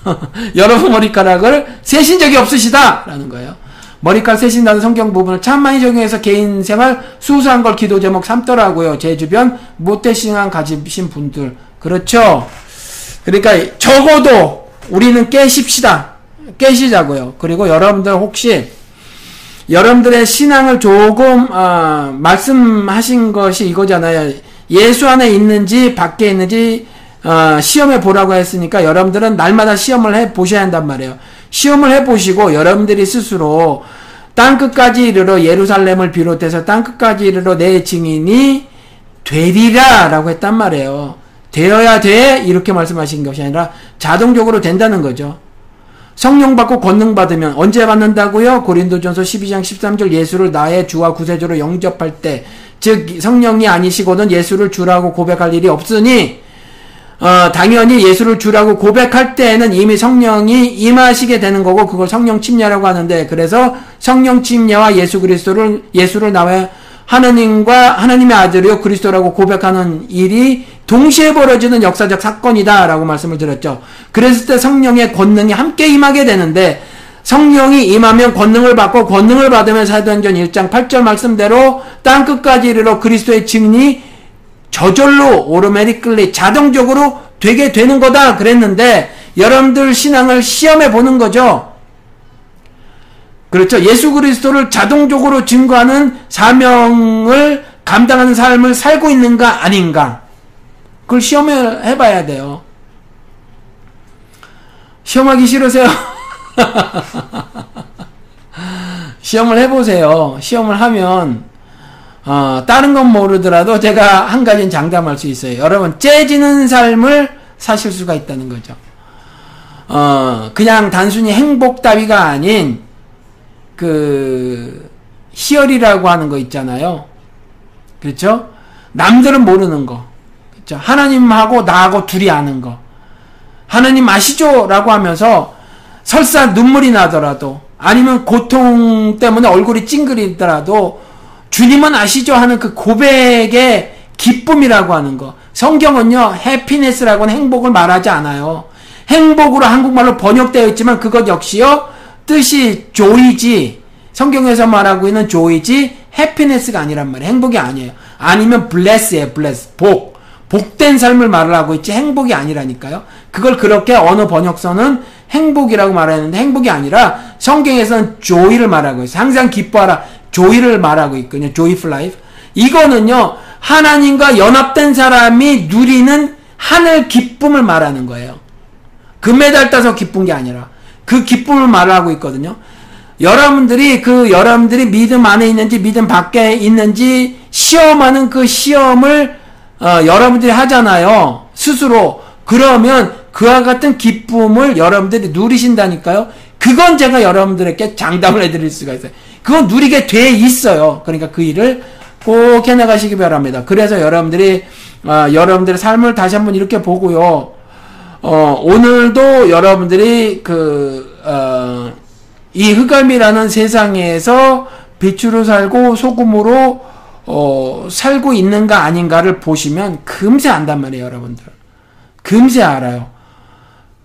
(laughs) 여러분 머리카락을 세신 적이 없으시다 라는 거예요. 머리카락 세신다는 성경 부분을 참 많이 적용해서 개인 생활 수수한 걸 기도 제목 삼더라고요. 제 주변 못되신한 가지신 분들. 그렇죠? 그러니까 적어도 우리는 깨십시다. 깨시자고요. 그리고 여러분들 혹시 여러분들의 신앙을 조금 어, 말씀하신 것이 이거잖아요. 예수 안에 있는지 밖에 있는지 어, 시험해 보라고 했으니까 여러분들은 날마다 시험을 해 보셔야 한단 말이에요. 시험을 해 보시고 여러분들이 스스로 땅 끝까지 이르러 예루살렘을 비롯해서 땅 끝까지 이르러 내 증인이 되리라라고 했단 말이에요. 되어야 돼 이렇게 말씀하신 것이 아니라 자동적으로 된다는 거죠. 성령 받고 권능 받으면 언제 받는다고요? 고린도전서 12장 13절 예수를 나의 주와 구세주로 영접할 때, 즉 성령이 아니시고는 예수를 주라고 고백할 일이 없으니 어, 당연히 예수를 주라고 고백할 때에는 이미 성령이 임하시게 되는 거고 그걸 성령 침례라고 하는데 그래서 성령 침례와 예수 그리스도를 예수를 나와 하나님과 하나님의 아들이요 그리스도라고 고백하는 일이 동시에 벌어지는 역사적 사건이다라고 말씀을 드렸죠. 그랬을 때 성령의 권능이 함께 임하게 되는데 성령이 임하면 권능을 받고 권능을 받으면 사도행전 1장 8절 말씀대로 땅 끝까지 이르러 그리스도의 증인이 저절로 오르메리클리 자동적으로 되게 되는 거다 그랬는데 여러분들 신앙을 시험해 보는 거죠. 그렇죠. 예수 그리스도를 자동적으로 증거하는 사명을 감당하는 삶을 살고 있는가 아닌가. 그걸 시험을 해봐야 돼요. 시험하기 싫으세요? (laughs) 시험을 해보세요. 시험을 하면 어, 다른 건 모르더라도 제가 한 가지는 장담할 수 있어요. 여러분, 째지는 삶을 사실 수가 있다는 거죠. 어, 그냥 단순히 행복 따위가 아닌, 그, 희열이라고 하는 거 있잖아요. 그렇죠? 남들은 모르는 거. 그렇죠? 하나님하고 나하고 둘이 아는 거. 하나님 아시죠? 라고 하면서 설사 눈물이 나더라도 아니면 고통 때문에 얼굴이 찡그리더라도 주님은 아시죠? 하는 그 고백의 기쁨이라고 하는 거. 성경은요, 해피네스라고는 행복을 말하지 않아요. 행복으로 한국말로 번역되어 있지만 그것 역시요, 뜻이 조이지, 성경에서 말하고 있는 조이지, 해피네스가 아니란 말이에요. 행복이 아니에요. 아니면 블레스예요, 블레스. 복. 복된 삶을 말을 하고 있지 행복이 아니라니까요. 그걸 그렇게 어느 번역서는 행복이라고 말하는데 행복이 아니라 성경에서는 조이를 말하고 있어요. 항상 기뻐하라. 조이를 말하고 있거든요. joyful life. 이거는요, 하나님과 연합된 사람이 누리는 하늘 기쁨을 말하는 거예요. 금메달 따서 기쁜 게 아니라 그 기쁨을 말하고 있거든요. 여러분들이 그 여러분들이 믿음 안에 있는지 믿음 밖에 있는지 시험하는 그 시험을 어, 여러분들이 하잖아요. 스스로 그러면 그와 같은 기쁨을 여러분들이 누리신다니까요. 그건 제가 여러분들에게 장담을 해드릴 수가 있어요. 그건 누리게 돼 있어요. 그러니까 그 일을 꼭 해나가시기 바랍니다. 그래서 여러분들이 어, 여러분들의 삶을 다시 한번 이렇게 보고요. 어, 오늘도 여러분들이 그, 어, 이 흑암이라는 세상에서 빛으로 살고 소금으로 어, 살고 있는가 아닌가를 보시면 금세 안단 말이에요, 여러분들. 금세 알아요.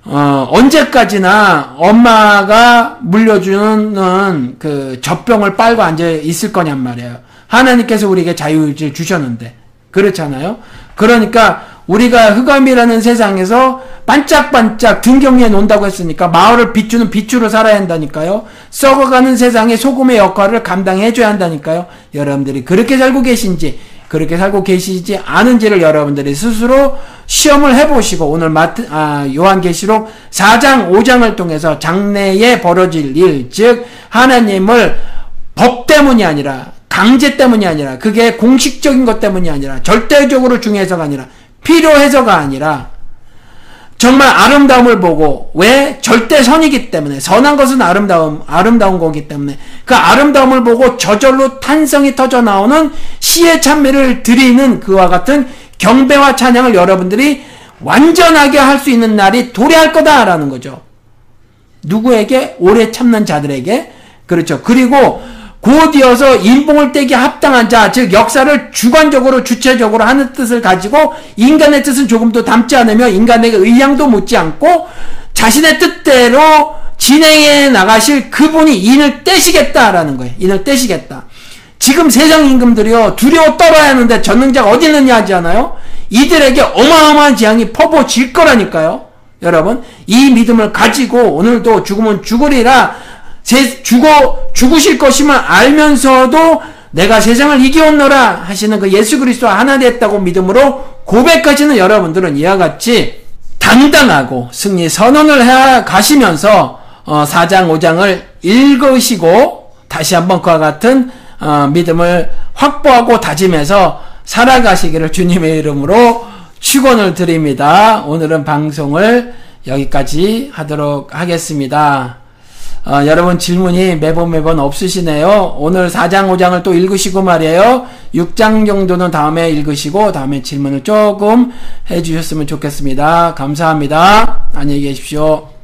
어, 언제까지나 엄마가 물려주는 그 젖병을 빨고 앉아 있을 거냔 말이에요. 하나님께서 우리에게 자유의지를 주셨는데. 그렇잖아요? 그러니까 우리가 흑암이라는 세상에서 반짝반짝 등경에 논다고 했으니까 마을을 비추는 빛으로 살아야 한다니까요. 썩어가는 세상에 소금의 역할을 감당해줘야 한다니까요. 여러분들이 그렇게 살고 계신지 그렇게 살고 계시지 않은지를 여러분들이 스스로 시험을 해보시고 오늘 마트, 아, 요한계시록 4장 5장을 통해서 장래에 벌어질 일, 즉 하나님을 법 때문이 아니라 강제 때문이 아니라 그게 공식적인 것 때문이 아니라 절대적으로 중요해서가 아니라 필요해서가 아니라 정말 아름다움을 보고 왜 절대 선이기 때문에 선한 것은 아름다움 아름다운 거기 때문에 그 아름다움을 보고 저절로 탄성이 터져 나오는 시의 찬미를 드리는 그와 같은 경배와 찬양을 여러분들이 완전하게 할 수 있는 날이 도래할 거다라는 거죠. 누구에게 오래 참는 자들에게 그렇죠. 그리고 곧이어서 인봉을 떼기 합당한 자, 즉 역사를 주관적으로 주체적으로 하는 뜻을 가지고 인간의 뜻은 조금도 담지 않으며 인간에게 의향도 묻지 않고 자신의 뜻대로 진행해 나가실 그분이 인을 떼시겠다라는 거예요. 인을 떼시겠다. 지금 세상 임금들이요 두려워 떨어야 하는데 전능자가 어디 있느냐 하지 않아요? 이들에게 어마어마한 재앙이 퍼부어질 거라니까요. 여러분 이 믿음을 가지고 오늘도 죽으면 죽으리라 세, 죽어, 죽으실 것임을 알면서도 내가 세상을 이겨온노라 하시는 그 예수 그리스도와 하나 됐다고 믿음으로 고백하시는 여러분들은 이와 같이 당당하고 승리 선언을 해 가시면서 어, 4장 5장을 읽으시고 다시 한번 그와 같은 어, 믿음을 확보하고 다짐해서 살아가시기를 주님의 이름으로 축원을 드립니다. 오늘은 방송을 여기까지 하도록 하겠습니다. 어, 여러분 질문이 매번 매번 없으시네요. 오늘 4장, 5장을 또 읽으시고 말이에요. 6장 정도는 다음에 읽으시고 다음에 질문을 조금 해주셨으면 좋겠습니다. 감사합니다. 안녕히 계십시오.